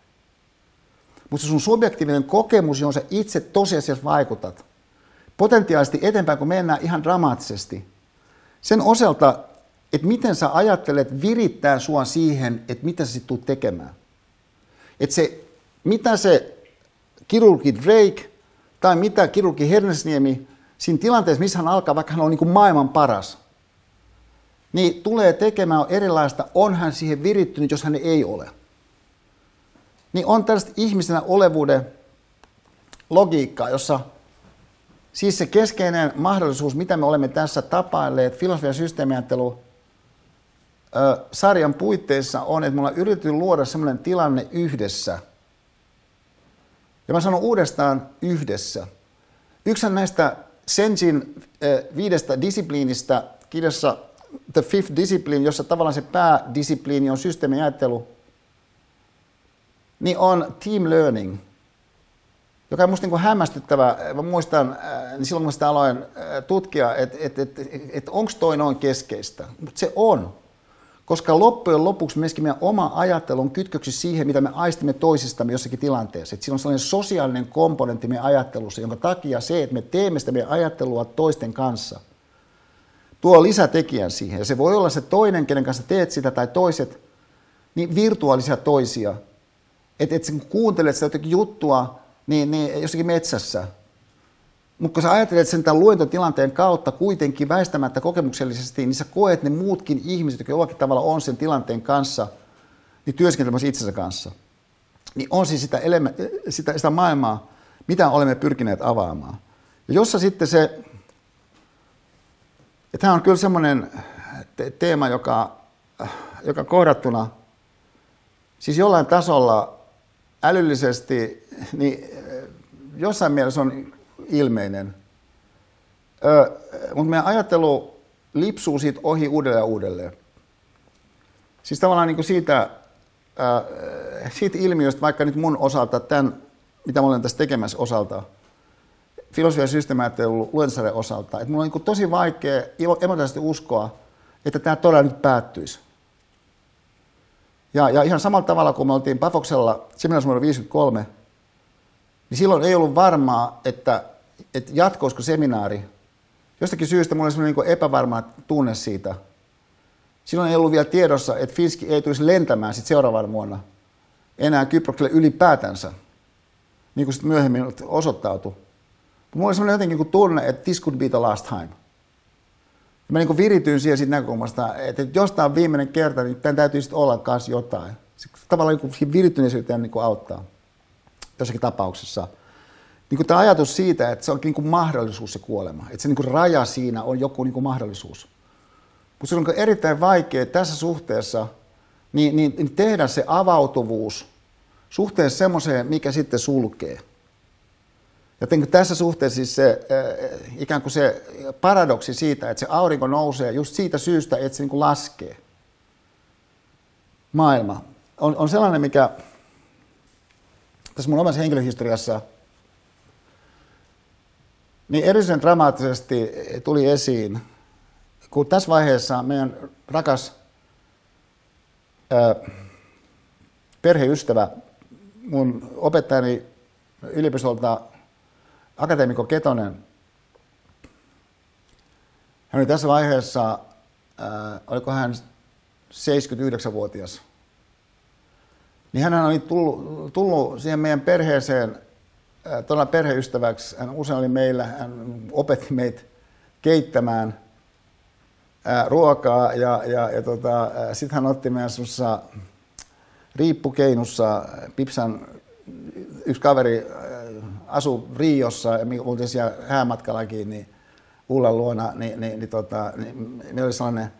Mutta sun subjektiivinen kokemus, johon sä itse tosiasiassa vaikutat, potentiaalisesti eteenpäin, kun mennään ihan dramaattisesti, sen osalta, että miten sä ajattelet virittää sua siihen, että mitä sä sitten tekemään. Että se, mitä se kirurgi Drake tai mitä kirurgi Hernesniemi siinä tilanteessa, missä hän alkaa, vaikka hän on niin kuin maailman paras, niin tulee tekemään erilaista, on hän siihen virittynyt, jos hän ei ole. Niin on tällaista ihmisenä olevuuden logiikkaa, jossa siis se keskeinen mahdollisuus, mitä me olemme tässä tapailleet, filosofian systeemiajattelu sarjan puitteissa on, että me ollaan yritetty luoda sellainen tilanne yhdessä. Ja mä sanon uudestaan yhdessä. Yksi näistä Senjin viidestä disipliinistä kirjassa The Fifth Discipline, jossa tavallaan se päädisipliini on systeemiajattelu, niin on team learning, joka on minusta niin hämmästyttävä. Mä muistan, niin silloin kun mä sitä aloin tutkia, että et, et, et, et onko toi noin keskeistä. Mutta se on. Koska loppujen lopuksi myöskin meidän oma ajattelu on kytköksi siihen, mitä me aistimme toisistamme jossakin tilanteessa. Et siinä on sellainen sosiaalinen komponentti meidän ajattelussa, jonka takia se, että me teemme sitä meidän ajattelua toisten kanssa, tuo lisätekijän siihen. Ja se voi olla se toinen, kenen kanssa teet sitä, tai toiset, niin virtuaalisia toisia. Että et kun kuuntelet sitä jotakin juttua niin, niin jossakin metsässä, mutta kun sä ajattelet sen tämän luentotilanteen kautta kuitenkin väistämättä kokemuksellisesti, niin sä koet ne muutkin ihmiset, jotka jollakin tavalla on sen tilanteen kanssa, niin työskentelemässä itsensä kanssa. Niin on siis sitä, sitä, sitä maailmaa, mitä olemme pyrkineet avaamaan. Ja jossa sitten se, ja tämä on kyllä semmoinen te- teema, joka, joka kohdattuna, siis jollain tasolla älyllisesti, niin jossain mielessä on ilmeinen. Ö, mutta meidän ajattelu lipsuu siitä ohi uudelleen ja uudelleen. Siis tavallaan niin kuin siitä, ö, siitä ilmiöstä, vaikka nyt mun osalta, tämän, mitä mä olen tässä tekemässä osalta, filosofia- ja systeemiajattelun osalta, että mulla on niin tosi vaikea emotionaalisesti uskoa, että tämä todella nyt päättyisi. Ja, ja ihan samalla tavalla, kun me oltiin Pafoksella seminaarissa 53, niin silloin ei ollut varmaa, että, että jatkoisiko seminaari. Jostakin syystä mulla oli sellainen niin epävarma tunne siitä. Silloin ei ollut vielä tiedossa, että Finski ei tulisi lentämään sit seuraavana vuonna enää Kyprokselle ylipäätänsä, niin kuin sitten myöhemmin osoittautui. Mulla oli sellainen jotenkin niin tunne, että this could be the last time. Ja mä niin virityin siihen siitä näkökulmasta, että jos tämä on viimeinen kerta, niin tämän täytyy sitten olla myös jotain. Se tavallaan niin virittyneisyyteen niin auttaa jossakin tapauksessa. Niin tämä ajatus siitä, että se on niin kuin mahdollisuus se kuolema, että se niin kuin raja siinä on joku niin kuin mahdollisuus. Mutta se on niin erittäin vaikea tässä suhteessa niin, niin, niin tehdä se avautuvuus suhteessa semmoiseen, mikä sitten sulkee. Ja tässä suhteessa siis se, ikään kuin se paradoksi siitä, että se aurinko nousee just siitä syystä, että se niin kuin laskee. Maailma on, on sellainen, mikä tässä mun omassa henkilöhistoriassa niin erityisen dramaattisesti tuli esiin, kun tässä vaiheessa meidän rakas ää, perheystävä, mun opettajani yliopistolta akateemikko Ketonen, hän oli tässä vaiheessa, ää, oliko hän 79-vuotias, niin hän oli tullut, tullut siihen meidän perheeseen todella perheystäväksi. Hän usein oli meillä, hän opetti meitä keittämään ää, ruokaa ja, ja, ja tota, sitten hän otti meidän semmoisessa riippukeinussa Pipsan yksi kaveri asui Riossa ja me oltiin siellä häämatkallakin niin Ullan luona, niin, niin, niin, tota, niin meillä oli sellainen,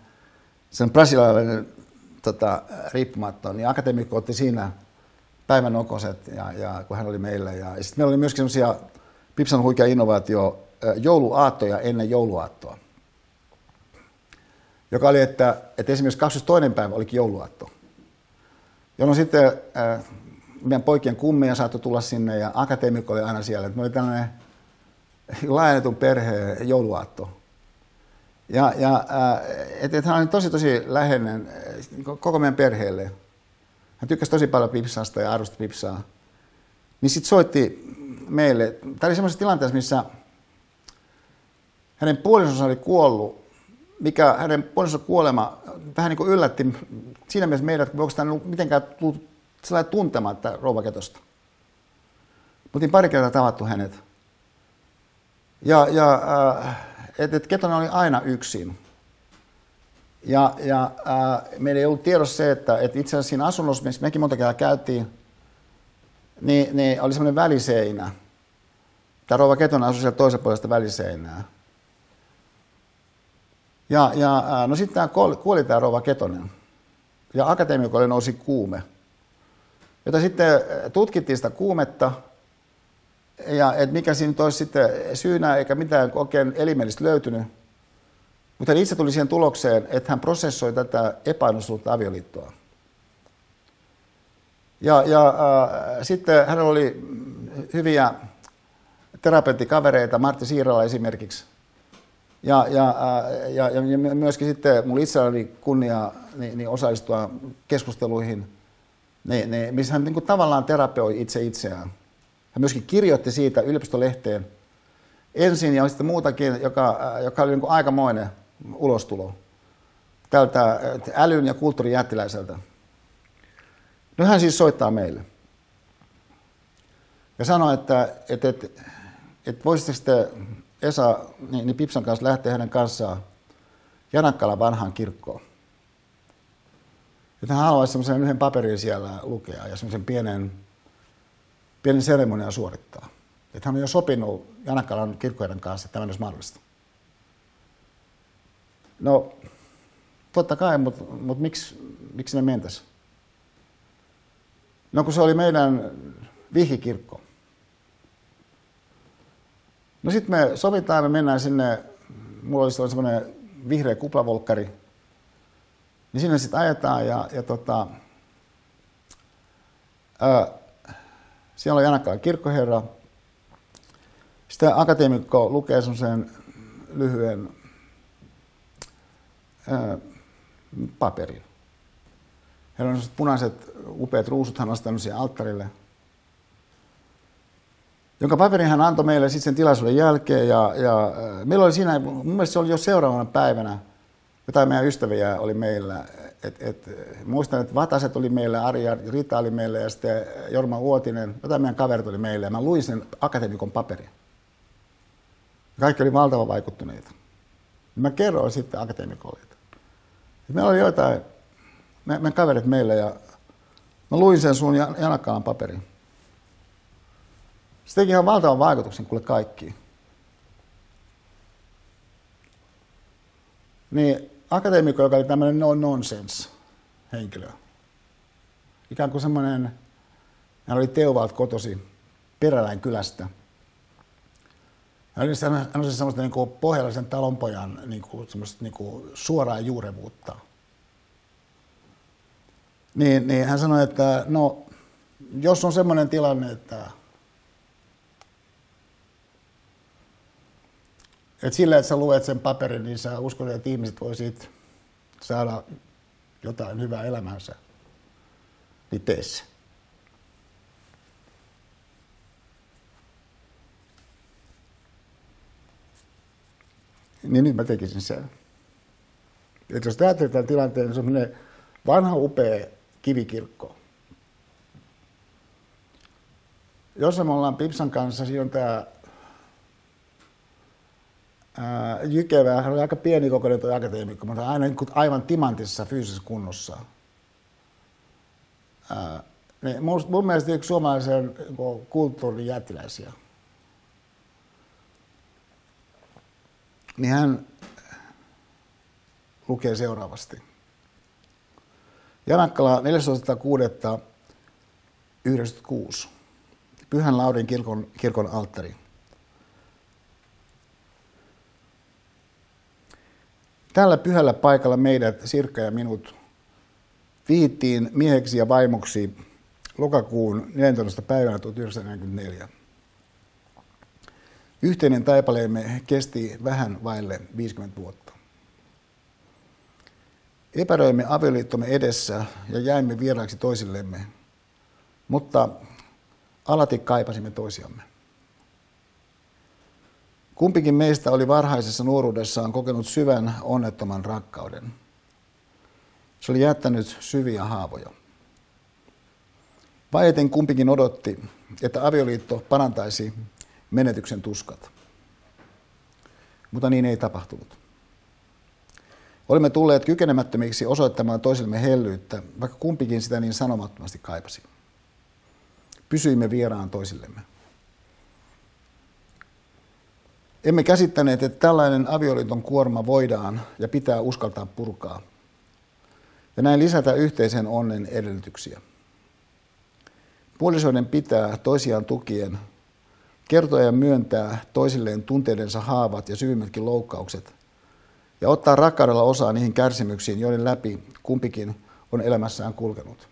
sellainen brasilialainen tota, riippumaton, niin akateemikko otti siinä päivän okoset, ja, ja, kun hän oli meillä. Ja, ja sitten meillä oli myöskin semmoisia Pipsan huikea innovaatio, jouluaattoja ennen jouluaattoa. Joka oli, että, että esimerkiksi 22. päivä olikin jouluaatto. Jolloin sitten äh, meidän poikien kummeja saattoi tulla sinne ja akateemikko oli aina siellä. Me oli tällainen laajennetun perheen jouluaatto. Ja, ja äh, että et hän oli tosi tosi läheinen äh, koko meidän perheelle. Hän tykkäsi tosi paljon Pipsasta ja arvosti Pipsaa. Niin sitten soitti meille. Tämä oli semmoisessa tilanteessa, missä hänen puolisonsa oli kuollut, mikä hänen puolisonsa kuolema vähän niin kuin yllätti siinä mielessä meidät, että onko tämä mitenkään tullut sellainen tuntematta rouva Ketosta. Me oltiin pari kertaa tavattu hänet. Ja, ja äh, että et Ketonen oli aina yksin. Ja, ja ää, meillä ei ollut tiedossa se, että, että itse asiassa siinä asunnossa, missä mekin monta kertaa käytiin, niin, niin oli semmoinen väliseinä. Tämä rouva Ketonen asui siellä toisen puolesta väliseinää. Ja, ja no sitten tämä kuoli, kuoli tämä rouva Ketonen. Ja akateemikolle nousi kuume. Jota sitten tutkittiin sitä kuumetta, ja että mikä siinä olisi sitten syynä, eikä mitään oikein elimellistä löytynyt. Mutta hän itse tuli siihen tulokseen, että hän prosessoi tätä epäonnistunutta avioliittoa. Ja, ja äh, sitten hänellä oli hyviä terapeuttikavereita, Martti Siirala esimerkiksi, Ja, ja, ja, ja, ja myöskin sitten mulla itselläni kunnia niin, niin osallistua keskusteluihin, niin, niin, missä hän niin kuin tavallaan terapeoi itse itseään. Hän myöskin kirjoitti siitä yliopistolehteen ensin ja sitten muutakin, joka, joka oli niin kuin aikamoinen ulostulo tältä älyn ja kulttuurin jättiläiseltä. No hän siis soittaa meille ja sanoi, että, että, että, että voisitteko te Esa niin, niin Pipsan kanssa lähteä hänen kanssaan Janakkala vanhaan kirkkoon. Että hän haluaisi semmoisen yhden paperin siellä lukea ja semmoisen pienen, pienen seremonian suorittaa. Että hän on jo sopinut Janakkalan kirkkojen kanssa, että tämä olisi mahdollista. No, totta kai, mutta mut miksi, miksi ne mentäisi? No kun se oli meidän vihikirkko. No sitten me sovitaan, me mennään sinne, mulla oli semmoinen vihreä kuplavolkkari, niin sinne sitten ajetaan ja, ja tota, ää, siellä on Janakkaan kirkkoherra. Sitten akateemikko lukee semmoisen lyhyen ää, paperin. Heillä on punaiset upeat ruusut, hän on tämmöisiä alttarille – jonka paperin hän antoi meille sitten sen tilaisuuden jälkeen. Ja, ja äh, meillä oli siinä, mun mielestä se oli jo seuraavana päivänä, jotain meidän ystäviä oli meillä. Et, et, muistan, että Vataset oli meillä, Arja Rita oli meillä ja sitten Jorma Uotinen, jotain meidän kaverit oli meillä. Ja mä luin sen akateemikon paperin. Kaikki oli valtavan vaikuttuneita. Mä kerroin sitten akateemikolle, meillä oli jotain, meidän kaverit meillä ja mä luin sen sun Janakkalan paperin. Se teki ihan valtavan vaikutuksen kuule kaikkiin. Niin akateemikko, joka oli tämmöinen no-nonsense henkilö. Ikään kuin semmoinen, hän oli Teuvalt kotosi Peräläin kylästä. Hän oli semmoista, semmoista niin kuin pohjalaisen talonpojan niin kuin, semmoista niin kuin suoraa juurevuutta. Niin, niin hän sanoi, että no, jos on semmoinen tilanne, että Et sillä, että sä luet sen paperin, niin sä uskot, että ihmiset voi siitä saada jotain hyvää elämänsä. Niin tee se. Niin nyt mä tekisin sen. Et jos ajattelee tämän tilanteen, niin semmoinen vanha upea kivikirkko. Jos me ollaan Pipsan kanssa, siinä on tämä Jykevä, hän oli aika pieni kokoinen tuo akateemikko, mutta aina niin aivan timantissa fyysisessä kunnossa. Ää, niin mun, mun mielestä yksi suomalaisen niin kulttuurin jättiläisiä. Niin hän lukee seuraavasti. Janakkala 14.6.96. Pyhän Laurin kirkon, kirkon alttari. Tällä pyhällä paikalla meidät, Sirkka ja minut, viittiin mieheksi ja vaimoksi lokakuun 14. päivänä 1944. Yhteinen taipaleemme kesti vähän vaille 50 vuotta. Epäröimme avioliittomme edessä ja jäimme vieraaksi toisillemme, mutta alati kaipasimme toisiamme. Kumpikin meistä oli varhaisessa nuoruudessaan kokenut syvän onnettoman rakkauden. Se oli jättänyt syviä haavoja. Vaieten kumpikin odotti, että avioliitto parantaisi menetyksen tuskat. Mutta niin ei tapahtunut. Olimme tulleet kykenemättömiksi osoittamaan toisillemme hellyyttä, vaikka kumpikin sitä niin sanomattomasti kaipasi. Pysyimme vieraan toisillemme. Emme käsittäneet, että tällainen avioliiton kuorma voidaan ja pitää uskaltaa purkaa. Ja näin lisätä yhteisen onnen edellytyksiä. Puolisoiden pitää toisiaan tukien kertoa ja myöntää toisilleen tunteidensa haavat ja syvimmätkin loukkaukset ja ottaa rakkaudella osaa niihin kärsimyksiin, joiden läpi kumpikin on elämässään kulkenut.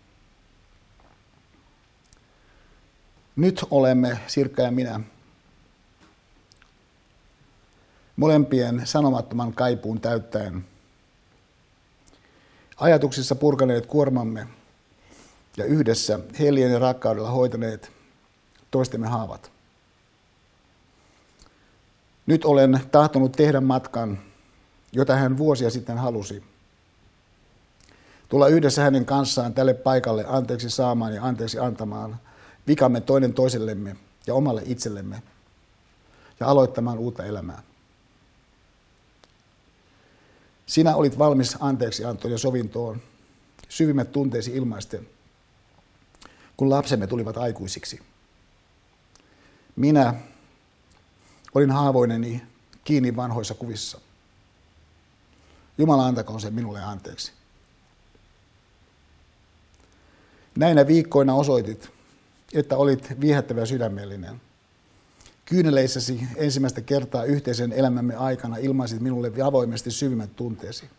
Nyt olemme, Sirkka ja minä, molempien sanomattoman kaipuun täyttäen. Ajatuksissa purkaneet kuormamme ja yhdessä heljen ja rakkaudella hoitaneet toistemme haavat. Nyt olen tahtonut tehdä matkan, jota hän vuosia sitten halusi. Tulla yhdessä hänen kanssaan tälle paikalle anteeksi saamaan ja anteeksi antamaan vikamme toinen toisellemme ja omalle itsellemme ja aloittamaan uutta elämää. Sinä olit valmis anteeksi antoon ja sovintoon, syvimmät tunteesi ilmaisten, kun lapsemme tulivat aikuisiksi. Minä olin haavoineni kiinni vanhoissa kuvissa. Jumala antakoon sen minulle anteeksi. Näinä viikkoina osoitit, että olit viehättävä sydämellinen. Kyyneleissäsi ensimmäistä kertaa yhteisen elämämme aikana ilmaisit minulle avoimesti syvimmät tunteesi.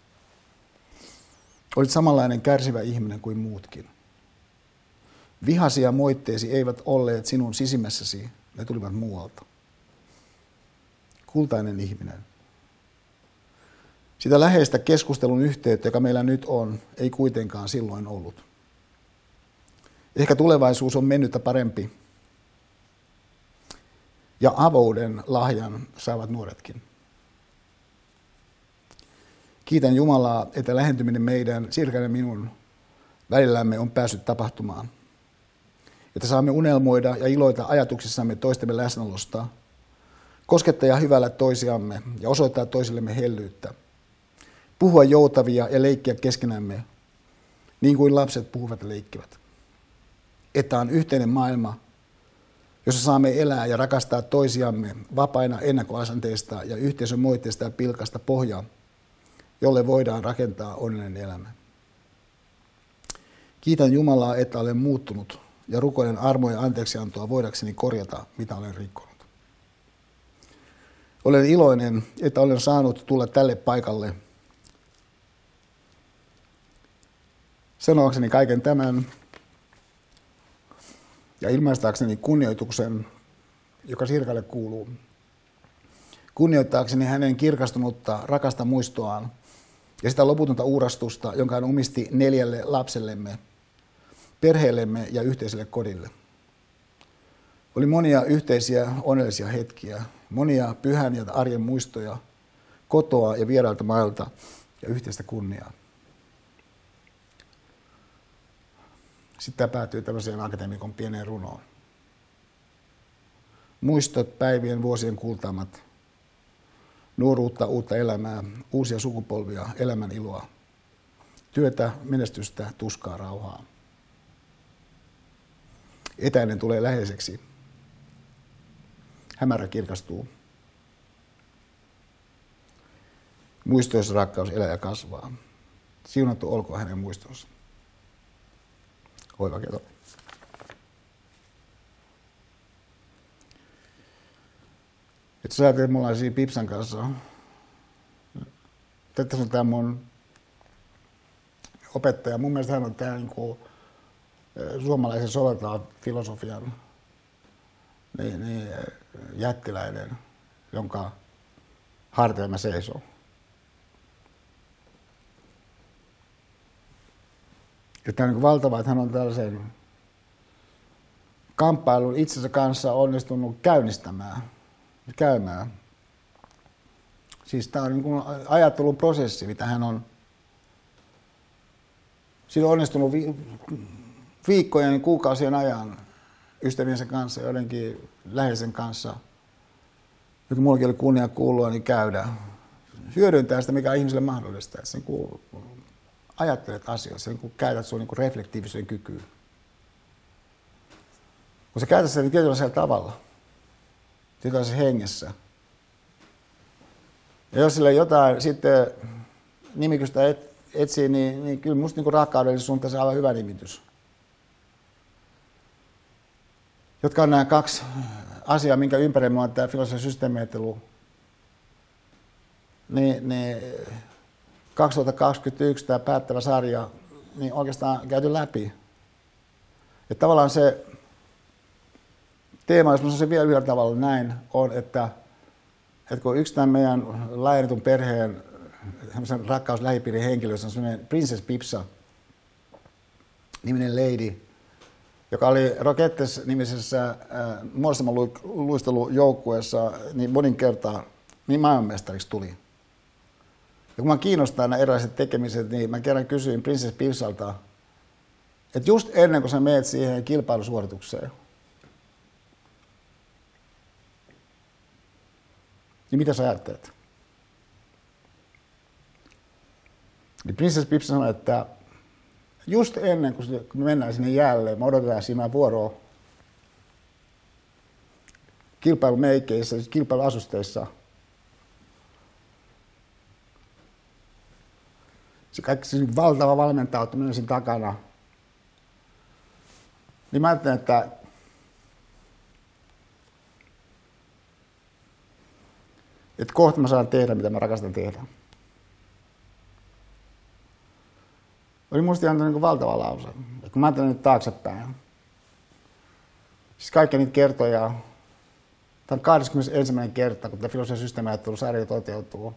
Olit samanlainen kärsivä ihminen kuin muutkin. Vihasi ja moitteesi eivät olleet sinun sisimmässäsi, ne tulivat muualta. Kultainen ihminen. Sitä läheistä keskustelun yhteyttä, joka meillä nyt on, ei kuitenkaan silloin ollut. Ehkä tulevaisuus on mennyttä parempi. Ja avouden lahjan saavat nuoretkin. Kiitän Jumalaa, että lähentyminen meidän, Sirkan ja minun välillämme on päässyt tapahtumaan. Että saamme unelmoida ja iloita ajatuksissamme toistemme läsnäolosta, koskettaa hyvällä toisiamme ja osoittaa toisillemme hellyyttä. Puhua joutavia ja leikkiä keskenämme, niin kuin lapset puhuvat ja leikkivät että on yhteinen maailma, jossa saamme elää ja rakastaa toisiamme vapaina ennakkoasenteista ja yhteisön moitteista ja pilkasta pohjaa, jolle voidaan rakentaa onnellinen elämä. Kiitän Jumalaa, että olen muuttunut ja rukoilen armoja ja anteeksiantoa voidakseni korjata, mitä olen rikkonut. Olen iloinen, että olen saanut tulla tälle paikalle sanoakseni kaiken tämän ja ilmaistaakseni kunnioituksen, joka Sirkalle kuuluu. Kunnioittaakseni hänen kirkastunutta, rakasta muistoaan ja sitä loputonta uurastusta, jonka hän omisti neljälle lapsellemme, perheellemme ja yhteiselle kodille. Oli monia yhteisiä onnellisia hetkiä, monia pyhän ja arjen muistoja, kotoa ja vierailta mailta ja yhteistä kunniaa. Sitten tämä päätyy tämmöiseen akatemikon pieneen runoon. Muistot päivien vuosien kultaamat, nuoruutta, uutta elämää, uusia sukupolvia, elämän iloa, työtä, menestystä, tuskaa, rauhaa. Etäinen tulee läheiseksi. Hämärä kirkastuu. Muistoissa rakkaus elää ja kasvaa. Siunattu olkoon hänen muistonsa. Oiva keto. Että sä ajattelet, mulla siinä Pipsan kanssa. Tätä on tämä mun opettaja. Mun mielestä hän on tämä niin kuin, suomalaisen soveltaa filosofian niin, niin, jättiläinen, jonka harteilla seisoo. Ja tämä on niin valtava, että hän on tällaisen kamppailun itsensä kanssa onnistunut käynnistämään, käymään. Siis tämä on niin ajattelun prosessi, mitä hän on Siinä on onnistunut vi- viikkojen ja kuukausien ajan ystäviensä kanssa, joidenkin läheisen kanssa, joka mullakin oli kunnia kuulua, niin käydä. Hyödyntää sitä, mikä on ihmiselle mahdollista. Että sen kuuluu, ajattelet asioissa, niin kun käytät sun niin reflektiivisen kykyyn. Kun sä käytät sitä niin tietynlaisella tavalla, tietynlaisessa hengessä. Ja jos sille jotain sitten nimikystä et, etsii, niin, niin kyllä musta niin se on aivan hyvä nimitys. Jotka on nämä kaksi asiaa, minkä ympärillä on tämä filosofisen systeemiajattelu. Niin, niin 2021 tämä päättävä sarja niin oikeastaan käyty läpi. Että tavallaan se teema, jos mä se vielä yhdellä tavalla näin, on, että että kun yksi tämän meidän laajennetun perheen rakkaus lähipiirin henkilö, on semmoinen Princess Pipsa, niminen lady, joka oli Rokettes nimisessä äh, muodostamon luistelujoukkueessa niin monin kertaa niin maailmanmestariksi tuli. Ja kun mä kiinnostaa nämä erilaiset tekemiset, niin mä kerran kysyin Princess Pipsalta, että just ennen kuin sä meet siihen kilpailusuoritukseen, niin mitä sä ajattelet? Niin Princess Pips sanoi, että just ennen kuin me mennään sinne jälleen, me odotetaan siinä vuoroa kilpailumeikeissä, kilpailuasusteissa. Se kaikki se valtava valmentautuminen siinä takana. Niin mä ajattelen, että että kohta mä saan tehdä, mitä mä rakastan tehdä. Oli musta ihan niin valtava lause. Et kun mä ajattelen nyt taaksepäin. Siis kaikki niitä kertoja, tämä on 21. kerta, kun tämä filosofian systeemiajattelusarja toteutuu.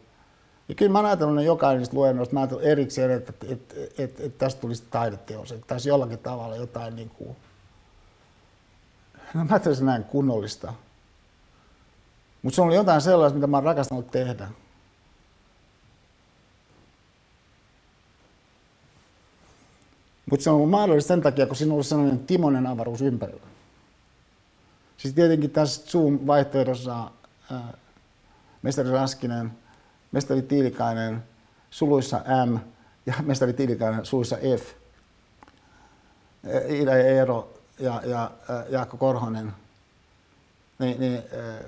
Ja kyllä mä oon ajatellut ne jokainen niistä luennoista, mä ajatellut erikseen, että, että, että, että, että tästä tulisi taideteos, että tässä jollakin tavalla jotain niin kuin... No mä ajattelin näin kunnollista. Mutta se on jotain sellaista, mitä mä oon rakastanut tehdä. Mutta se on ollut mahdollista sen takia, kun siinä on sellainen timonen avaruus ympärillä. Siis tietenkin tässä Zoom-vaihtoehdossa ää, mestari Raskinen, mestari Tiilikainen, suluissa M ja mestari Tiilikainen suluissa F. Ida ja Eero ja, ja ää, Jaakko Korhonen. Niin, niin, ää,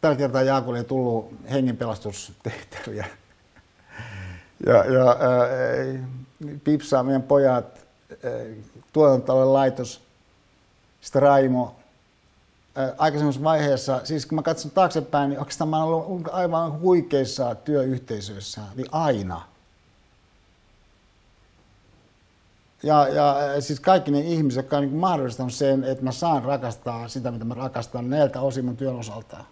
tällä kertaa Jaakolle ei tullut hengenpelastustehtäviä. Ja, ja ää, Pipsa, meidän pojat, tuotantotalouden laitos, sitten Raimo, aikaisemmassa vaiheessa, siis kun mä katson taaksepäin, niin oikeastaan mä ollut aivan huikeissa työyhteisöissä, niin aina. Ja, ja siis kaikki ne ihmiset, jotka on niin sen, että mä saan rakastaa sitä, mitä mä rakastan näiltä osin mun työn osalta,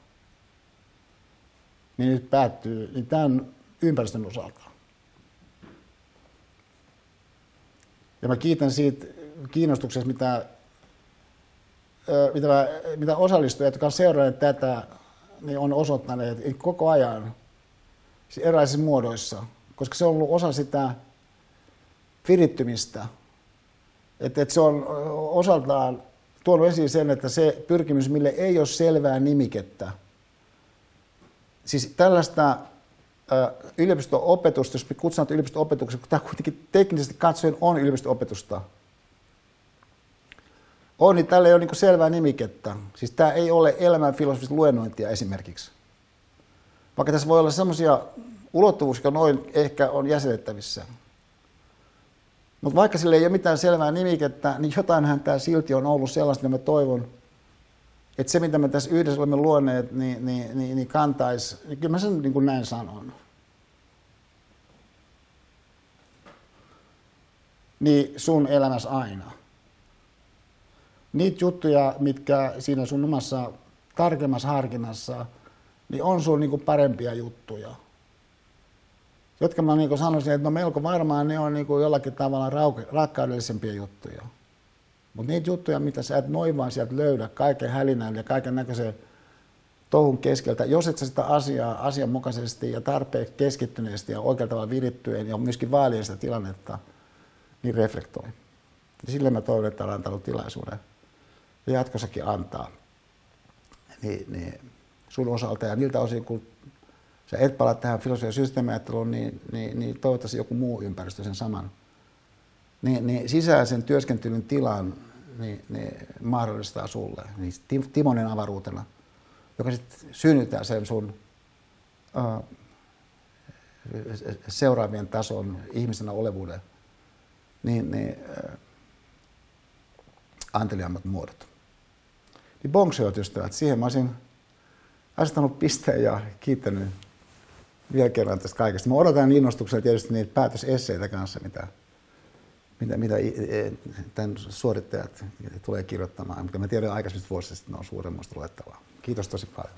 niin nyt päättyy niin tämän ympäristön osalta. Ja mä kiitän siitä kiinnostuksesta, mitä, mitä, mitä osallistujat, jotka ovat seuranneet tätä, niin on osoittaneet koko ajan siis erilaisissa muodoissa, koska se on ollut osa sitä virittymistä. Että, että se on osaltaan tuonut esiin sen, että se pyrkimys, mille ei ole selvää nimikettä, siis tällaista yliopisto-opetusta, jos me kutsutaan yliopisto-opetukseksi, kun tämä kuitenkin teknisesti katsoen on yliopisto-opetusta, on, niin tällä ei ole niin selvää nimikettä. Siis tämä ei ole elämänfilosofista luennointia esimerkiksi. Vaikka tässä voi olla sellaisia ulottuvuuksia, jotka noin ehkä on jäsenettävissä. Mutta vaikka sille ei ole mitään selvää nimikettä, niin jotainhan tämä silti on ollut sellaista, mitä mä toivon, että se, mitä me tässä yhdessä olemme luoneet, niin, niin, niin, niin kantaisi, niin kyllä mä sen niin kuin näin sanon. Niin sun elämässä aina. Niitä juttuja, mitkä siinä sun omassa tarkemmassa harkinnassa, niin on sun niin kuin parempia juttuja. Jotka mä niin sanoisin, että no melko varmaan ne on niin kuin jollakin tavalla rakkaudellisempia juttuja. Mutta niitä juttuja, mitä sä et noin vaan sieltä löydä, kaiken hälinän ja kaiken näköisen touhun keskeltä, jos et sä sitä asiaa asianmukaisesti ja tarpeeksi keskittyneesti ja oikealla tavalla virittyen ja myöskin vaalien sitä tilannetta, niin reflektoi. Ja sille mä toivon, että olen antanut tilaisuuden ja jatkossakin antaa niin, niin sun osalta ja niiltä osin, kun sä et palaa tähän filosofian systeemiajatteluun, niin, niin, niin toivottavasti joku muu ympäristö sen saman niin, niin sisäisen työskentelyn tilan niin, niin mahdollistaa sulle, niin Timonen avaruutena, joka sitten synnyttää sen sun uh, seuraavien tason ihmisenä olevuuden, niin, niin uh, anteliaammat muodot. Niin bonkseot ystävät, siihen mä olisin asettanut pisteen ja kiittänyt vielä kerran tästä kaikesta. Mä odotan innostuksella tietysti niitä päätösesseitä kanssa, mitä mitä, mitä tämän suorittajat tulee kirjoittamaan. Mutta mä tiedän aikaisemmista vuosista, että ne on suuremmasta luettavaa. Kiitos tosi paljon.